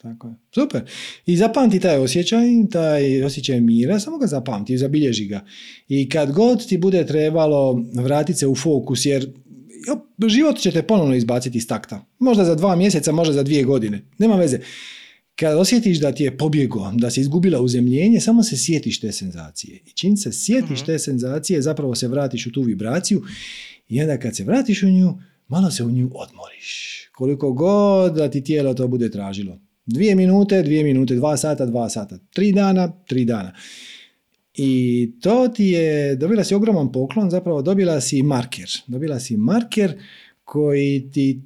Tako je. Super. I zapamti taj osjećaj, taj osjećaj mira, samo ga zapamti, zabilježi ga. I kad god ti bude trebalo vratiti se u fokus, jer život će te ponovno izbaciti iz takta. Možda za dva mjeseca, možda za dvije godine. Nema veze. Kad osjetiš da ti je pobjego, da si izgubila uzemljenje, samo se sjetiš te senzacije. I čim se sjetiš Mhm. te senzacije, zapravo se vratiš u tu vibraciju i onda kad se vratiš u nju, malo se u nju odmoriš. Koliko god da ti tijelo to bude tražilo. Dvije minute, dvije minute, dva sata, dva sata, tri dana, tri dana. I to ti je, dobila si ogroman poklon, zapravo dobila si marker. Dobila si marker koji ti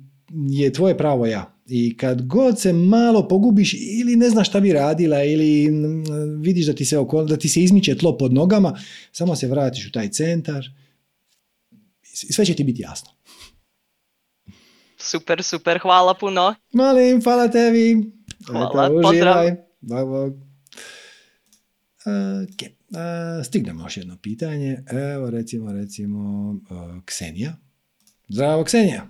je tvoje pravo ja. I kad god se malo pogubiš ili ne znaš šta bi radila ili mm, vidiš da ti se, oko, da ti se izmiče tlo pod nogama, samo se vratiš u taj centar i sve će ti biti jasno. Super, super, hvala puno. Molim, hvala tebi. Hvala, Eto, pozdrav. uživaj. Bog, bog. Ok, e, stignemo još jedno pitanje. Evo recimo, recimo, e, Ksenija. Zdravo, Ksenija.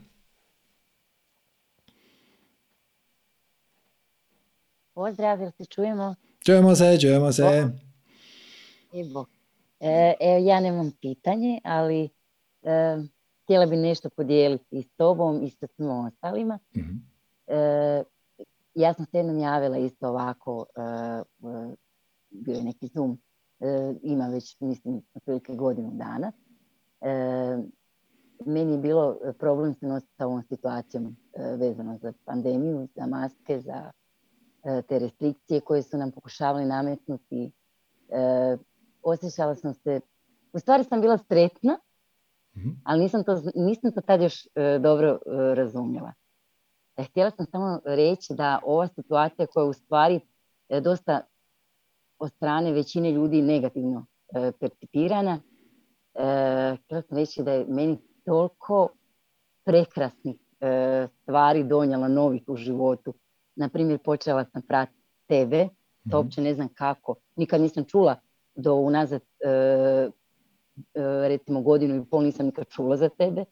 Pozdrav, jel se čujemo? Čujemo se, čujemo se. Evo, e, evo ja nemam pitanje, ali e, htjela bi nešto podijeliti s tobom i sa svim ostalima. Mhm. E, ja sam se jednom javila isto ovako, e, e, bio je neki Zoom, e, ima već, mislim, otprilike godinu dana. Meni je bilo problem se nositi sa ovom situacijom vezano za pandemiju, za maske, za te restrikcije koje su nam pokušavali nametnuti. Osjećala sam se, u stvari sam bila sretna, Mhm. ali nisam to, nisam to tad još dobro razumjela. Htjela sam samo reći da ova situacija koja je u stvari e, dosta od strane većine ljudi negativno e, percipirana, e, htjela sam reći da je meni toliko prekrasnih stvari donijela novih u životu. Na primjer, počela sam pratiti tebe, to Mhm. uopće ne znam kako. Nikad nisam čula do unazad recimo godinu i pol nisam nikad čula za tebe.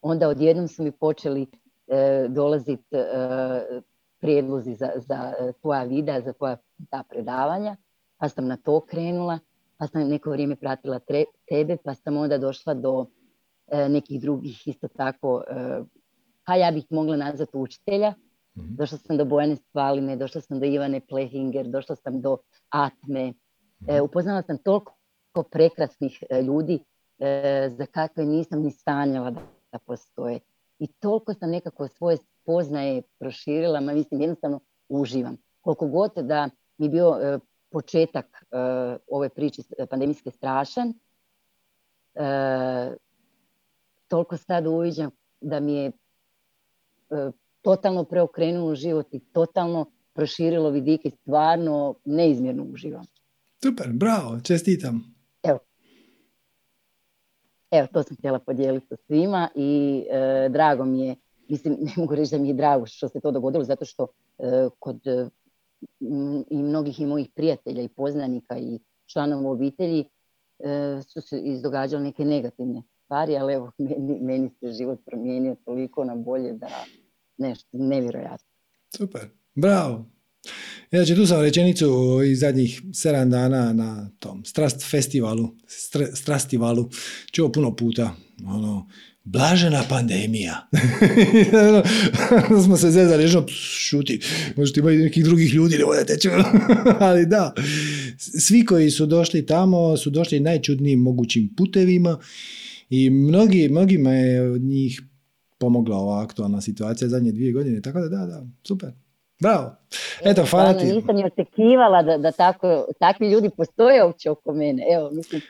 Onda odjednom su mi počeli dolaziti e, prijedlozi za, za e, tvoja videa, za tvoja ta predavanja, pa sam na to krenula, pa sam neko vrijeme pratila tre- tebe, pa sam onda došla do e, nekih drugih isto tako, e, pa ja bih mogla nazvati učitelja. Mhm. Došla sam do Bojane Stvaline, došla sam do Ivane Plehinger, došla sam do Atme. E, upoznala sam toliko prekrasnih e, ljudi e, za kakve nisam ni sanjala da, da postoje. I toliko sam nekako svoje spoznaje proširila, ma mislim jednostavno uživam. Koliko god da mi bio e, početak e, ove priče pandemijske strašan, e, toliko sad uviđam da mi je e, totalno preokrenulo život i totalno proširilo vidike stvarno neizmjerno uživam. Super, bravo, čestitam. Evo, to sam htjela podijeliti sa svima i e, drago mi je, mislim, ne mogu reći da mi je drago što se to dogodilo, zato što e, kod e, i mnogih i mojih prijatelja i poznanika i članova obitelji e, su se izdogađale neke negativne stvari, ali evo, meni, meni se život promijenio toliko na bolje da nešto nevjerojatno. Super, bravo. Inače, tu sam rečenicu iz zadnjih sedam dana na tom Strast festivalu, str- Strastivalu, čuo puno puta. Ono, blažena pandemija. Ono, smo se zezali, što šuti, možda ima nekih drugih ljudi, ne vodite. Ali da, svi koji su došli tamo su došli najčudnijim mogućim putevima i mnogi, mnogima je od njih pomogla ova aktualna situacija zadnje dvije godine, tako da da, da, super. Bravo. Eto, hvala ti. nisam ni očekivala da, da tako, takvi ljudi postoje uopće oko mene. Evo, mislim,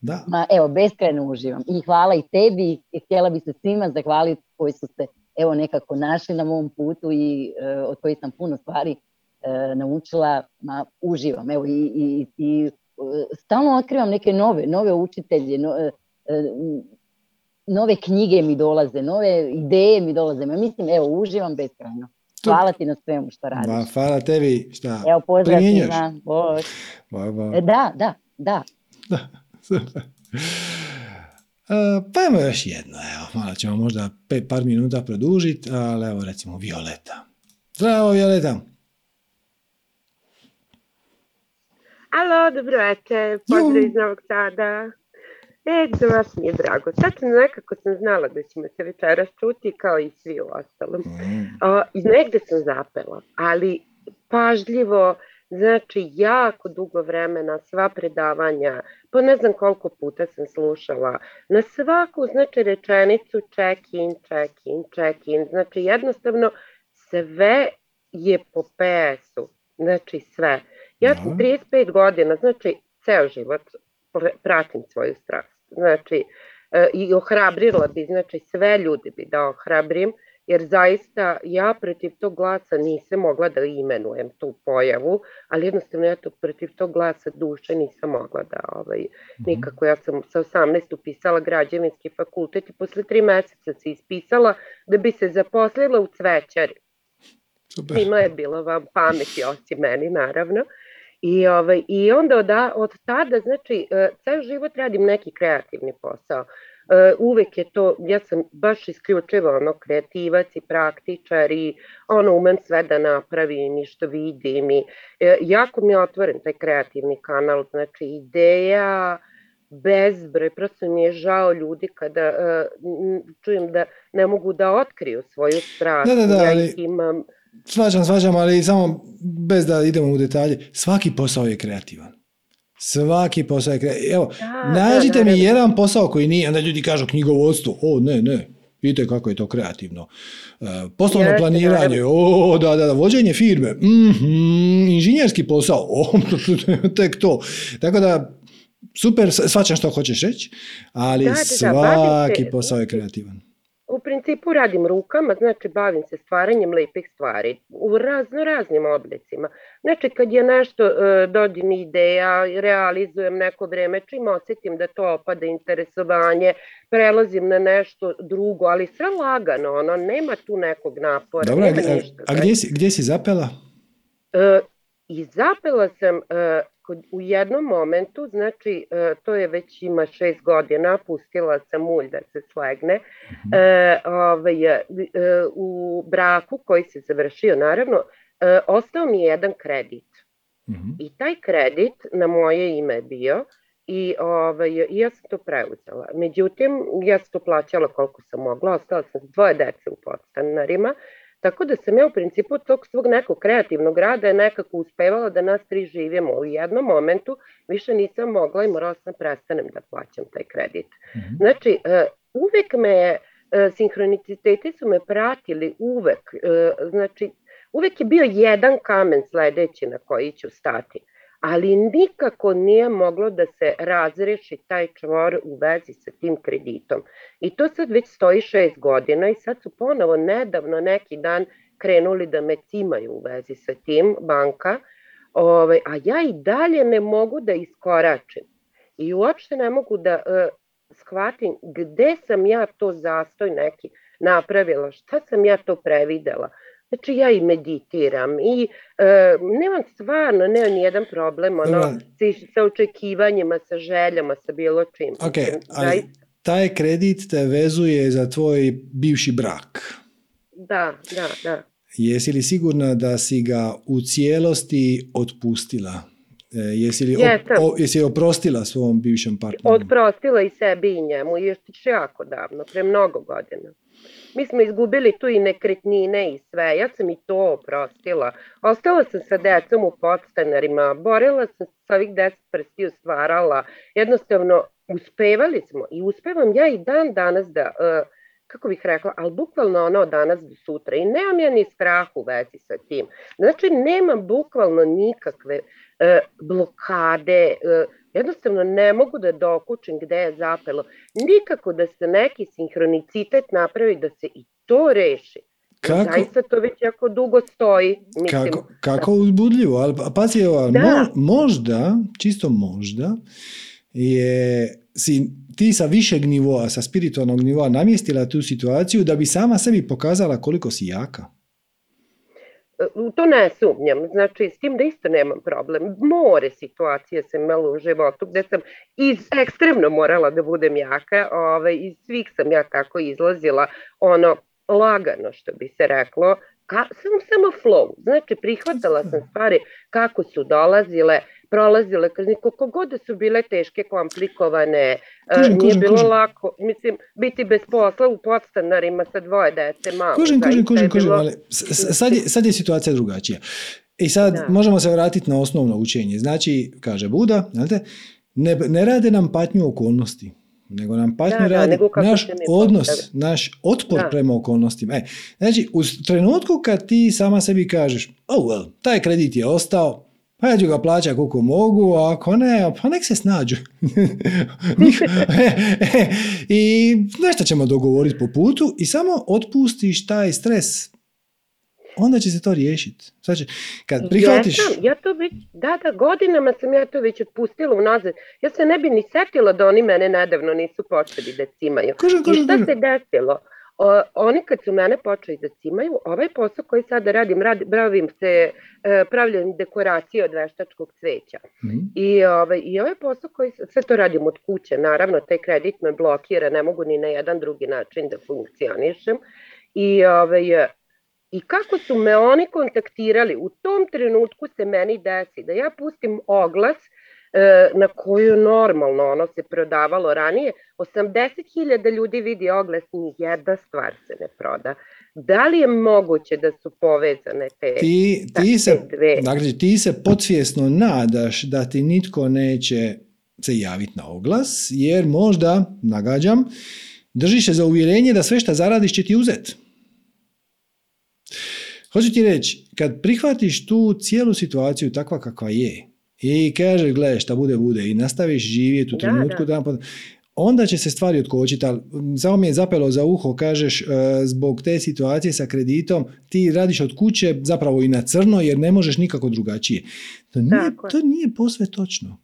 Da, Ma, evo, beskrajno uživam. I hvala i tebi i htjela bi se svima zahvaliti koji su se evo nekako našli na mom putu i e, od kojih sam puno stvari e, naučila, ma uživam. Evo i, i, i e, stalno otkrivam neke nove, nove učitelje, no- e, e, nove knjige mi dolaze, nove ideje mi dolaze. Ma mislim, evo, uživam beskrajno. Hvala ti na svemu što radiš. ba, hvala tebi. Šta? Evo, pozdrav svima. Bog. Ba, ba. E, Da, da, da. Super. E, Pa ajmo još jedno, evo, malo ćemo možda pet, par minuta produžiti, ali evo recimo Violeta. Zdravo Violeta. Alo, dobro večer, pozdrav iz Novog Sada. E, za vas mi je drago. Tačno nekako sam znala da ćemo se večeras čuti kao i svi u ostalom. Mm, O, I negde sam zapela, ali pažljivo, znači jako dugo vremena, sva predavanja, po ne znam koliko puta sam slušala, na svaku znači rečenicu check in, check in, check in, znači jednostavno sve je po PS-u, znači sve. Ja sam Da. 35 godina, znači ceo život pr- pratim svoju strast. Znači, e, i ohrabrila bi, znači sve ljude bi da ohrabrim, jer zaista ja protiv tog glasa nisam mogla da imenujem tu pojavu, ali jednostavno ja to protiv tog glasa duše nisam mogla da ovaj, nikako. Ja sam sa 18 upisala građevinski fakultet i posle tri meseca se ispisala da bi se zaposlila u cvećari. Super. Svima je bilo vam pameti, osim meni naravno. I, ovaj, I onda od, od tada, znači, e, ceo život radim neki kreativni posao. Uh, uvek je to, ja sam baš isključivo ono kreativac i praktičar i ono umem sve da napravim i što vidim i uh, jako mi je otvoren taj kreativni kanal, znači ideja, bezbroj, prosto mi je žao ljudi kada uh, čujem da ne mogu da otkriju svoju strast. Da, da, da, ja ali... imam Svađam, svađam, ali samo bez da idemo u detalje, svaki posao je kreativan. Svaki posao je kreativan. Evo, da, nađite da, da, mi jedan posao koji nije, onda ljudi kažu knjigovodstvo, o ne, ne, vidite kako je to kreativno. E, poslovno Jeste, planiranje, o da, da, da, vođenje firme, mm -hmm, inženjerski posao, o, tek to. Tako da, super, svačam što hoćeš reći, ali da, da, svaki posao je kreativan. U principu radim rukama, znači bavim se stvaranjem lepih stvari u razno raznim oblicima. Znači kad je nešto, e, dođe mi ideja, realizujem neko vreme, čim osetim da to opada interesovanje, prelazim na nešto drugo, ali sve lagano, ono, nema tu nekog napora. Dobro, a, ništa, a gdje, si, gdje si zapela? E, I zapela sam e, u jednom momentu, znači e, to je već ima šest godina, pustila sam ulj da se slegne, mm e, ovaj, e, u braku koji se završio naravno, e, ostao mi je jedan kredit. Mm -hmm. I taj kredit na moje ime je bio i ovaj, ja sam to preuzela. Međutim, ja sam to plaćala koliko sam mogla, ostala sam dvoje dece u podstanarima, Tako da sam ja u principu tog svog nekog kreativnog rada nekako uspevala da nas tri živimo. U jednom momentu više nisam mogla i morala sam prestanem da plaćam taj kredit. Mm -hmm. Znači, e, uvek me je, e, sinhroniciteti su me pratili uvek. E, znači, uvek je bio jedan kamen sledeći na koji ću stati ali nikako nije moglo da se razreši taj čvor u vezi sa tim kreditom. I to sad već stoji šest godina i sad su ponovo nedavno neki dan krenuli da me cimaju u vezi sa tim banka, ovaj, a ja i dalje ne mogu da iskoračim. I uopšte ne mogu da uh, shvatim gde sam ja to zastoj neki napravila, šta sam ja to previdela. Znači ja i meditiram i e, nemam stvarno, nemam ni jedan problem ono, sa, sa očekivanjima, sa željama, sa bilo čim. Ok, ali taj kredit te vezuje za tvoj bivši brak. Da, da, da. Jesi li sigurna da si ga u cijelosti otpustila? E, jesi li op, o, jesi oprostila svom bivšem partneru? Otprostila i sebi i njemu, još jako davno, pre mnogo godina. Mi smo izgubili tu i nekretnine i sve, ja sam i to oprostila. Ostala sam sa decom u podstanarima, borila sam sa ovih deset prstiju stvarala, jednostavno uspevali smo i uspevam ja i dan danas da, uh, kako bih rekla, ali bukvalno ono danas do sutra i nemam ja ni strah u vezi sa tim. Znači nemam bukvalno nikakve uh, blokade, uh, Jednostavno ne mogu da dokučim gde je zapelo. Nikako da se neki sinhronicitet napravi da se i to reši. Kako? Zaista to već jako dugo stoji. Mislim, kako, kako uzbudljivo, ali pazi, ova, da. možda, čisto možda, je si ti sa višeg nivoa, sa spiritualnog nivoa namjestila tu situaciju da bi sama sebi pokazala koliko si jaka. U to ne sumnjam, znači s tim da isto nemam problem. More situacije sam imala u životu gde sam iz, ekstremno morala da budem jaka, ovaj, iz svih sam ja kako izlazila, ono, lagano što bi se reklo, ka, samo, samo flow, znači prihvatala sam stvari kako su dolazile, prolazile kroz koliko god su bile teške, komplikovane, e, nije bilo lako, mislim, biti bez posla u podstanarima sa dvoje dece, malo. Kažem, kažem, kažem, kažem, ali sad je, sad je situacija drugačija. I sad da. možemo se vratiti na osnovno učenje. Znači, kaže Buda, znate, ne, ne rade nam patnju okolnosti, nego nam patnju da, radi da, naš odnos, postavi. naš otpor prema okolnostima. E, znači, u trenutku kad ti sama sebi kažeš, oh well, taj kredit je ostao, pa ja ću ga plaćati koliko mogu, a ako ne, pa nek se snađu. I nešto ćemo dogovoriti po putu i samo otpustiš taj stres. Onda će se to riješiti. Znači, kad prihvatiš... Ja, sam, ja to već, da, da, godinama sam ja to već otpustila unazad. Ja se ne bi ni setila da oni mene nedavno nisu počeli da cimaju. Kažem, kažem, I šta kažem. se desilo? O, oni kad su mene počeli da cimaju, ovaj posao koji sada radim, radi, bavim se e, dekoracije od veštačkog cveća. Mhm. I, ovaj, I ovaj posao koji, sve to radim od kuće, naravno, taj kredit me blokira, ne mogu ni na jedan drugi način da funkcionišem. I, ovaj, I kako su me oni kontaktirali, u tom trenutku se meni desi da ja pustim oglas e, na koju normalno ono se prodavalo ranije, 80.000 ljudi vidi oglas, ni jedna stvar se ne proda. Da li je moguće da su povezane te, Ti, ti, te se, dve? dakle, ti se podsvjesno nadaš da ti nitko neće se javiti na oglas, jer možda, nagađam, držiš se za uvjerenje da sve što zaradiš će ti uzeti. Hoću ti reći, kad prihvatiš tu cijelu situaciju takva kakva je i kažeš, gledaj šta bude, bude i nastaviš živjeti u trenutku, da. da. onda će se stvari otkočiti, ali samo mi je zapelo za uho, kažeš, e, zbog te situacije sa kreditom, ti radiš od kuće zapravo i na crno jer ne možeš nikako drugačije. To nije, Tako to nije posve točno.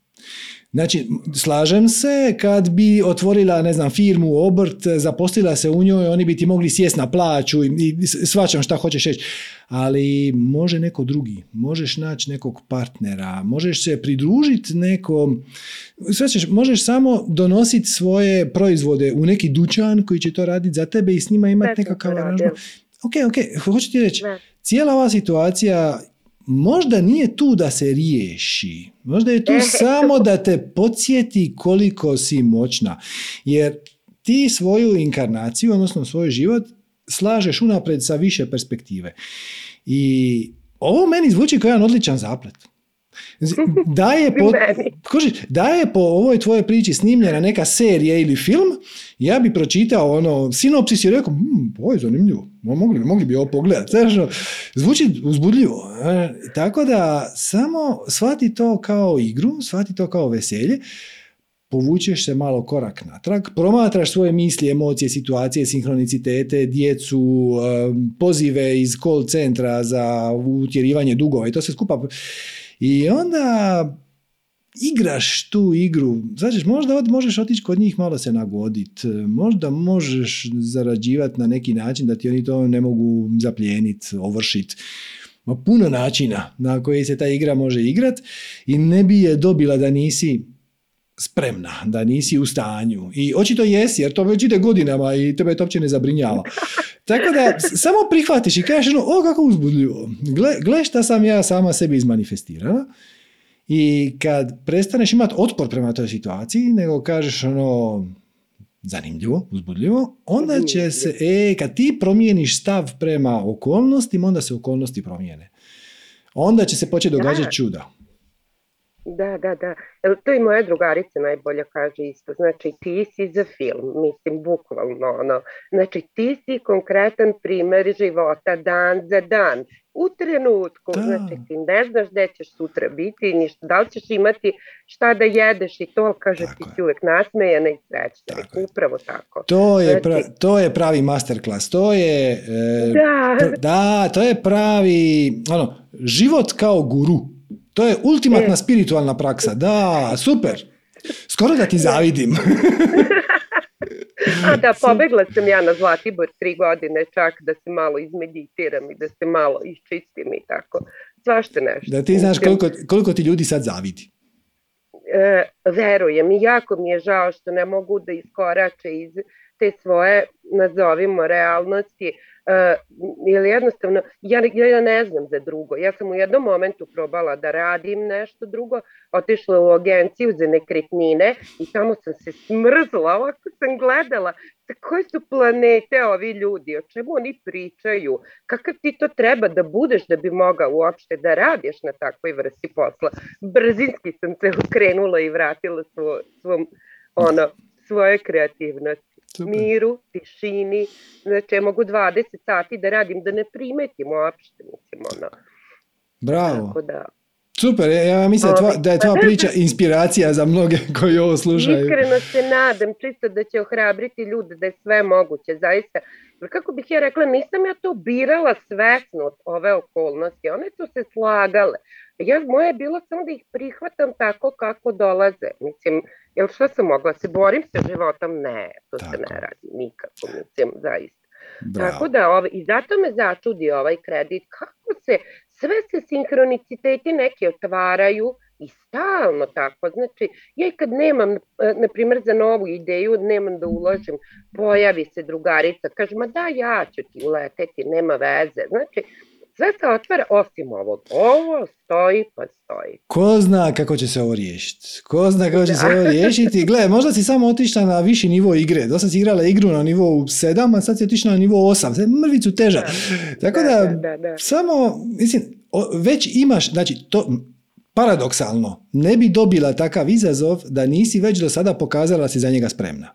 Znači, slažem se, kad bi otvorila, ne znam, firmu, obrt, zaposlila se u njoj, oni bi ti mogli sjest na plaću i, i svačam šta hoćeš reći. Ali može neko drugi, možeš naći nekog partnera, možeš se pridružiti nekom, svačaš, možeš samo donositi svoje proizvode u neki dućan koji će to raditi za tebe i s njima imati nekakav aranžman. Ok, ok, hoću ti reći, cijela ova situacija možda nije tu da se riješi. Možda je tu samo da te podsjeti koliko si moćna. Jer ti svoju inkarnaciju, odnosno svoj život, slažeš unapred sa više perspektive. I ovo meni zvuči kao jedan odličan zaplet. Da je po, da je po ovoj tvojoj priči snimljena neka serija ili film, ja bi pročitao ono sinopsis i rekao, hm, ovo je zanimljivo, Mo- mogli, bi- mogli bi ovo pogledati. Znaš, ono, zvuči uzbudljivo. E, Tako da samo shvati to kao igru, shvati to kao veselje, povučeš se malo korak natrag, promatraš svoje misli, emocije, situacije, sinhronicitete, djecu, em, pozive iz call centra za utjerivanje dugova i to se skupa. I onda igraš tu igru, znači možda od- možeš otići kod njih malo se nagodit, možda možeš zarađivati na neki način da ti oni to ne mogu zaplijenit, ovršit. Ma puno načina na koji se ta igra može igrat i ne bi je dobila da nisi spremna, da nisi u stanju. I očito jesi, jer to već ide godinama i tebe to uopće ne zabrinjava. Tako da, samo prihvatiš i kažeš, ono, o kako uzbudljivo. Gle, gle šta sam ja sama sebi izmanifestirala. I kad prestaneš imati otpor prema toj situaciji, nego kažeš ono, zanimljivo, uzbudljivo, onda će se, e, kad ti promijeniš stav prema okolnostima, onda se okolnosti promijene. Onda će se početi događati čuda. Da, da, da. To i moja drugarica najbolje kaže isto. Znači, ti si za film, mislim, bukvalno, ono. Znači, ti si konkretan primer života dan za dan. U trenutku, Da. znači, ti ne znaš gde ćeš sutra biti, ništa, da li ćeš imati šta da jedeš i to, kaže, Tako ti je. si uvek nasmejana i srećna. Tako je. Upravo tako. To je, Znači- pra- to je pravi masterclass, to je... e, Da. pr- da, to je pravi, ono, život kao guru. To je ultimatna E. spiritualna praksa. Da, super. Skoro da ti zavidim. A da, pobegla sam ja na Zlatibor tri godine čak da se malo izmeditiram i da se malo iščistim i tako. Svašta nešto. Da ti znaš koliko, koliko ti ljudi sad zavidi. e, verujem i jako mi je žao što ne mogu da iskorače iz te svoje, nazovimo, realnosti, e, ili jednostavno, ja, ja ne znam za drugo. Ja sam u jednom momentu probala da radim nešto drugo, otišla u agenciju za nekretnine i tamo sam se smrzla, ovako sam gledala koje su planete ovi ljudi, o čemu oni pričaju, kakav ti to treba da budeš da bi mogao uopšte da radiš na takvoj vrsti posla. Brzinski sam se okrenula i vratila svo, svom, ono, svoje kreativnosti. Super. Miru, tišini, znači ja mogu 20 sati da radim da ne primetim uopšte, mislim, ono, Bravo. tako da. Super, ja- mislim da je tvoja- da je tvoja priča inspiracija za mnoge koji ovo slušaju. Iskreno se nadam čisto da će ohrabriti ljude da je sve moguće, zaista. Jer kako bih ja rekla, nisam ja to birala svesno od ove okolnosti, one su se slagale. Ja, moje je bilo samo da ih prihvatam tako kako dolaze. Mislim, jel što sam mogla? Se borim sa životom? Ne, to se Tako. ne radi nikako, mislim, zaista. Bravo. Tako da, ovaj, i zato me začudi ovaj kredit, kako se, sve se sinhroniciteti neki otvaraju i stalno tako. Znači, ja i kad nemam, e, na primjer, za novu ideju, nemam da uložim, pojavi se drugarica, kaže, ma da, ja ću ti uleteti, nema veze. Znači, sve se otvara osim ovog. Ovo stoji pa stoji. Ko zna kako će se ovo riješiti? Ko zna kako će se ovo riješiti? Gle, možda si samo otišla na viši nivo igre. Do sad si igrala igru na nivou 7, a sad si otišla na nivo 8. Sad mrvicu teža. Tako da, samo, mislim, već imaš, znači, to, paradoksalno, ne bi dobila takav izazov da nisi već do sada pokazala da si za njega spremna.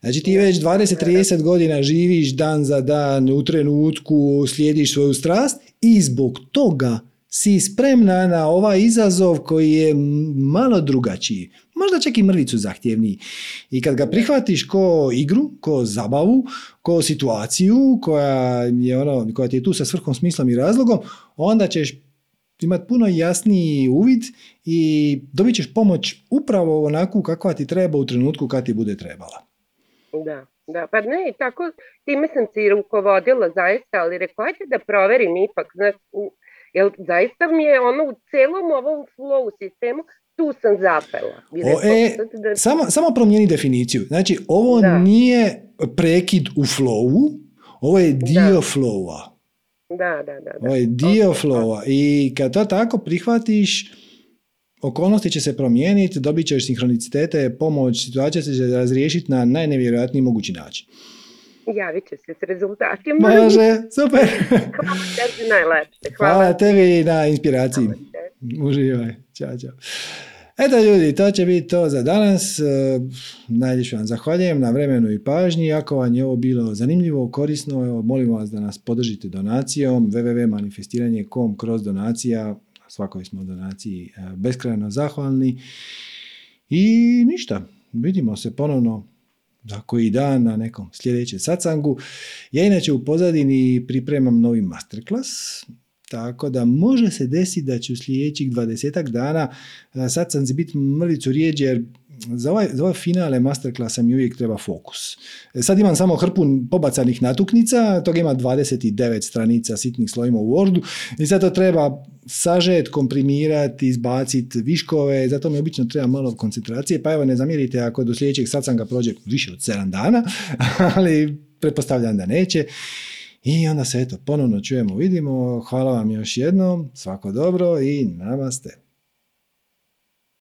Znači ti već 20-30 godina živiš dan za dan u trenutku, slijediš svoju strast i zbog toga si spremna na ovaj izazov koji je malo drugačiji. Možda čak i mrvicu zahtjevniji. I kad ga prihvatiš ko igru, ko zabavu, ko situaciju koja, je ono, koja ti je tu sa svrhom, smislom i razlogom, onda ćeš imati puno jasniji uvid i dobit ćeš pomoć upravo onakvu kakva ti treba u trenutku kad ti bude trebala. Da, da, pa ne, tako, time sam se i rukovodila zaista, ali rekla da proverim ipak, znači, jer zaista mi je ono u celom ovom flow sistemu, tu sam zapela. O, e, da... samo, samo promijeni definiciju. Znači, ovo da. nije prekid u flowu, ovo je dio da. flowa. Da, da, da. da. Ovo je dio okay. flowa. I kad to tako prihvatiš, okolnosti će se promijeniti, dobit ćeš sinhronicitete, pomoć, situacija će se razriješiti na najnevjerojatniji mogući način. Javit će se s rezultatima. Može, super. Hvala tebi najlepše. Hvala, Hvala tebi na inspiraciji. Uživaj. Ćao, čao. Eto ljudi, to će biti to za danas. E, najljepše vam zahvaljujem na vremenu i pažnji. Ako vam je ovo bilo zanimljivo, korisno, evo, molim vas da nas podržite donacijom www.manifestiranje.com kroz donacija svakoj smo donaciji e, beskrajno zahvalni i ništa, vidimo se ponovno za koji dan na nekom sljedećem sacangu. Ja inače u pozadini pripremam novi masterclass, tako da može se desiti da će u sljedećih 20 dana e, sacanci biti mrvicu rijeđe jer za ovaj, za ovaj finale masterklasa mi uvijek treba fokus. E, sad imam samo hrpu pobacanih natuknica, toga ima 29 stranica sitnih slojima u Wordu i sad to treba sažet, komprimirati, izbaciti viškove, zato mi obično treba malo koncentracije, pa evo ne zamjerite ako do sljedećeg satsanga prođe više od 7 dana, ali pretpostavljam da neće. I onda se eto, ponovno čujemo, vidimo. Hvala vam još jednom, svako dobro i namaste.